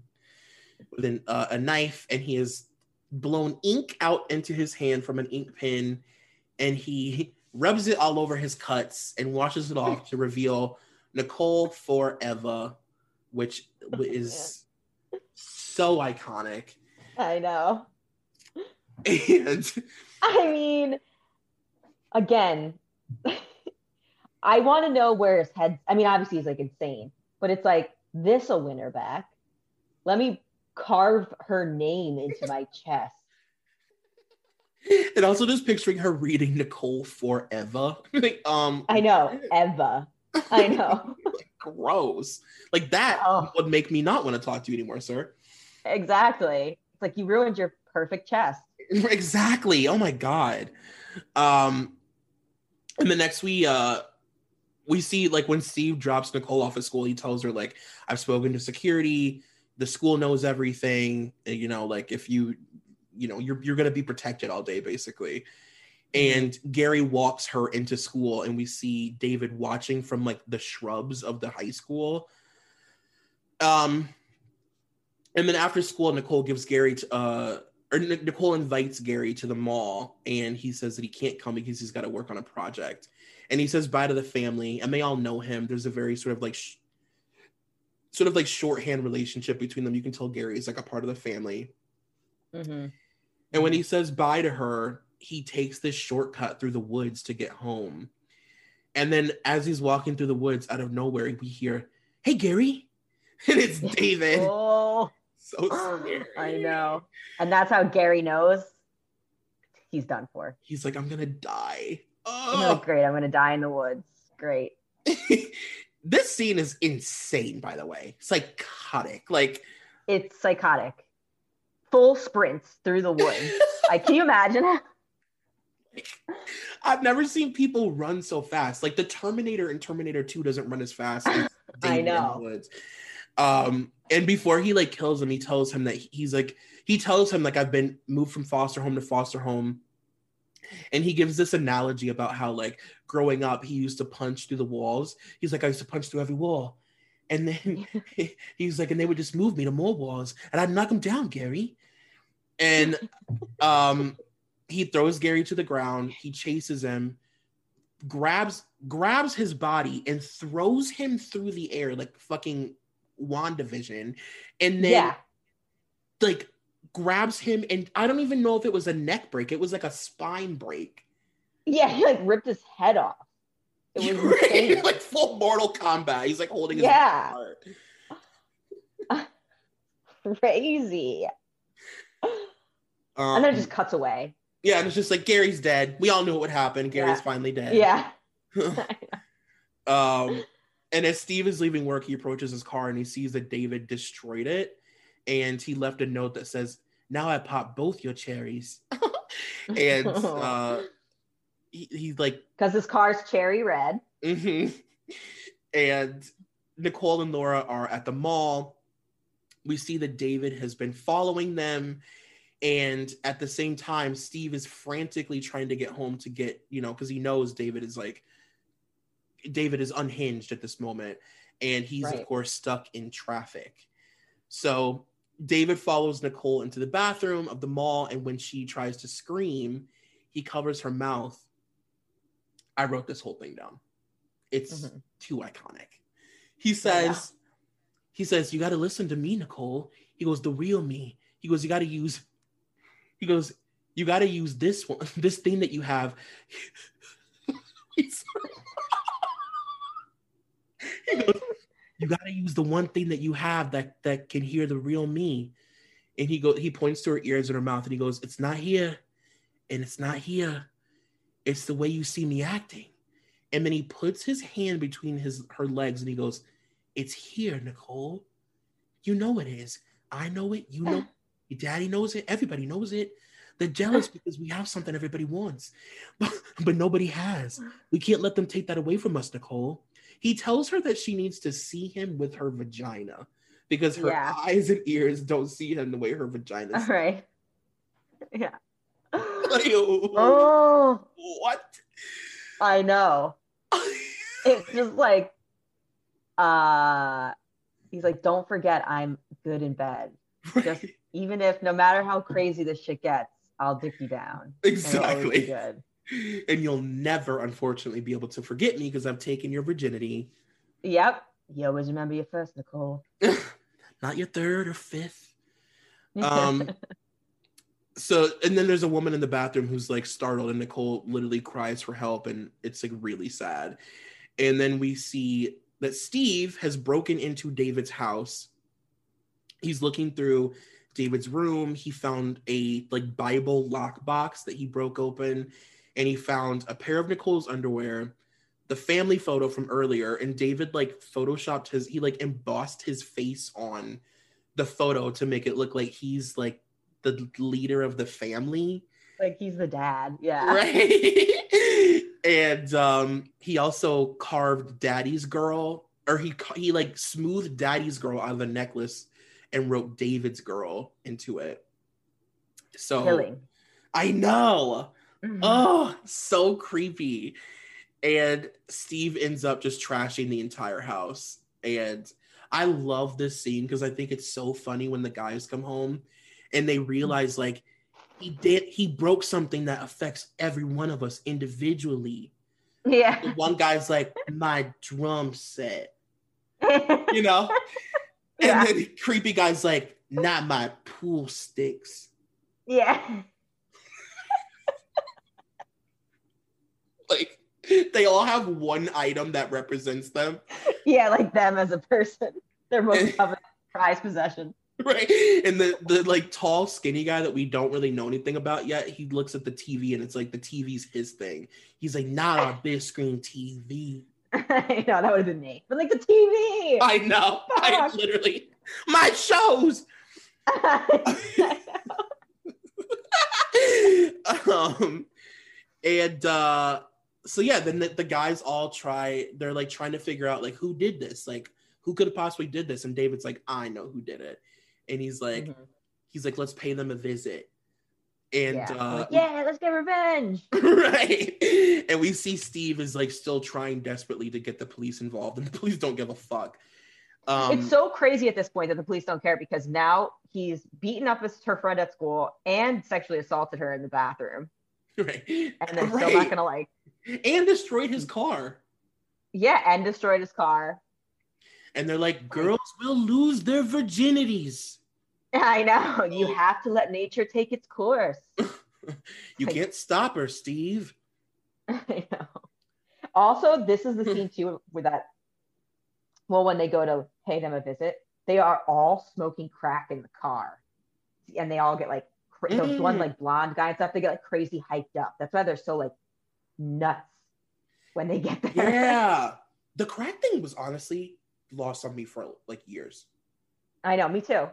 Speaker 1: with an, uh, a knife and he has blown ink out into his hand from an ink pen and he rubs it all over his cuts and washes it off to reveal Nicole Forever, which is so iconic.
Speaker 2: I know.
Speaker 1: And
Speaker 2: I mean, again, I want to know where his head. I mean, obviously he's like insane, but it's like this a winner back. Let me carve her name into my chest.
Speaker 1: and also just picturing her reading Nicole Forever. like, um,
Speaker 2: I know, Eva. I know
Speaker 1: gross. Like that
Speaker 2: Oh.
Speaker 1: would make me not want to talk to you anymore, sir.
Speaker 2: exactly. It's like you ruined your perfect chest.
Speaker 1: exactly. Oh my god. Um and the next we uh we see like when Steve drops Nicole off at school, he tells her like I've spoken to security, the school knows everything, and, you know, like if you you know, you're you're going to be protected all day basically. And Gary walks her into school and we see David watching from like the shrubs of the high school. Um and then after school, Nicole gives Gary to, uh, or Nicole invites Gary to the mall, and he says that he can't come because he's got to work on a project. And he says bye to the family, and they all know him. There's a very sort of like, sh- sort of like shorthand relationship between them. You can tell Gary is like a part of the family.
Speaker 2: Mhm.
Speaker 1: And when he says bye to her, he takes this shortcut through the woods to get home. And then as he's walking through the woods, out of nowhere, we hear, "Hey, Gary," and it's David.
Speaker 2: Oh,
Speaker 1: so oh, scary.
Speaker 2: I know. And that's how Gary knows he's done for.
Speaker 1: He's like, "I'm gonna die." Oh.
Speaker 2: great. I'm to die in the woods. Great.
Speaker 1: this scene is insane, by the way. Psychotic. Like,
Speaker 2: It's psychotic. Full sprints through the woods. like, can you imagine?
Speaker 1: I've never seen people run so fast. Like the Terminator in Terminator 2 doesn't run as fast as
Speaker 2: I
Speaker 1: David in
Speaker 2: know.
Speaker 1: the woods. Um, and before he like kills him, he tells him that he's like he tells him like I've been moved from foster home to foster home. And he gives this analogy about how like growing up he used to punch through the walls. He's like I used to punch through every wall. And then he's like, and they would just move me to more walls, and I'd knock them down, Gary. And um, he throws Gary to the ground. He chases him, grabs grabs his body, and throws him through the air like fucking Wandavision, and then
Speaker 2: yeah.
Speaker 1: like grabs him, and I don't even know if it was a neck break. It was like a spine break.
Speaker 2: Yeah. He like ripped his head off. It was insane.
Speaker 1: like full Mortal Kombat. He's like holding his
Speaker 2: Yeah.
Speaker 1: heart.
Speaker 2: Crazy.
Speaker 1: Um,
Speaker 2: and then it just cuts away.
Speaker 1: yeah, and it's just like Gary's dead. We all knew what would happen. Gary's
Speaker 2: Yeah.
Speaker 1: finally dead.
Speaker 2: Yeah.
Speaker 1: um, and as Steve is leaving work, he approaches his car and he sees that David destroyed it, and he left a note that says, "Now I pop both your cherries." and uh, he, he's like,
Speaker 2: Because his car's cherry red.
Speaker 1: mhm. and Nicole and Laura are at the mall. We see that David has been following them. And at the same time, Steve is frantically trying to get home to get, you know, because he knows David is like, David is unhinged at this moment. And he's,
Speaker 2: Right.
Speaker 1: of course, stuck in traffic. So David follows Nicole into the bathroom of the mall. And when she tries to scream, he covers her mouth. I wrote this whole thing down. It's
Speaker 2: Mhm.
Speaker 1: too iconic. He says, he says, you got to listen to me, Nicole. He goes, the real me. He goes, you got to use, he goes, you got to use this one, this thing that you have. He's- he goes, you got to use the one thing that you have that that can hear the real me. And he go, he points to her ears and her mouth, and he goes, it's not here, and it's not here. It's the way you see me acting. And then he puts his hand between his her legs, and he goes, it's here, Nicole. You know it is. I know it. You know. Your daddy knows it. Everybody knows it. They're jealous because we have something everybody wants, but, but nobody has. We can't let them take that away from us, Nicole. He tells her that she needs to see him with her vagina because her
Speaker 2: Yeah.
Speaker 1: eyes and ears don't see him the way her vagina
Speaker 2: All right. Yeah.
Speaker 1: Like,
Speaker 2: oh,
Speaker 1: what?
Speaker 2: I know. It's just like, uh, he's like, don't forget, I'm good in bed. Just even if, no matter how crazy this shit gets, I'll dick you down. and it'll be
Speaker 1: exactly.
Speaker 2: good.
Speaker 1: And you'll never, unfortunately, be able to forget me because I've taken your virginity.
Speaker 2: Yep. You always remember your first, Nicole.
Speaker 1: Not your third or fifth. Um, so and then there's a woman in the bathroom who's like startled, and Nicole literally cries for help, and it's like really sad. And then we see that Steve has broken into David's house. He's looking through David's room. He found a like Bible lockbox that he broke open, and he found a pair of Nicole's underwear, the family photo from earlier, and David like photoshopped his he like embossed his face on the photo to make it look like he's like the leader of the family
Speaker 2: like he's the dad. Yeah.
Speaker 1: right and um he also carved daddy's girl or he he like smoothed daddy's girl out of a necklace and wrote david's girl into it so
Speaker 2: Killing.
Speaker 1: i know
Speaker 2: Mhm.
Speaker 1: oh so creepy and steve ends up just trashing the entire house and I love this scene because I think it's so funny when the guys come home and they realize like he did he broke something that affects every one of us individually.
Speaker 2: Yeah.
Speaker 1: The one guy's like, my drum set, you know? And
Speaker 2: Yeah.
Speaker 1: then creepy guy's like, not my pool sticks.
Speaker 2: yeah.
Speaker 1: they all have one item that represents them.
Speaker 2: Yeah, like them as a person. Their most coveted prized possession.
Speaker 1: Right. And the the like tall, skinny guy that we don't really know anything about yet, he looks at the TV and it's like the TV's his thing. He's like, not a big screen TV.
Speaker 2: I know that would have been me. But like the TV.
Speaker 1: I know. I literally my shows. um and uh so yeah then the, the guys all try they're like trying to figure out like who did this like who could have possibly did this and david's like i know who did it and he's like
Speaker 2: Mhm.
Speaker 1: he's like let's pay them a visit and
Speaker 2: yeah.
Speaker 1: uh
Speaker 2: yeah, let's get revenge.
Speaker 1: right and we see steve is like still trying desperately to get the police involved and the police don't give a fuck um
Speaker 2: it's so crazy at this point that the police don't care because now he's beaten up his her friend at school and sexually assaulted her in the bathroom.
Speaker 1: right
Speaker 2: And they're still not gonna like
Speaker 1: and destroyed his car
Speaker 2: yeah, and destroyed his car.
Speaker 1: and they're like girls will lose their virginities
Speaker 2: I know. You have to let nature take its course.
Speaker 1: you
Speaker 2: Like-
Speaker 1: can't stop her steve
Speaker 2: I know. Also, this is the scene too where that well, when they go to pay them a visit, they are all smoking crack in the car. And they all get like cra- the one
Speaker 1: Mm.
Speaker 2: like blonde guy and stuff, they get like crazy hyped up. That's why they're so like nuts when they get there.
Speaker 1: yeah the crack thing was honestly lost on me for like years
Speaker 2: I know, me too.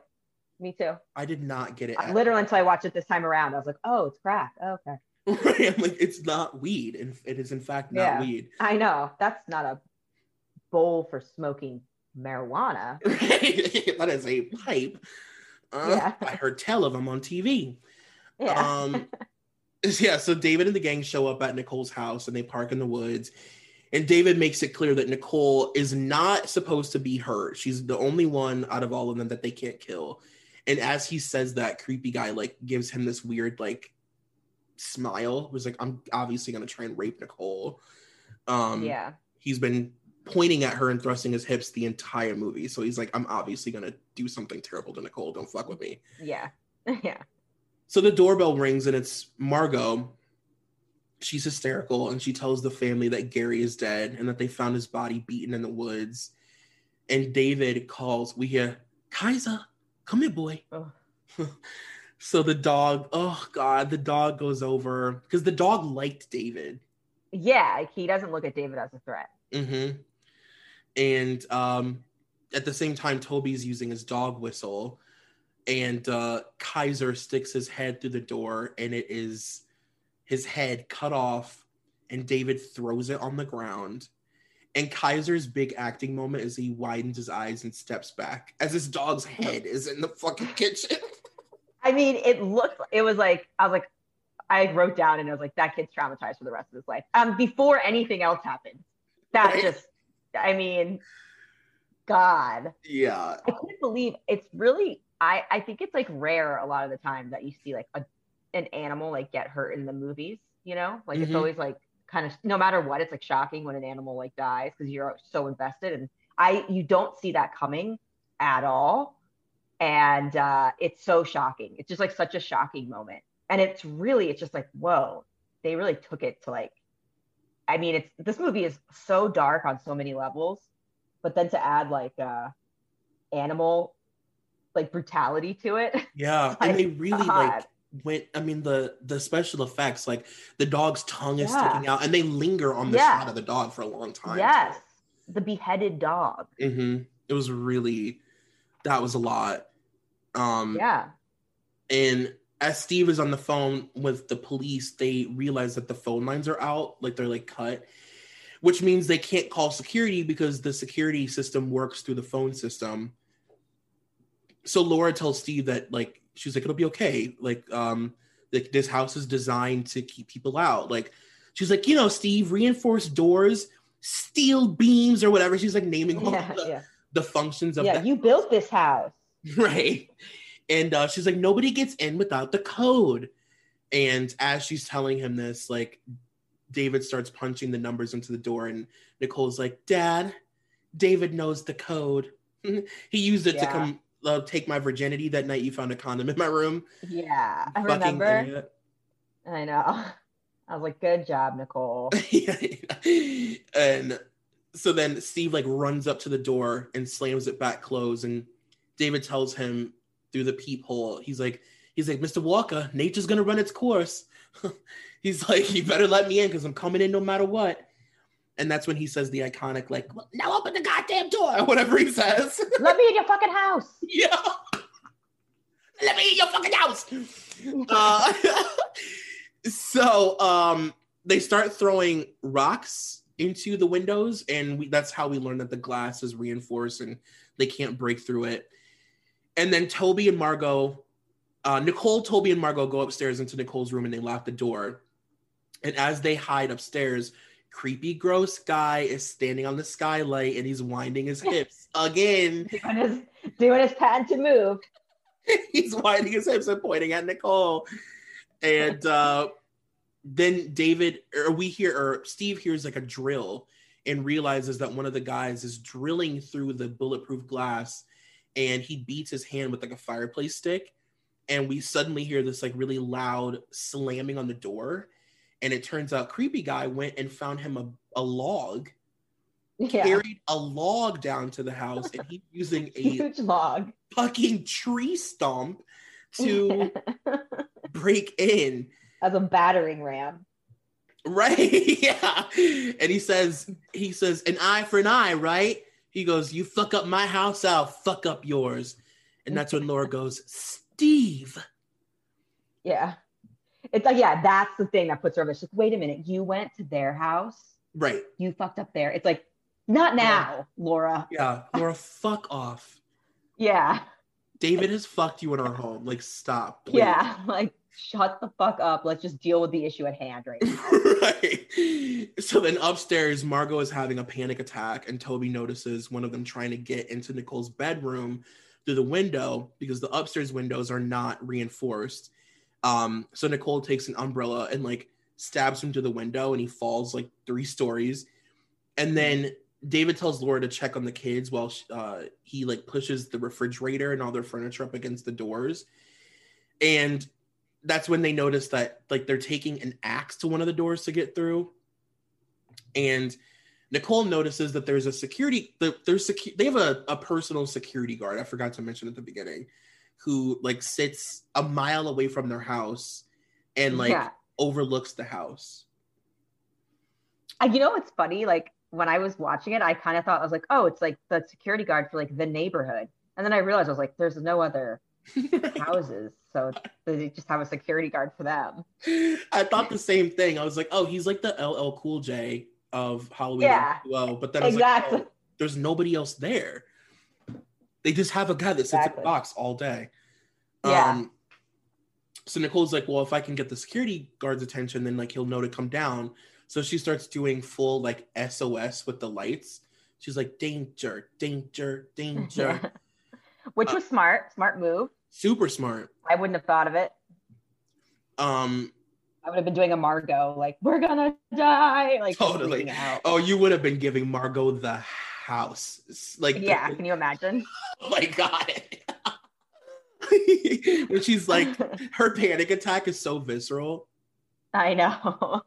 Speaker 2: Me too.
Speaker 1: i did not get it
Speaker 2: I- literally until I watched it this time around, I was like, oh, it's crack. Oh, okay.
Speaker 1: Right? I'm like, it's not weed, and it is in fact not
Speaker 2: Yeah.
Speaker 1: weed.
Speaker 2: I know. That's not a bowl for smoking marijuana.
Speaker 1: that is a pipe. Uh,
Speaker 2: Yeah.
Speaker 1: I heard tell of them on TV.
Speaker 2: Yeah.
Speaker 1: Um, yeah. So David and the gang show up at Nicole's house, and they park in the woods. And David makes it clear that Nicole is not supposed to be hurt. She's the only one out of all of them that they can't kill. And as he says that, creepy guy like gives him this weird like smile. Was like, I'm obviously gonna try and rape Nicole. Um,
Speaker 2: yeah.
Speaker 1: he's been pointing at her and thrusting his hips the entire movie. So he's like, I'm obviously gonna do something terrible to Nicole. Don't fuck with me.
Speaker 2: Yeah. Yeah.
Speaker 1: So the doorbell rings and it's Margo. She's hysterical and she tells the family that Gary is dead and that they found his body beaten in the woods. And David calls, we hear, Kaiser, come here, boy.
Speaker 2: Oh.
Speaker 1: so the dog, oh God, the dog goes over because the dog liked David.
Speaker 2: Yeah. He doesn't look at David as a threat.
Speaker 1: Mm-hmm. And um, at the same time, Toby's using his dog whistle, and uh, Kaiser sticks his head through the door, and it is his head cut off, and David throws it on the ground. And Kaiser's big acting moment is he widens his eyes and steps back as his dog's head is in the fucking kitchen.
Speaker 2: I mean, it looked, it was like, I was like, I wrote down and I was like, that kid's traumatized for the rest of his life. Um, before anything else happened. That
Speaker 1: Right.
Speaker 2: just, I mean, God.
Speaker 1: yeah.
Speaker 2: I couldn't believe it's really I I think it's like rare a lot of the time that you see like a an animal like get hurt in the movies, you know? Like it's
Speaker 1: Mhm.
Speaker 2: always like kind of no matter what, it's like shocking when an animal like dies because you're so invested and I you don't see that coming at all. And uh it's so shocking. It's just like such a shocking moment. And it's really it's just like, whoa, they really took it to like I mean, it's this movie is so dark on so many levels, but then to add like uh animal like brutality to it.
Speaker 1: Yeah.
Speaker 2: My
Speaker 1: And they really like went i mean the the special effects like the dog's tongue is
Speaker 2: Yeah.
Speaker 1: sticking out and they linger on the
Speaker 2: Yeah.
Speaker 1: shot of the dog for a long time
Speaker 2: yes, the beheaded dog.
Speaker 1: hmm it was really that was a lot um
Speaker 2: Yeah,
Speaker 1: and as steve is on the phone with the police they realize that the phone lines are out like they're like cut which means they can't call security because the security system works through the phone system so laura tells steve that like she's like it'll be okay. Like um like this house is designed to keep people out. Like she's like you know steve reinforced doors steel beams or whatever. She's like naming all
Speaker 2: yeah,
Speaker 1: the,
Speaker 2: yeah.
Speaker 1: the functions of
Speaker 2: yeah, you built this house.
Speaker 1: right. And uh, she's like nobody gets in without the code. And as she's telling him this like david starts punching the numbers into the door and nicole's like dad david knows the code. He used it to come uh, take my virginity that night you found a condom in my room
Speaker 2: Yeah, I
Speaker 1: Fucking
Speaker 2: remember.
Speaker 1: idiot.
Speaker 2: I know. I was like, good job, Nicole.
Speaker 1: and so then Steve like runs up to the door and slams it back closed. And David tells him through the peephole, he's like, he's like, Mr. Walker, nature's gonna run its course. he's like, you better let me in because I'm coming in no matter what. And that's when he says the iconic, like, "Well, now open the goddamn door, or whatever he says.
Speaker 2: Let me in your fucking house.
Speaker 1: yeah. Let me in your fucking house. Uh, so um, they start throwing rocks into the windows, and we, that's how we learn that the glass is reinforced and they can't break through it. And then Toby and Margo, uh, Nicole, Toby, and Margo go upstairs into Nicole's room and they lock the door. And as they hide upstairs, creepy, gross guy is standing on the skylight and he's winding his hips again.
Speaker 2: Doing his doing his patented move.
Speaker 1: he's winding his hips and pointing at Nicole. And uh, then David, or we hear, or Steve hears like a drill and realizes that one of the guys is drilling through the bulletproof glass and he beats his hand with like a fireplace stick. And we suddenly hear this like really loud slamming on the door. And it turns out creepy guy went and found him a, a log,
Speaker 2: Yeah.
Speaker 1: carried a log down to the house, and he's using a
Speaker 2: Huge log.
Speaker 1: fucking tree stump to break in.
Speaker 2: As a battering ram.
Speaker 1: Right? yeah. And he says, he says, an eye for an eye, right? He goes, You fuck up my house, I'll fuck up yours. And that's when Laura goes, Steve.
Speaker 2: Yeah. It's like, yeah, that's the thing that puts her over. It's just, wait a minute, you went to their house,
Speaker 1: Right.
Speaker 2: you fucked up there. It's like, not now, Laura.
Speaker 1: Yeah. Laura, fuck off.
Speaker 2: Yeah.
Speaker 1: David has fucked you in our home. Like, stop. please.
Speaker 2: Yeah. Like, shut the fuck up. Let's just deal with the issue at hand right now.
Speaker 1: right. So then upstairs, Margo is having a panic attack, and Toby notices one of them trying to get into Nicole's bedroom through the window because the upstairs windows are not reinforced. Um, so Nicole takes an umbrella and like stabs him to the window, and he falls like three stories. And then David tells Laura to check on the kids while sh- uh, he like pushes the refrigerator and all their furniture up against the doors. And that's when they notice that like they're taking an axe to one of the doors to get through. And Nicole notices that there's a security there's secu- they have a, a personal security guard. I forgot to mention at the beginning, who like sits a mile away from their house and like
Speaker 2: Yeah.
Speaker 1: overlooks the house.
Speaker 2: You know what's funny? Like when I was watching it, I kind of thought I was like, oh, it's like the security guard for like the neighborhood. And then I realized I was like, there's no other houses, so they just have a security guard for them.
Speaker 1: I thought the same thing. I was like, oh, he's like the LL Cool J of Halloween.
Speaker 2: Yeah.
Speaker 1: Well, but then I was
Speaker 2: Exactly.
Speaker 1: like, oh, there's nobody else there. They just have a guy that sits in
Speaker 2: Exactly.
Speaker 1: the box all day.
Speaker 2: Yeah.
Speaker 1: Um, so Nicole's like, well, if I can get the security guard's attention, then like he'll know to come down. So she starts doing full like SOS with the lights. She's like, danger, danger, danger.
Speaker 2: Which was smart, smart move.
Speaker 1: Super smart.
Speaker 2: I wouldn't have thought of it.
Speaker 1: Um,
Speaker 2: I would have been doing a Margo, like, we're gonna die. Like,
Speaker 1: Totally. oh, you would have been giving Margo the house. It's Like,
Speaker 2: Yeah, can you imagine?
Speaker 1: Oh my god. when she's like, her panic attack is so visceral.
Speaker 2: I know.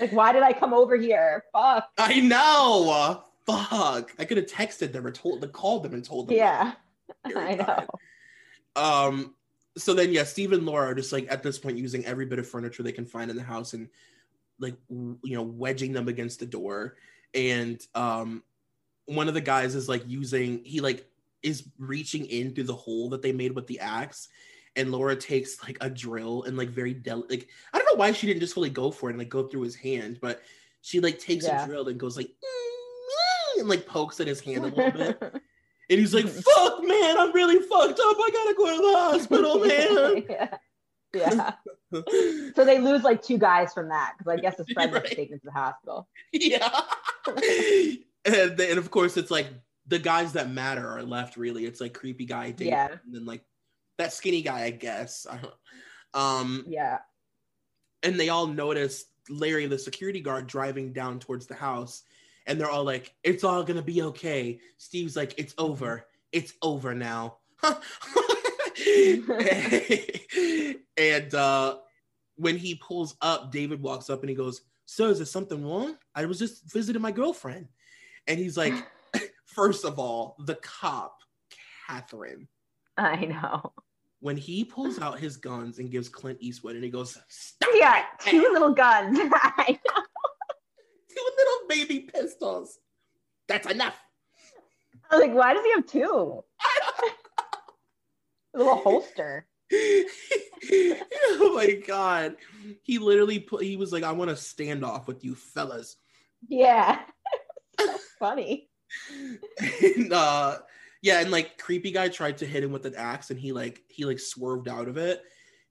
Speaker 2: like, why did I come over here? Fuck.
Speaker 1: I know. Fuck. I could have texted them or told them, called them and told them.
Speaker 2: Yeah, I
Speaker 1: God.
Speaker 2: know.
Speaker 1: Um. So then, yeah, Steve and Laura are just like at this point using every bit of furniture they can find in the house and like you know wedging them against the door. And um, one of the guys is like using he like is reaching in through the hole that they made with the axe. And Laura takes like a drill and like very del like I don't know why she didn't just fully go for it and like go through his hand, but she like takes
Speaker 2: Yeah.
Speaker 1: a drill and goes like "Mm, mm," and like pokes at his hand a little bit. And he's like, fuck, man, I'm really fucked up. I gotta go to the hospital, man.
Speaker 2: yeah. Yeah. So they lose like two guys from that because I guess his friend was
Speaker 1: Right.
Speaker 2: taken to the hospital.
Speaker 1: yeah. and, then, and of course it's like the guys that matter are left really. It's like creepy guy David,
Speaker 2: Yeah.
Speaker 1: and then like that skinny guy i guess. I don't- um
Speaker 2: Yeah.
Speaker 1: and they all notice larry the security guard driving down towards the house and they're all like it's all gonna be okay. Steve's like it's over. It's over now. And uh when he pulls up david walks up and he goes sir is there something wrong i was just visiting my girlfriend and he's like first of all the cop catherine
Speaker 2: I know.
Speaker 1: when he pulls out his guns and gives clint eastwood and he goes stop
Speaker 2: Yeah,
Speaker 1: it!"
Speaker 2: two little guns. I know.
Speaker 1: two little baby pistols that's enough
Speaker 2: I was like, why does he have two? A little holster.
Speaker 1: oh my god. He literally put he was like i want to stand off with you fellas.
Speaker 2: Yeah. funny.
Speaker 1: and uh yeah and like creepy guy tried to hit him with an axe and he like he like swerved out of it.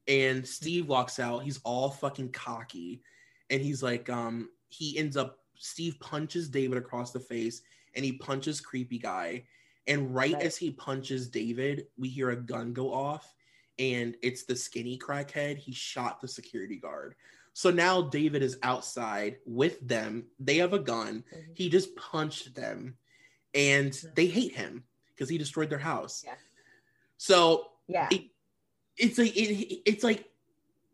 Speaker 1: And steve walks out. He's all fucking cocky. And he's like um he ends up steve punches david across the face and he punches creepy guy. And right,
Speaker 2: Right.
Speaker 1: as he punches david we hear a gun go off and it's the skinny crackhead he shot the security guard so now david is outside with them they have a gun mm-hmm. he just punched them and they hate him because he destroyed their house
Speaker 2: Yeah.
Speaker 1: so
Speaker 2: Yeah.
Speaker 1: it, it's like it, it's like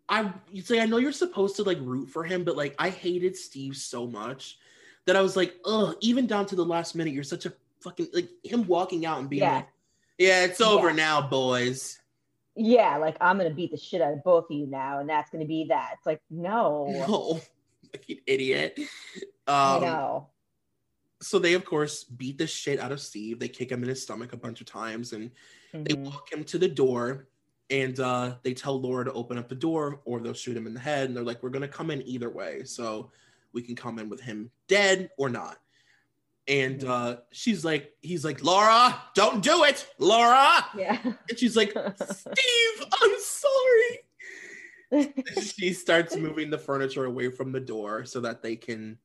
Speaker 1: i you say i know you're supposed to like root for him but like i hated steve so much that i was like oh, even down to the last minute you're such a fucking like him walking out and being
Speaker 2: Yeah.
Speaker 1: like yeah it's over
Speaker 2: Yeah.
Speaker 1: now boys
Speaker 2: Yeah, like I'm gonna beat the shit out of both of you now, and that's gonna be that. It's like, no.
Speaker 1: no fucking idiot
Speaker 2: I
Speaker 1: um
Speaker 2: know.
Speaker 1: so they of course beat the shit out of steve they kick him in his stomach a bunch of times and They
Speaker 2: Mhm.
Speaker 1: walk him to the door and uh, they tell Laura to open up the door or they'll shoot him in the head. And they're like, we're going to come in either way. So we can come in with him dead or not. And uh, she's like, he's like, Laura, don't do it, Laura.
Speaker 2: Yeah.
Speaker 1: And she's like, Steve, I'm sorry. she starts moving the furniture away from the door so that they can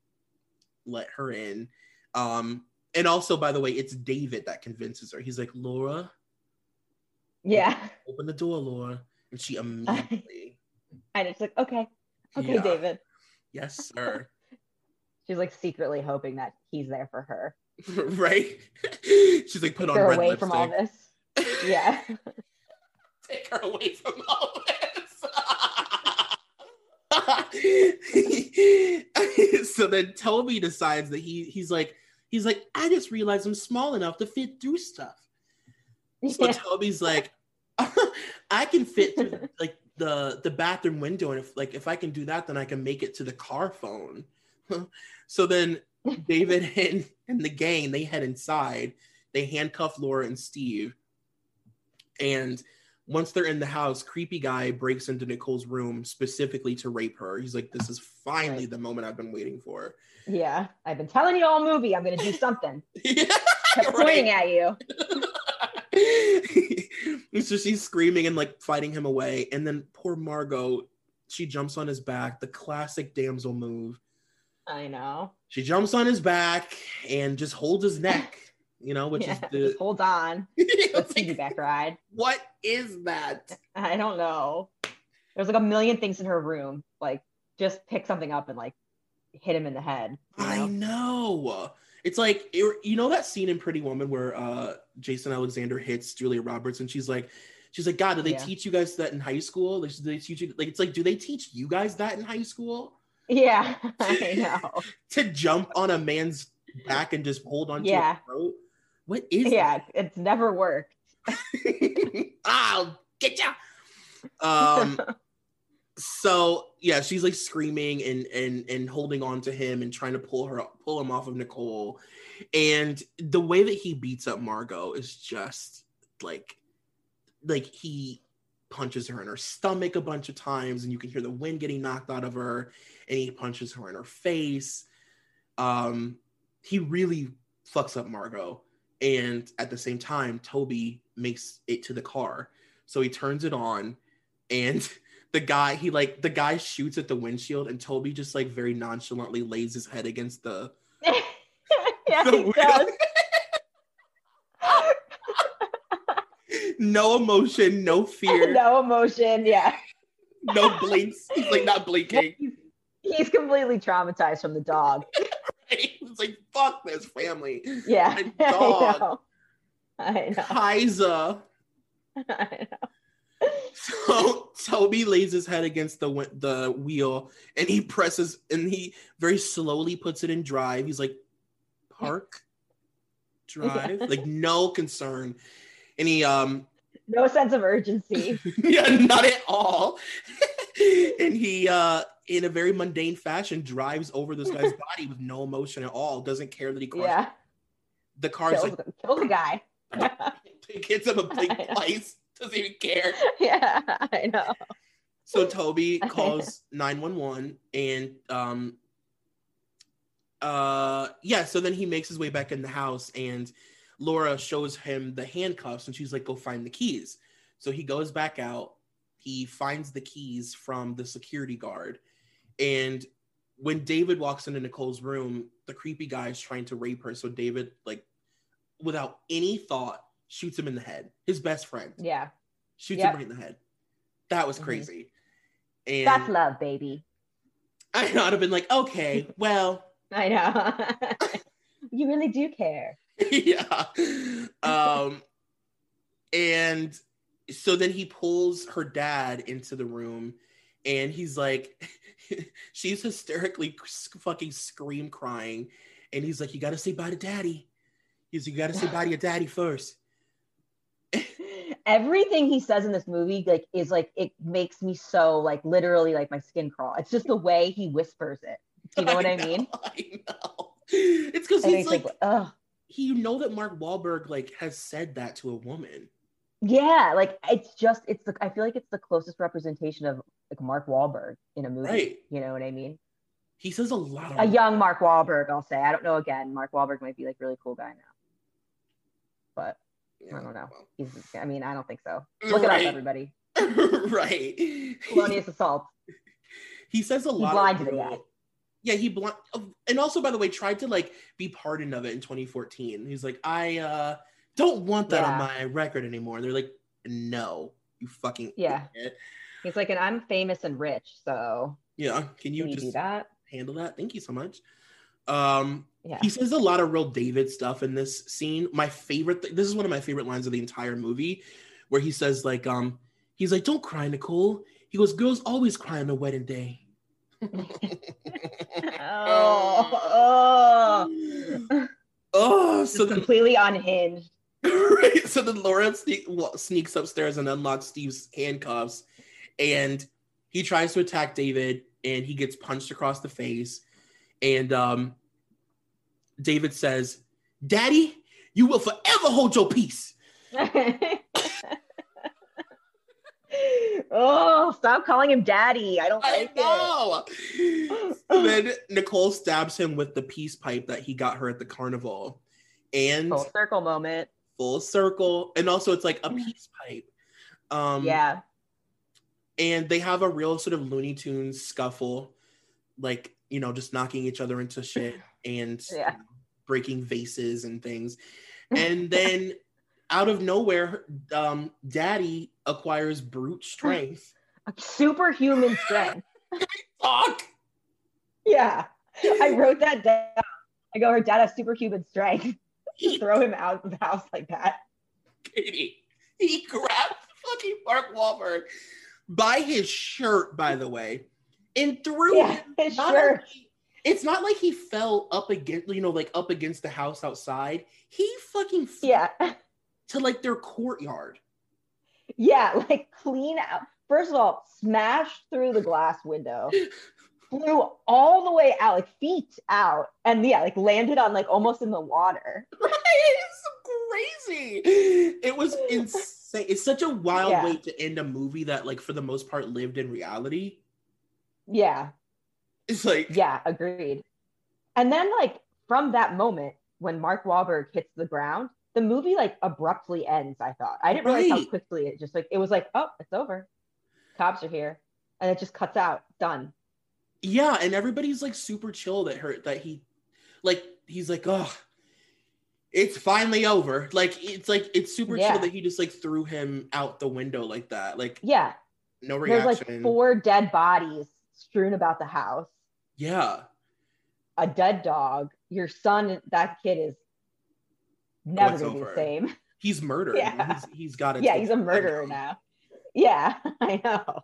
Speaker 1: let her in. Um, and also, by the way, it's David that convinces her. He's like, Laura,
Speaker 2: yeah.
Speaker 1: open the door, Laura. And she immediately,
Speaker 2: And it's like, okay, okay,
Speaker 1: Yeah.
Speaker 2: David.
Speaker 1: yes, sir.
Speaker 2: She's like secretly hoping that he's there for her.
Speaker 1: right? She's like, put
Speaker 2: Take
Speaker 1: on
Speaker 2: her
Speaker 1: red
Speaker 2: away
Speaker 1: lipstick.
Speaker 2: from all this. Yeah.
Speaker 1: Take her away from all this. so then Toby decides that he he's like he's like I just realized I'm small enough to fit through stuff. So
Speaker 2: Yeah.
Speaker 1: Toby's like, I can fit through like the the bathroom window, and if like if I can do that, then I can make it to the car phone. so then David and, and the gang they head inside. They handcuff Laura and Steve, and once they're in the house, creepy guy breaks into Nicole's room specifically to rape her. He's like, "This is finally
Speaker 2: Right.
Speaker 1: the moment I've been waiting for."
Speaker 2: Yeah. I've been telling you all movie I'm gonna do something.
Speaker 1: yeah,
Speaker 2: Kept pointing at you.
Speaker 1: so she's screaming and like fighting him away, and then poor Margo, she jumps on his back, the classic damsel move.
Speaker 2: I know.
Speaker 1: She jumps on his back and just holds his neck, you know, which
Speaker 2: yeah.
Speaker 1: is
Speaker 2: Just
Speaker 1: the
Speaker 2: hold on. Let's
Speaker 1: like,
Speaker 2: piggyback ride.
Speaker 1: what is that?
Speaker 2: I don't know. There's like a million things in her room. Like, just pick something up and like hit him in the head. you
Speaker 1: I
Speaker 2: know?
Speaker 1: know. It's like it- you know that scene in Pretty Woman where uh Jason Alexander hits Julia Roberts and she's like she's like God, do they
Speaker 2: Yeah.
Speaker 1: teach you guys that in high school? Like, do they teach you like it's like do they teach you guys that in high school?
Speaker 2: Yeah, I know.
Speaker 1: To jump on a man's back and just hold on to
Speaker 2: Yeah.
Speaker 1: his throat? What is
Speaker 2: yeah, it's never worked.
Speaker 1: I'll get ya. Um so yeah, she's like screaming and and and holding on to him and trying to pull her pull him off of Nicole. And the way that he beats up Margo is just like like he punches her in her stomach a bunch of times and you can hear the wind getting knocked out of her and he punches her in her face. Um he really fucks up Margo and at the same time Toby makes it to the car. So he turns it on and the guy he like the guy shoots at the windshield and Toby just like very nonchalantly lays his head against the
Speaker 2: yeah,
Speaker 1: The
Speaker 2: he does.
Speaker 1: no emotion, no fear,
Speaker 2: no emotion. Yeah.
Speaker 1: no blinks. He's like not blinking.
Speaker 2: He's, completely traumatized from the dog.
Speaker 1: It's like fuck this family.
Speaker 2: Yeah.
Speaker 1: My
Speaker 2: I
Speaker 1: dog.
Speaker 2: know. I know.
Speaker 1: Kaiser.
Speaker 2: I know.
Speaker 1: So Toby lays his head against the the wheel and he presses and he very slowly puts it in drive. He's like, park, drive,
Speaker 2: Yeah.
Speaker 1: like no concern. And he um
Speaker 2: No sense of urgency.
Speaker 1: yeah, not at all. and he uh in a very mundane fashion drives over this guy's body with no emotion at all, doesn't care that he crushed
Speaker 2: Yeah.
Speaker 1: the car's
Speaker 2: Kills,
Speaker 1: like
Speaker 2: kills the guy.
Speaker 1: hits him a
Speaker 2: big
Speaker 1: twice, doesn't even care.
Speaker 2: yeah, I know.
Speaker 1: So Toby calls 911 and um uh yeah, so then he makes his way back in the house and Laura shows him the handcuffs and she's like, go find the keys. So he goes back out, he finds the keys from the security guard, and when David walks into Nicole's room, the creepy guy is trying to rape her. So David, like, without any thought, shoots him in the head. His best friend
Speaker 2: Yeah.
Speaker 1: shoots
Speaker 2: Yep.
Speaker 1: him right in the head. That was
Speaker 2: Mhm.
Speaker 1: crazy. And
Speaker 2: That's love, baby.
Speaker 1: I would have been like, okay, well,
Speaker 2: I know. you really do care.
Speaker 1: yeah. Um, and so then he pulls her dad into the room and he's like, she's hysterically fucking scream crying. And he's like, you got to say bye to daddy. He's like, you got to say bye to your daddy first.
Speaker 2: Everything he says in this movie, like, is like it makes me so like literally like my skin crawl. It's just the way he whispers it. Do you know what I,
Speaker 1: know,
Speaker 2: mean?
Speaker 1: I know. It's because he's like,
Speaker 2: like, oh
Speaker 1: he, you know that Mark Wahlberg like has said that to a woman.
Speaker 2: Yeah, like it's just it's the I feel like it's the closest representation of like Mark Wahlberg in a movie.
Speaker 1: Right.
Speaker 2: You know what I mean?
Speaker 1: He says a lot of
Speaker 2: A young Mark Wahlberg, I'll say. I don't know. Again, Mark Wahlberg might be like really cool guy now, but I don't know. he's. I mean, I don't think so. Look it
Speaker 1: Right.
Speaker 2: up, everybody.
Speaker 1: right.
Speaker 2: Felonious assault.
Speaker 1: He says a lot.
Speaker 2: blinded
Speaker 1: of
Speaker 2: the guy.
Speaker 1: Yeah, he blind, and also by the way, tried to like be pardoned of it in 2014. He's like, I uh don't want that on my record anymore. And they're like, No, you fucking
Speaker 2: Yeah.
Speaker 1: idiot."
Speaker 2: He's like, and I'm famous and rich, so
Speaker 1: yeah. Can you
Speaker 2: can you
Speaker 1: just
Speaker 2: do that?
Speaker 1: handle that? Thank you so much. Um,
Speaker 2: Yeah.
Speaker 1: he says a lot of real David stuff in this scene. My favorite, th- this is one of my favorite lines of the entire movie, where he says like, um, he's like, "Don't cry, Nicole." He goes, "Girls always cry on their wedding day."
Speaker 2: oh, oh.
Speaker 1: oh, so
Speaker 2: completely unhinged.
Speaker 1: right, so then Laura wa- sneaks upstairs and unlocks Steve's handcuffs, and he tries to attack David, and he gets punched across the face, and um, David says, "Daddy, you will forever hold your peace."
Speaker 2: oh, stop calling him daddy. I don't
Speaker 1: I
Speaker 2: like it.
Speaker 1: know. So then Nicole stabs him with the peace pipe that he got her at the carnival, and
Speaker 2: Full circle moment.
Speaker 1: Full circle, and also it's like a peace pipe. Um,
Speaker 2: yeah.
Speaker 1: and they have a real sort of Looney Tunes scuffle, like you know, just knocking each other into shit and
Speaker 2: Yeah.
Speaker 1: breaking vases and things. And then out of nowhere, um, Daddy acquires brute strength.
Speaker 2: Superhuman strength.
Speaker 1: Fuck.
Speaker 2: Yeah. I wrote that down. I go, her dad has superhuman strength. Throw him out of the house like that.
Speaker 1: Katie. He grabbed fucking Mark Wahlberg by his shirt, by the way, and threw
Speaker 2: Yeah,
Speaker 1: him.
Speaker 2: his
Speaker 1: not
Speaker 2: shirt.
Speaker 1: it's not like he fell up against, you know, like up against the house outside. He fucking fell
Speaker 2: Yeah.
Speaker 1: to like their courtyard.
Speaker 2: Yeah, like clean out. First of all, smashed through the glass window, flew all the way out, like feet out, and yeah, like landed on like almost in the water.
Speaker 1: Right? It's crazy. It was insane. It's such a wild
Speaker 2: Yeah.
Speaker 1: way to end a movie that, like, for the most part, lived in reality.
Speaker 2: Yeah,
Speaker 1: It's like,
Speaker 2: yeah, agreed. And then like from that moment when Mark Wahlberg hits the ground, the movie like abruptly ends. I thought I didn't realize how quickly it just like it was like oh it's over, cops are here, and it just cuts out. Done.
Speaker 1: Yeah, and everybody's like super chill that hurt that he, like, he's like, oh, it's finally over. Like it's like it's super
Speaker 2: Yeah.
Speaker 1: chill that he just like threw him out the window like that. Like
Speaker 2: Yeah,
Speaker 1: no reaction.
Speaker 2: there's like four dead bodies strewn about the house.
Speaker 1: yeah.
Speaker 2: A dead dog. Your son, that kid is never
Speaker 1: it's
Speaker 2: gonna be the same.
Speaker 1: He's murdered.
Speaker 2: Yeah.
Speaker 1: He's, he's got it.
Speaker 2: yeah, he's a murderer now. Yeah, I know.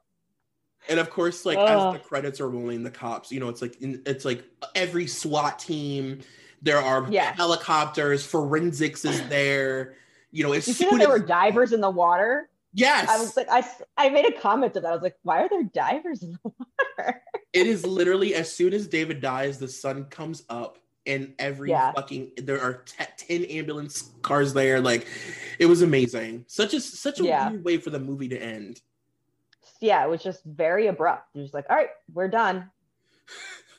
Speaker 1: And of course, like as the credits are rolling, the cops, you know, it's like in, it's like every SWAT team. There are
Speaker 2: Yeah.
Speaker 1: helicopters. Forensics is there. You know, as
Speaker 2: You see that there were divers in the water?
Speaker 1: yes,
Speaker 2: I was like, I I made a comment to that. I was like, why are there divers in the water?
Speaker 1: it is literally as soon as David dies, the sun comes up, and every
Speaker 2: Yeah.
Speaker 1: fucking there are te- ten ambulance cars there. Like, it was amazing. Such a such a
Speaker 2: Yeah.
Speaker 1: weird way for the movie to end.
Speaker 2: Yeah, it was just very abrupt. You're just like, all right, we're done.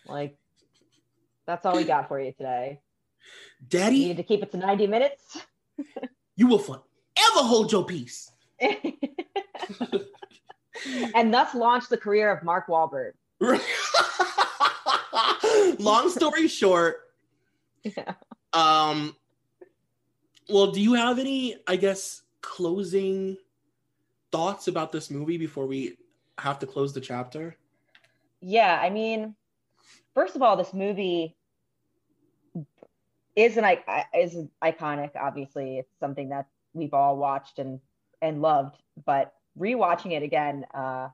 Speaker 2: Like, that's all we got for you today.
Speaker 1: Daddy, you
Speaker 2: needed to keep it to 90 minutes.
Speaker 1: you will forever hold your peace.
Speaker 2: and thus launched the career of Mark Wahlberg.
Speaker 1: Long story short,
Speaker 2: Yeah.
Speaker 1: um, well, do you have any, I guess, closing thoughts about this movie before we have to close the chapter?
Speaker 2: Yeah, I mean, first of all, this movie is an i- is iconic. Obviously, it's something that we've all watched and and loved. But rewatching it again, uh,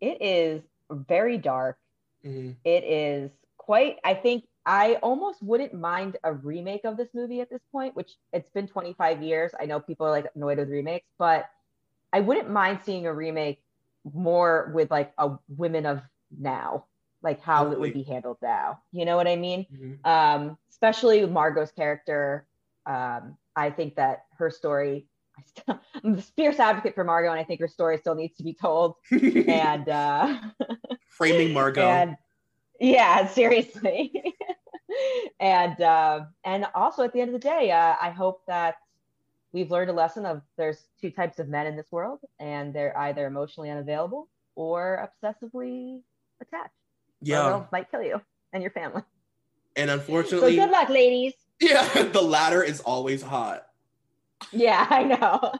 Speaker 2: it is very dark.
Speaker 1: Mhm.
Speaker 2: It is quite. I think I almost wouldn't mind a remake of this movie at this point. Which it's been 25 years. I know people are like annoyed with remakes, but I wouldn't mind seeing a remake more with like a women of now, like how it would be handled now. You know what I mean?
Speaker 1: Mhm.
Speaker 2: Um, especially with Margo's character. Um, I think that her story. I still, I'm the fierce advocate for Margo, and I think her story still needs to be told. And uh,
Speaker 1: Framing Margo.
Speaker 2: and yeah, seriously. and uh, and also at the end of the day, uh, I hope that we've learned a lesson of there's two types of men in this world, and they're either emotionally unavailable or obsessively attached.
Speaker 1: Yeah.
Speaker 2: might kill you and your family.
Speaker 1: And unfortunately, So
Speaker 2: good luck, ladies.
Speaker 1: yeah, the latter is always hot.
Speaker 2: Yeah, I know.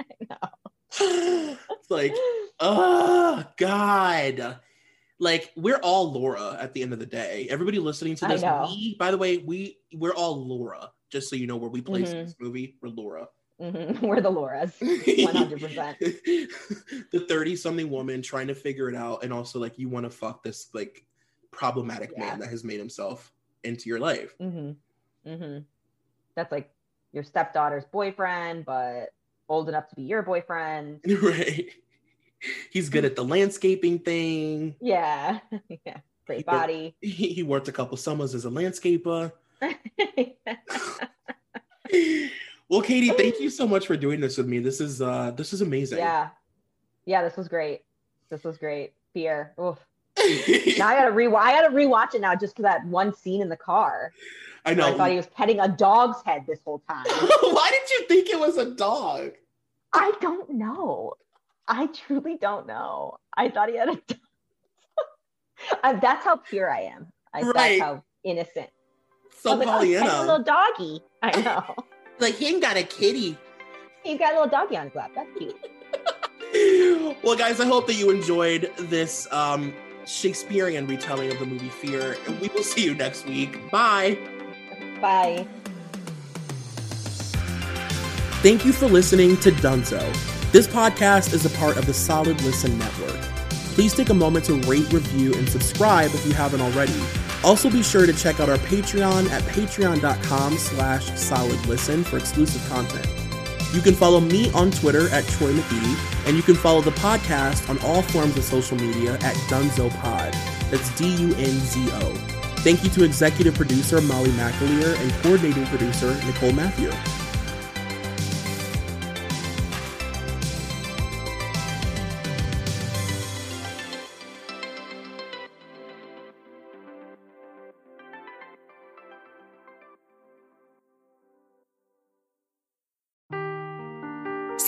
Speaker 2: I know.
Speaker 1: it's like, oh God. Like we're all Laura at the end of the day. Everybody listening to this, we, by the way, we we're all Laura. Just so you know where we place
Speaker 2: Mhm.
Speaker 1: this movie, we're Laura.
Speaker 2: Mhm. We're the Lauras. 100%.
Speaker 1: the 30 something woman trying to figure it out, and also like you want to fuck this like problematic
Speaker 2: Yeah.
Speaker 1: man that has made himself into your life.
Speaker 2: Mm-hmm. Mm-hmm. That's like your stepdaughter's boyfriend, but old enough to be your boyfriend.
Speaker 1: right. He's good at the landscaping thing.
Speaker 2: Yeah. yeah. Great body.
Speaker 1: He, he worked a couple summers as a landscaper. well, Katie, thank you so much for doing this with me. This is uh this is amazing.
Speaker 2: yeah. Yeah, this was great. This was great. Fear. Oof. Now I gotta rewatch I gotta rewatch it now just for that one scene in the car.
Speaker 1: I know.
Speaker 2: I thought he was petting a dog's head this whole time.
Speaker 1: Why did you think it was a dog?
Speaker 2: I don't know. I truly don't know. I thought he had a dog. That's how pure I am. I,
Speaker 1: Right.
Speaker 2: That's how innocent.
Speaker 1: So
Speaker 2: like, oh, a little doggy. I know.
Speaker 1: like he ain't got a kitty.
Speaker 2: He's got a little doggy on his lap. That's cute.
Speaker 1: well, guys, I hope that you enjoyed this um, Shakespearean retelling of the movie Fear, and we will see you next week. Bye.
Speaker 2: Bye.
Speaker 1: Thank you for listening to Dunzo. This podcast is a part of the Solid Listen Network. Please take a moment to rate, review, and subscribe if you haven't already. Also be sure to check out our Patreon at patreon.com slash solidlisten for exclusive content. You can follow me on Twitter at Troy McGee, and you can follow the podcast on all forms of social media at Dunzo Pod. That's D-U-N-Z-O. Thank you to executive producer Molly McAleer and coordinating producer Nicole Matthew.